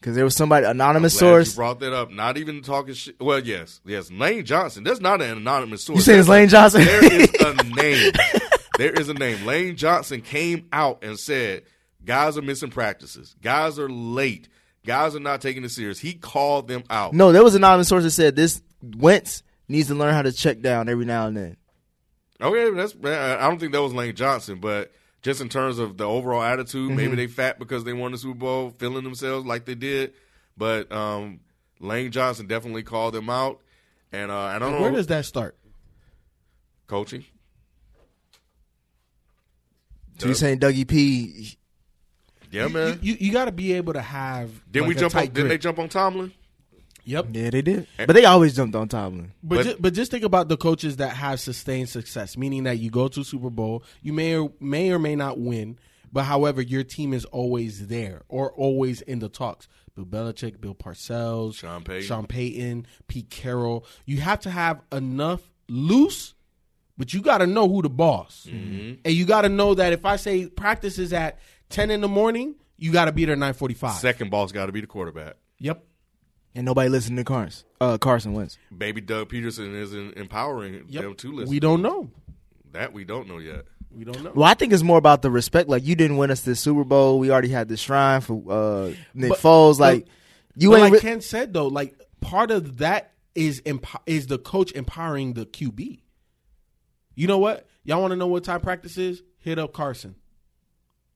because there was somebody anonymous source. You brought that up. Not even talking shit. Well, yes, yes. Lane Johnson. That's not an anonymous source. You saying it's Lane Johnson? There is a name. there is a name. Lane Johnson came out and said, "Guys are missing practices. Guys are late. Guys are not taking it serious." He called them out. no, there was an anonymous source that said this Wentz needs to learn how to check down every now and then. Okay, that's. I don't think that was Lane Johnson, but just in terms of the overall attitude, Mm-hmm. maybe they fat because they won the Super Bowl, feeling themselves like they did. But um, Lane Johnson definitely called them out, and uh, I don't know Where does that start? coaching. So you saying Dougie P? Yeah, man. You you got to be able to have. Didn't like we a jump? On, tight didn't they jump on Tomlin? Yep. Yeah, they did, but they always jumped on Tomlin. But But- ju- but just think about the coaches that have sustained success, meaning that you go to Super Bowl, you may or may or may not win, but however your team is always there or always in the talks. Bill Belichick, Bill Parcells, Sean Payton. Sean Payton, Pete Carroll. You have to have enough loose, but you got to know who the boss, Mm-hmm. and you got to know that if I say practice is at ten in the morning, you got to be there nine forty five. Second boss got to be the quarterback. Yep. And nobody listened to Carson. Uh, Carson Wentz. Baby Doug Pederson isn't empowering Yep. them to listen. We don't know. that we don't know yet. We don't know. Well, I think it's more about the respect. Like you didn't win us this Super Bowl. We already had the shrine for uh, Nick But- Foles. Like you but ain't. like re- Ken said though, like part of that is empo- is the coach empowering the QB. You know what? Y'all want to know what time practice is? Hit up Carson.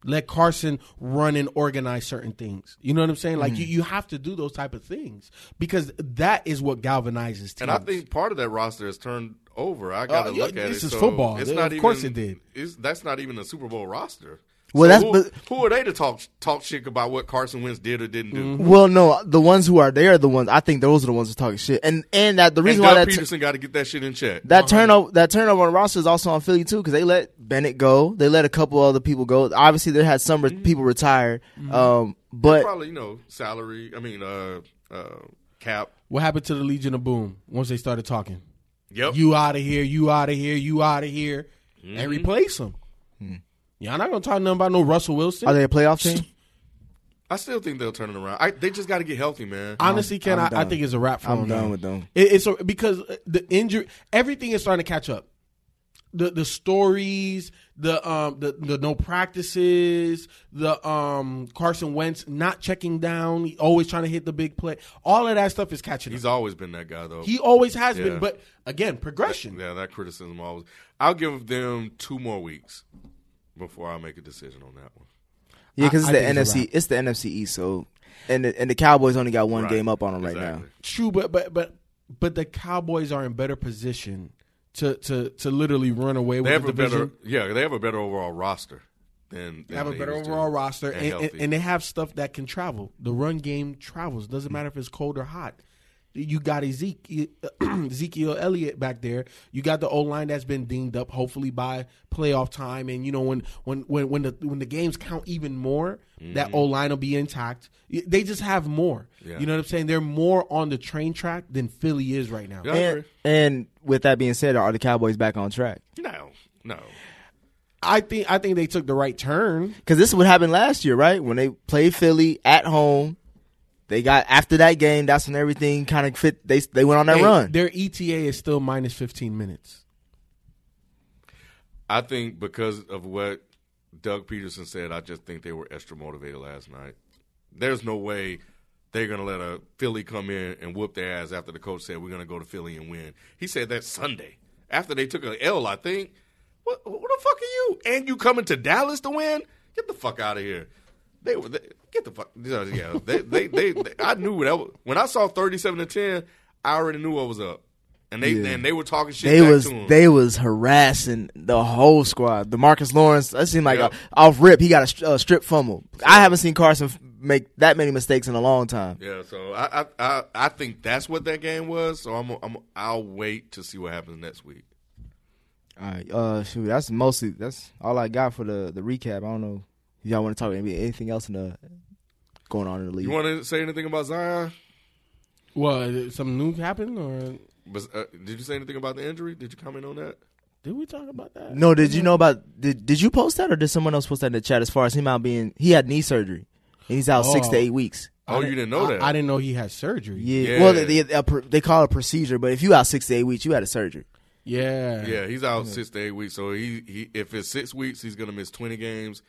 Let Carson run and organize certain things. You know what I'm saying? Like you, Mm-hmm. you have to do those type of things because that is what galvanizes teams. And I think part of that roster has turned over. I got to Uh, yeah, look at it. this is So football. It's Of not course even, it did. It's, that's not even a Super Bowl roster. Well, So that's- who, but- who are they to talk talk shit about what Carson Wentz did or didn't do? Mm-hmm. well, no, the ones who are there, are the ones I think those are the ones who talking shit. And and that the And reason Doug why that Pederson got to get that shit in check. that turnover that turnover on the roster is also on Philly too because they let Bennett go. They let a couple other people go. Obviously, they had some re- people retire. Um, but Probably you know salary. I mean uh, uh, cap. what happened to the Legion of Boom once they started talking? Yep. You out of here, you out of here, you out of here, Mm-hmm. and replace them. Y'all not gonna talk nothing about no Russell Wilson. are they a playoff team? I still think they'll turn it around. I, they just got to get healthy, man. Honestly, Ken, I'm I, I think it's a wrap for I'm him done now. with them. It, it's a, because the injury, everything is starting to catch up. the the stories, the um the, the no practices, the um Carson Wentz not checking down, always trying to hit the big play. All of that stuff is catching He's up. always been that guy though. He always has Yeah. been, but again, progression. yeah, that criticism always. I'll give them two more weeks before I make a decision on that one. Yeah, because it's I the think it's NFC. It's the NFC East. So, and the, and the Cowboys only got one Right. game up on them right Exactly. now. True, but but but but the Cowboys are in better position to to to literally run away They with have the a division. better, yeah, they have a better overall roster than. They have a better overall roster, and, and, and, and they have stuff that can travel. The run game travels. Doesn't mm. matter if it's cold or hot. You got Ezekiel, Ezekiel Elliott back there. You got the O line that's been dinged up, hopefully by playoff time. And you know when when when when the when the games count even more, that mm-hmm. O line will be intact. They just have more. Yeah. You know what I'm saying? They're more on the train track than Philly is right now. And, and with that being said, are the Cowboys back on track? no, no. I think I think they took the right turn. Because this is what happened last year, right? When they played Philly at home, they got after that game. That's when everything kind of fit. They they went on that Hey, run. Their ETA is still minus 15 minutes. I think because of what Doug Pederson said, I just think they were extra motivated last night. There's no way they're going to let a Philly come in and whoop their ass after the coach said we're going to go to Philly and win. He said that Sunday after they took an L, I think. What, what the fuck are you? And you coming to Dallas to win? Get the fuck out of here. They were they, get the fuck yeah. They, they, they, they I knew that was, when I saw thirty seven to ten. I already knew what was up, and they Yeah. and they were talking shit. They was they was harassing the whole squad. DeMarcus Lawrence, that seemed like Yep. a, off rip. He got a uh, strip fumble. I haven't seen Carson make that many mistakes in a long time. Yeah, so I, I I I think that's what that game was. So I'm I'm I'll wait to see what happens next week. All right, uh, shoot, that's mostly that's all I got for the the recap. I don't know y'all want to talk maybe anything else in the going on in the league. You want to say anything about Zion? What? Something new happened, or But, uh, did you say anything about the injury? Did you comment on that? did we talk about that? no, did you know about did did you post that or did someone else post that in the chat as far as him out being he had knee surgery and he's out six Oh. to eight weeks. Oh, you didn't know I, that? I didn't know he had surgery. Yeah, Yeah. well they they, a pr- they call it a procedure, but if you out six to eight weeks, you had a surgery. Yeah. Yeah, he's out six to eight weeks. So he, he if it's six weeks, he's gonna miss twenty games.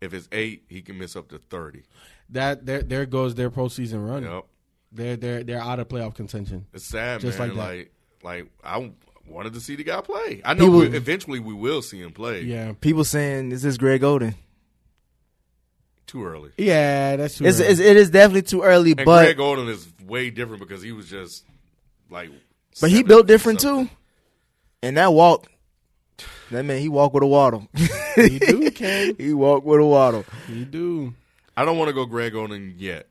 If it's eight, he can miss up to thirty. That there there goes their postseason run. Yep, They're they're they're out of playoff contention. it's sad, Just man. like that. Like like I wanted to see the guy play. I know People- we, eventually we will see him play. Yeah. People saying is this Greg Oden? too early. Yeah, that's true. It's, it's, it is definitely too early, And but Greg Oden is way different because he was just like. but he built different something. too. And that walk, that man, he walk with a waddle. you do, Ken. he walk with a waddle. You do. I don't want to go Greg Oden yet,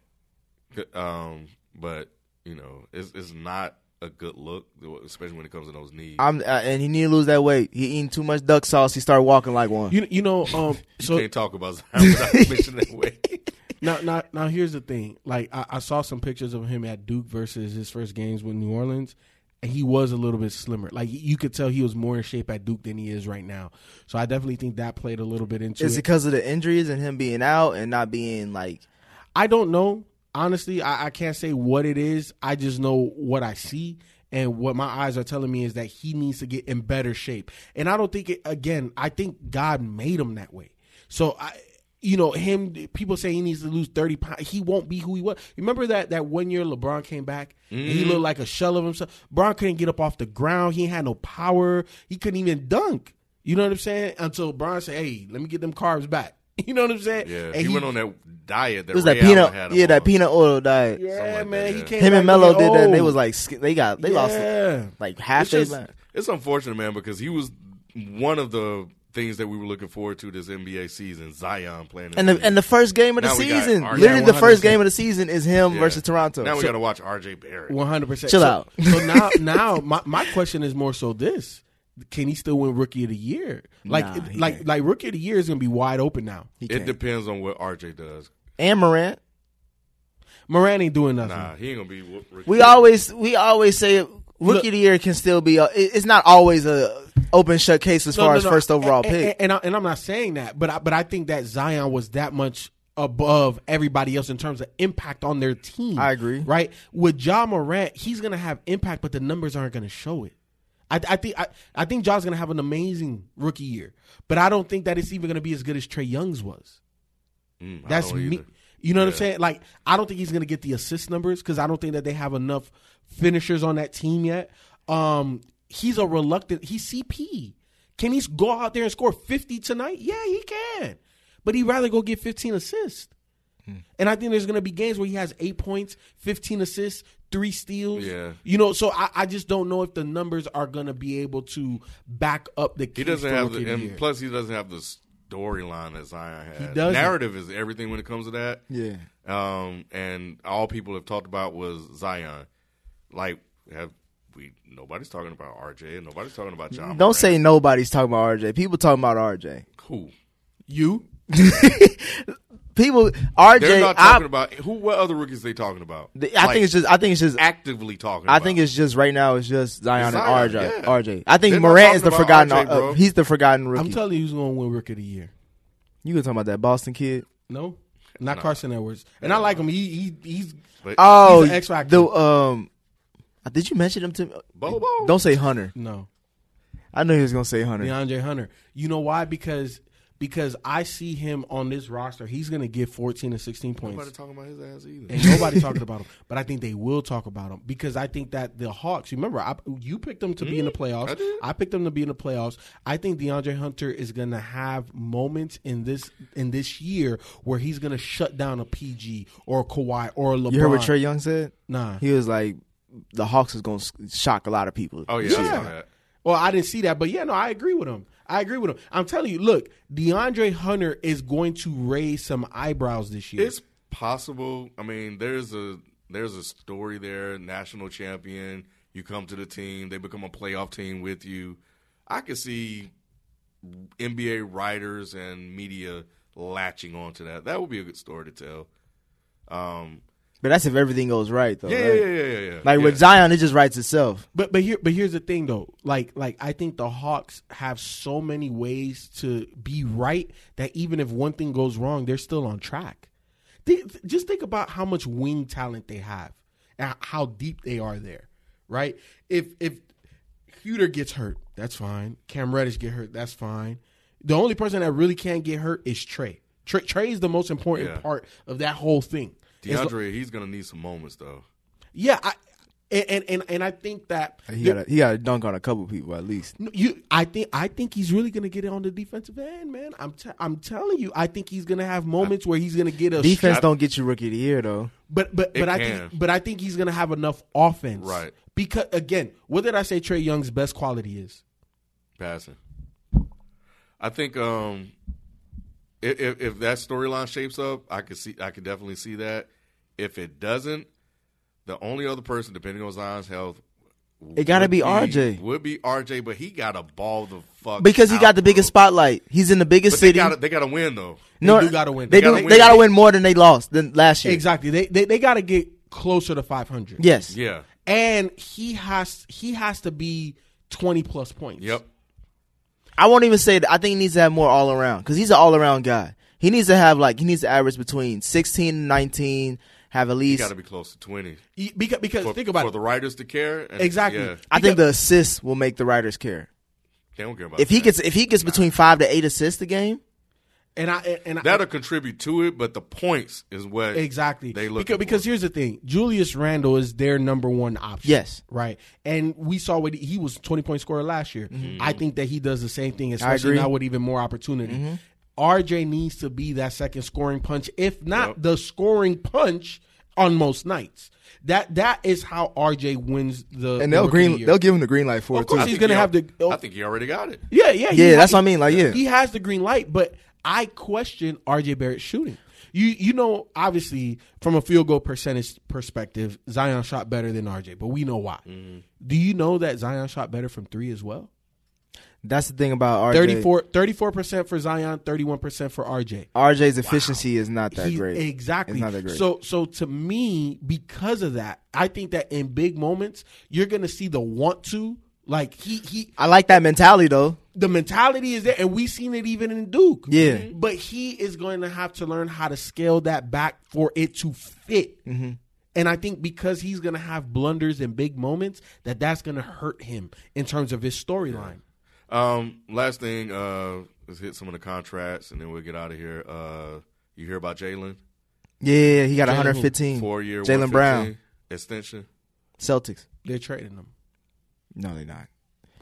um, but you know it's it's not a good look, especially when it comes to those knees. I'm uh, and he need to lose that weight. He eating too much duck sauce. He started walking like one. You you know um you so can't talk about Zion without mentioning that way. now now now here's the thing. Like I, I saw some pictures of him at Duke versus his first games with New Orleans. He was a little bit slimmer. Like you could tell he was more in shape at Duke than he is right now. So I definitely think that played a little bit into Is it it. because of the injuries and him being out and not being like? I don't know. Honestly, I, I can't say what it is. I just know what I see. And what my eyes are telling me is that he needs to get in better shape. And I don't think it, again, I think God made him that way. So I, you know, him, people say he needs to lose 30 pounds. He won't be who he was. Remember that, that one year LeBron came back and he mm-hmm. looked like a shell of himself. LeBron couldn't get up off the ground. He had no power. He couldn't even dunk. You know what I'm saying? Until LeBron said, hey, let me get them carbs back. You know what I'm saying? Yeah, And he, went on that diet that It was Ray that peanut, Allen had him yeah, that peanut oil diet. Yeah, like man. that, he came Him and back Melo did that. and They was like they got they lost Yeah. like half It's their just- it's unfortunate, man, because he was one of the things that we were looking forward to this NBA season. Zion playing, in And the and the first game of the Now season, RJ. literally the first game of the season is him Yeah. versus Toronto. Now we So- got to watch R.J. Barrett. One hundred percent. Chill so, out. so now, now my, my question is more so this: Can he still win Rookie of the Year? Like, Nah, he like, can't. like Rookie of the Year is gonna be wide open now. He It can't. depends on what R.J. does. and Morant. Moran ain't doing nothing. Nah, he ain't gonna be. rookie. We always we always say rookie Look- of the year can still be. A, it's not always a open shut case as No, far no, as no. first overall and, pick. And, and, I, and I'm not saying that, but I, but I think that Zion was that much above everybody else in terms of impact on their team. I agree. Right with Ja Morant, he's gonna have impact, but the numbers aren't gonna show it. I, I think I, I think Ja's gonna have an amazing rookie year, but I don't think that it's even gonna be as good as Trae Young's was. Mm, That's me. either. You know what I'm saying? Like, I don't think he's gonna get the assist numbers because I don't think that they have enough finishers on that team yet. Um, he's a reluctant. He's CP. Can he go out there and score 50 tonight? Yeah, he can. But he'd rather go get 15 assists. Hmm. And I think there's gonna be games where he has eight points, 15 assists, three steals. Yeah. You know, so I, I just don't know if the numbers are gonna be able to back up the. He doesn't have the, and plus he doesn't have the storyline that Zion has. doesn't. Narrative is everything when it comes to that. Yeah. Um, and all people have talked about was Zion. Like, have we? Nobody's talking about RJ, and nobody's talking about John. Don't Morant. say nobody's talking about RJ. People talking about RJ. who. you. People RJ. They're not I, talking about who. What other rookies they talking about? I Like, think it's just. I think it's just. actively talking. I about. think it's just right now. It's just Zion, Zion, and RJ. yeah. RJ. I think They're Morant is the forgotten. RJ, uh, he's the forgotten rookie. I'm telling you, who's gonna win Rookie of the year? you gonna talk about that Boston kid? No, not Carson Edwards. And I like him. He, he he's But Oh, He's an X Factor. The um, did you mention him to? me? Bobo. Don't say Hunter. no I knew he was gonna say Hunter. DeAndre Hunter. You know why? Because because I see him on this roster. He's gonna get 14 to 16 points. Nobody talking about his ass either. Ain't nobody talking about him, but I think they will talk about him because I think that the Hawks. Remember, I, you picked them to be in the playoffs. Mm, I did. I picked them to be in the playoffs. I think DeAndre Hunter is going to have moments in this in this year where he's going to shut down a PG or a Kawhi or a LeBron. You heard what Trae Young said? Nah. He was like, the Hawks is gonna shock a lot of people. Oh yeah, this I. Well, I didn't see that, but yeah, no, I agree with him. I agree with him. I'm telling you, look, DeAndre Hunter is going to raise some eyebrows this year. It's possible. I mean, there's a there's a story there. National champion. You come to the team. They become a playoff team with you. I could see NBA writers and media latching onto that. That would be a good story to tell. Um, But that's if everything goes right, though. yeah, right? yeah, yeah, yeah, yeah. Like yeah. with Zion, it just writes itself. But but here but here's the thing though. Like like I think the Hawks have so many ways to be right that even if one thing goes wrong, they're still on track. They, just think about how much wing talent they have and how deep they are there, right? If if Hunter gets hurt, that's fine. Cam Reddish get hurt, that's fine. The only person that really can't get hurt is Trae. Trae, Trae is the most important Yeah. part of that whole thing. As lo- DeAndre, he's gonna need some moments though. yeah, I, and, and and and I think that He got he got to dunk on a couple people at least. You, I think, I think he's really gonna get it on the defensive end, man. I'm, t- I'm telling you, I think he's gonna have moments where he's gonna get a Defense strap- don't get you rookie of the year though. but but It but I can. think, but I think he's gonna have enough offense, Right. Because again, what did I say? Trae Young's best quality is passing. I think um, if, if if that storyline shapes up, I could see I could definitely see that. If it doesn't, the only other person, depending on Zion's health, It gotta would be RJ. It would be RJ, but he got to ball the fuck Because he out, got the biggest bro. spotlight. He's in the biggest But they city. got they got to win though. no, do gotta win. They, They do. gotta They win. got to win more than they lost than last year. exactly. They they, they got to get closer to 500. Yes. Yeah. and he has he has to be 20 plus points. Yep. I won't even say that. I think he needs to have more all around because he's an all around guy. He needs to have like he needs to average between sixteen and nineteen. Have at He least. got to be close to twenty. He- because because For, think about it for it. the writers to care. And, Exactly. Yeah, I think the assists will make the writers care. they don't care about If he gets if he gets between five to eight assists a game, and I and I, that'll contribute to it, but the points is what Exactly. they look because, because here's the thing: Julius Randle is their number one option. Yes. right. And we saw what he, he was twenty point scorer last year. Mm-hmm. I think that he does the same thing, especially agree. now with even more opportunity. Mm-hmm. RJ needs to be that second scoring punch, if not Yep. the scoring punch on most nights. That that is how RJ wins the and they'll the green year. they'll give him the green light for Of it course too. he's gonna have al- the- I think he already got it. Yeah, yeah, Yeah, ha- that's what I mean, like, yeah. he has the green light, but I question RJ Barrett's shooting. You you know, obviously from a field goal percentage perspective, Zion shot better than RJ, but we know why. Mm-hmm. Do you know that Zion shot better from three as well? That's the thing about RJ. 34 percent for Zion, thirty one percent for RJ. RJ's efficiency is not that He- great. Exactly. It's not that great. So so to me, because of that, I think that in big moments, you're gonna see the want to. Like he he I like that mentality though. the mentality is there, and we've seen it even in Duke. Yeah. but he is going to have to learn how to scale that back for it to fit. Mm-hmm. And I think because he's going to have blunders and big moments, that that's going to hurt him in terms of his storyline. Um, last thing, uh, let's hit some of the contracts, and then we'll get out of here. Uh, you hear about Jalen? Yeah, he got Jalen who? 115. Four year, Jalen Brown, extension. Celtics. They're trading him. No, they're not.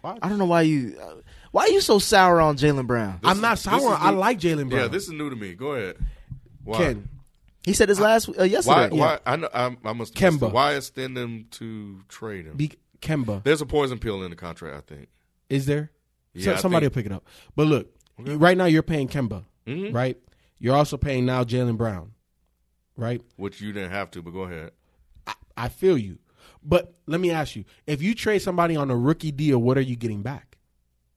Why? I don't know why you. Uh, why are you so sour on Jalen Brown? I'm not is- this sour. is I like Jalen Brown. Yeah, this is new to me. Go ahead. Why? Ken. He said his last uh, Why? yesterday. Why? I know. I'm, I must. Kemba. Why extend them to trade him? Be, Kemba. There's a poison pill in the contract. I think. Is there? Yeah, So- somebody think- will pick it up. But look, right now you're paying Kemba, Mhm. right? You're also paying now Jalen Brown, right? Which you didn't have to, but go ahead. I, I feel you. But let me ask you if you trade somebody on a rookie deal, what are you getting back?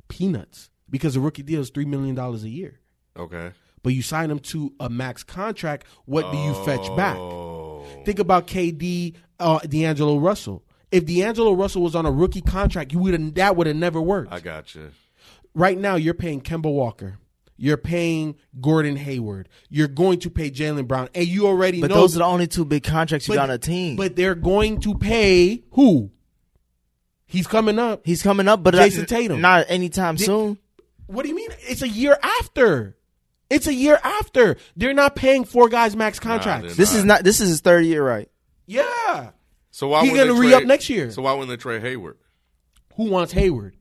Peanuts. Because a rookie deal is $3 million a year. Okay. But you sign them to a max contract, what do you fetch back? Oh. Think about KD, uh, D'Angelo Russell. If D'Angelo Russell was on a rookie contract, you would that would have never worked. I got you. Right now you're paying Kemba Walker. You're paying Gordon Hayward. You're going to pay Jalen Brown. And you already But know those are the only two big contracts you but- got on a team. But they're going to pay who? He's coming up. He's coming up, but Jayson not, Tatum. not anytime Di- soon. What do you mean? It's a year after. It's a year after. They're not paying four guys max contracts. they're This is not. This is his third year, right? yeah. So why He would gonna re-up next year. So why wouldn't they trade Hayward? Who wants Hayward?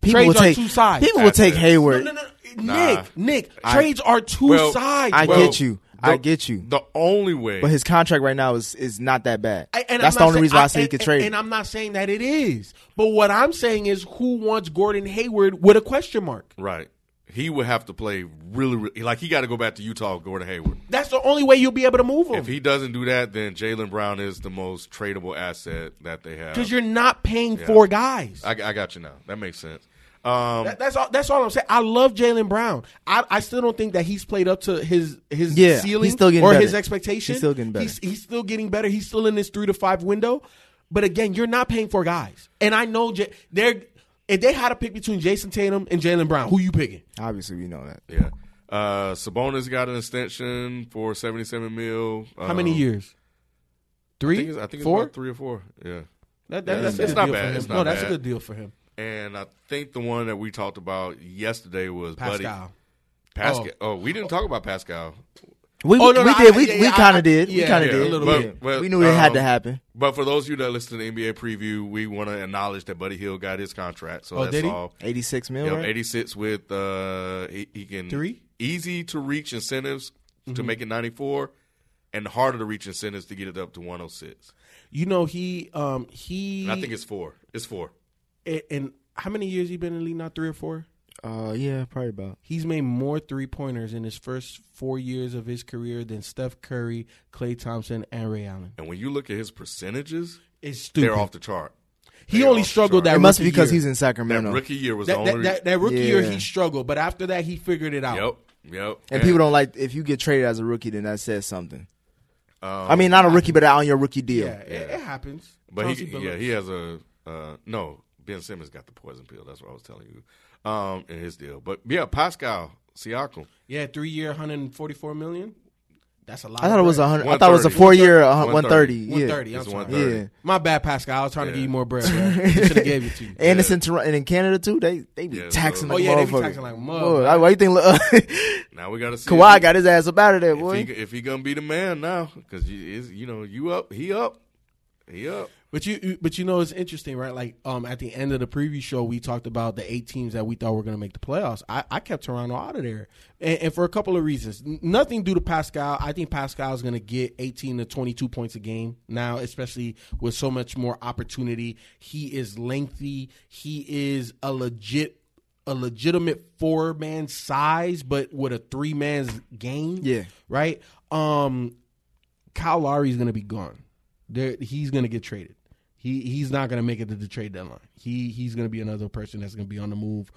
People Trades will are take. two sides. People will take Hayward. No, no, no. Nah. Nick, Nick, I- trades are two Well, sides. I bro. get you. I get you. The only way. But his contract right now is is not that bad. I- and That's I'm the only say- reason why I, say he could trade. And I'm not saying that it is. But what I'm saying is who wants Gordon Hayward with a question mark? right. He would have to play really, really like he got to go back to Utah. with Gordon Hayward. That's the only way you'll be able to move him. If he doesn't do that, then Jalen Brown is the most tradable asset that they have. Because you're not paying four guys. I, I got you now. That makes sense. Um, That- that's all. That's all I'm saying. I love Jalen Brown. I, I still don't think that he's played up to his his Yeah, ceiling he's still or better. his expectation. He's still getting better. He's, he's still getting better. He's still in this three to five window. But again, you're not paying for guys. And I know J- they're if they had to pick between Jayson Tatum and Jalen Brown, who you picking? Obviously, we know that. yeah. Uh, Sabonis got an extension for seventy-seven mil. How many Um, years? I Three, think it's, I think it's four. about three or four. Yeah. That, that, Yeah, that's a it's good not deal bad. for him. It's not no, that's a good deal for him. And I think the one that we talked about yesterday was Buddy Pascal. Pascal. Oh, we didn't talk about Pascal. We Oh, no, we no, did. I- we yeah, we kind of did. yeah, we kind of yeah, a did. little Yeah. bit. But, we knew it had to um, happen. But for those of you that listen to the NBA preview, we want to acknowledge that Buddy Hield got his contract. So Oh, that's did he? all. Eighty six mil. Yep, right? 86 with uh he, he can Three? easy to reach incentives Mm-hmm. to make it 94 and harder to reach incentives to get it up to 106. You know he um he And I think it's 4. It's 4. and, and how many years he been in the league now? Three or four. Uh, yeah, probably about. He's made more three pointers in his first four years of his career than Steph Curry, Klay Thompson, and Ray Allen. And when you look at his percentages, It's stupid. they're off the chart. he They're only struggled that It must be because year. he's in That Sacramento, rookie year was that, the only that, that rookie year he struggled, but after that he figured it out. Yep. Yep. and people don't like if you get traded as a rookie, then that says something. Um, I mean, not a rookie, but on your rookie deal. Yeah, It, it happens. But Chauncey he, Billups. yeah, he has a uh, no. Ben Simmons got the poison pill. That's what I was telling you, um, in his deal. But yeah, Pascal Siakam. yeah, three year, hundred and forty four million. That's a lot. I thought it was a a hundred. I thought it was a four year, one 130. thirty. one Yeah, thirty. I'm It's sorry. 130. yeah. My bad, Pascal. I was trying to Yeah. give you more bread. Bro. should have gave it to you. And it's in Toronto and in Canada too. They they be Yeah, taxing so- like Oh, yeah, they be motherfuckers. taxing like a mug, Boy, man. Why you think Now we got to see. Kawhi if got his ass up out of there, if boy? he, if he gonna be the man now, because you, is- you know you up, he up, he up. But you, but you know, it's interesting, right? Like, um, at the end of the preview show, we talked about the eight teams that we thought were going to make the playoffs. I, I kept Toronto out of there, and, and for a couple of reasons. N- Nothing due to Pascal. I think Pascal is going to get eighteen to twenty-two points a game now, especially with so much more opportunity. He is lengthy. He is a legit, a legitimate four-man size, but with a three-man's game. Yeah. right. Um, Kyle Lowry is going to be gone. There, he's going to get traded. He he's not going to make it to the trade deadline. He he's going to be another person that's going to be on the move.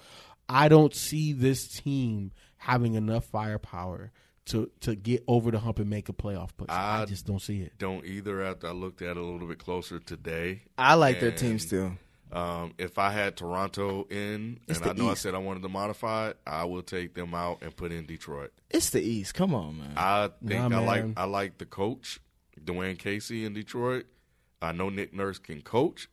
I don't see this team having enough firepower to to get over the hump and make a playoff push. I, I- just don't see it. Don't either. After I looked at it a little bit closer today, I like their team still. Um, if I had Toronto in, It's and I the know I said I wanted to modify it, I will take them out and put in Detroit. It's the East. Come on, man. I think Nah, I like. I like the coach Dwane Casey in Detroit. I know Nick Nurse can coach.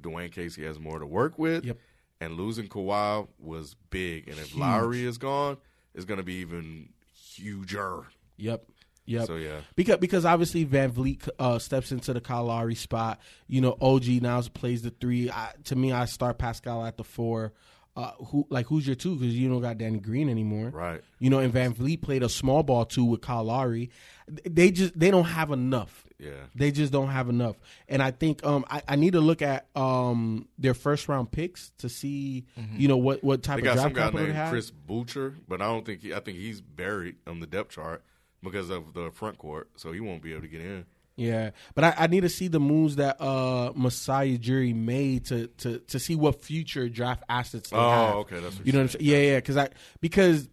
Dwane Casey has more to work with. Yep. And losing Kawhi was big. And if Lowry is gone, it's going to be even huger. Yep. Yep. So, yeah. Because because obviously VanVleet uh, steps into the Kyle Lowry spot. You know, OG now plays the three. I, to me, I start Pascal at the four. Uh, who like who's your two? Because you don't got Danny Green anymore, Right. You know, and VanVleet played a small ball too with Kyle Lowry. They just they don't have enough. Yeah. They just don't have enough. And I think um I, I need to look at um their first round picks to see you know what what type They of got some guy capital they named have. Chris Boucher, but I don't think he, I think he's buried on the depth chart because of the front court, so he won't be able to get in. Yeah, but I, I need to see the moves that uh Masai Ujiri made to to to see what future draft assets they Oh, have. okay, that's what you know what I'm saying. Yeah, yeah, because I because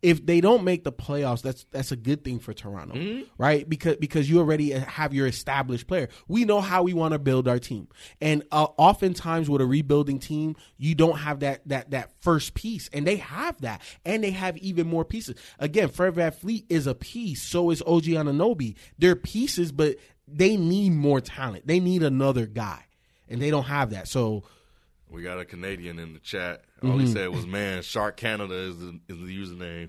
if they don't make the playoffs, that's that's a good thing for Toronto, Mm-hmm. right? Because because you already have your established player. We know how we want to build our team, and uh, oftentimes with a rebuilding team, you don't have that that that first piece, and they have that, and they have even more pieces. Again, Fred VanVleet is a piece. So is OG Anunoby. They're pieces, but they need more talent. They need another guy, and they don't have that. So We got a Canadian in the chat. All Mm-hmm. he said was, "Man, Shark Canada is the, is the username."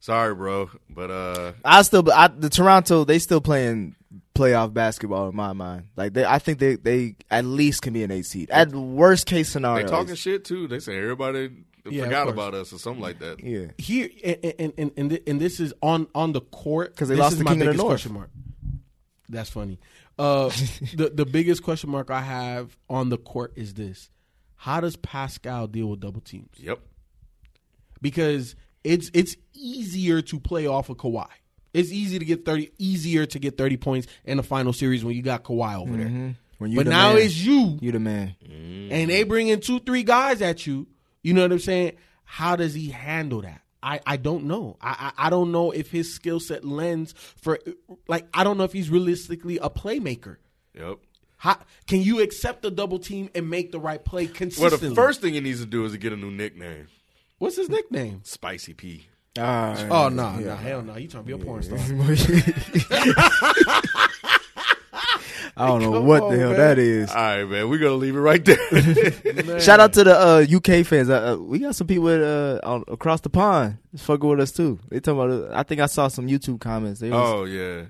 Sorry, bro, but uh, I still, I, the Toronto, they still playing playoff basketball in my mind. Like they, I think they, they at least can be an eight seed. At worst case scenario, they talking shit too. They say everybody Yeah, forgot about us or something like that. yeah. here and and and, and, this is on on the court 'Cause they this lost is the my king of the biggest north. question mark. That's funny. Uh, the the biggest question mark I have on the court is this: How does Pascal deal with double teams? Yep. Because it's it's easier to play off of Kawhi. It's easy to get thirty, easier to get thirty points in the final series when you got Kawhi over there. Mm-hmm. When you But the now man, it's you, you the man. Mm. and they bring in two, three guys at you. You know what I'm saying? How does he handle that? I, I don't know. I, I I don't know if his skill set lends for like I don't know if he's realistically a playmaker. Yep. How can you accept the double team and make the right play consistently? Well, the first thing he needs to do is to get a new nickname, what's his nickname? Spicy P. Oh no, no, hell no! You trying to be a porn star? I don't know Come what on, the hell man. that is. All right, man, we're gonna leave it right there. Shout out to the uh, UK fans. Uh, uh, we got some people uh, on, across the pond. It's fucking with us too. They talking about. Uh, I think I saw some YouTube comments. They was, oh yeah,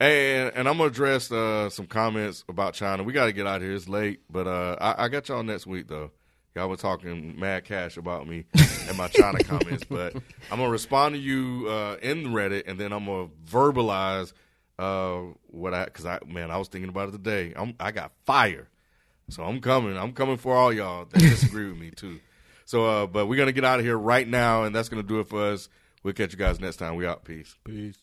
and and I'm gonna address uh, some comments about China. We got to get out of here. It's late, but uh, I, I got y'all next week though. Y'all were talking mad cash about me and my China comments, but I'm gonna respond to you uh, in Reddit, and then I'm gonna verbalize uh, what I because I man I was thinking about it today. I'm I got fire, so I'm coming. I'm coming for all y'all that disagree with me too. So, uh, but we're gonna get out of here right now, and that's gonna do it for us. We'll catch you guys next time. We out. Peace. Peace.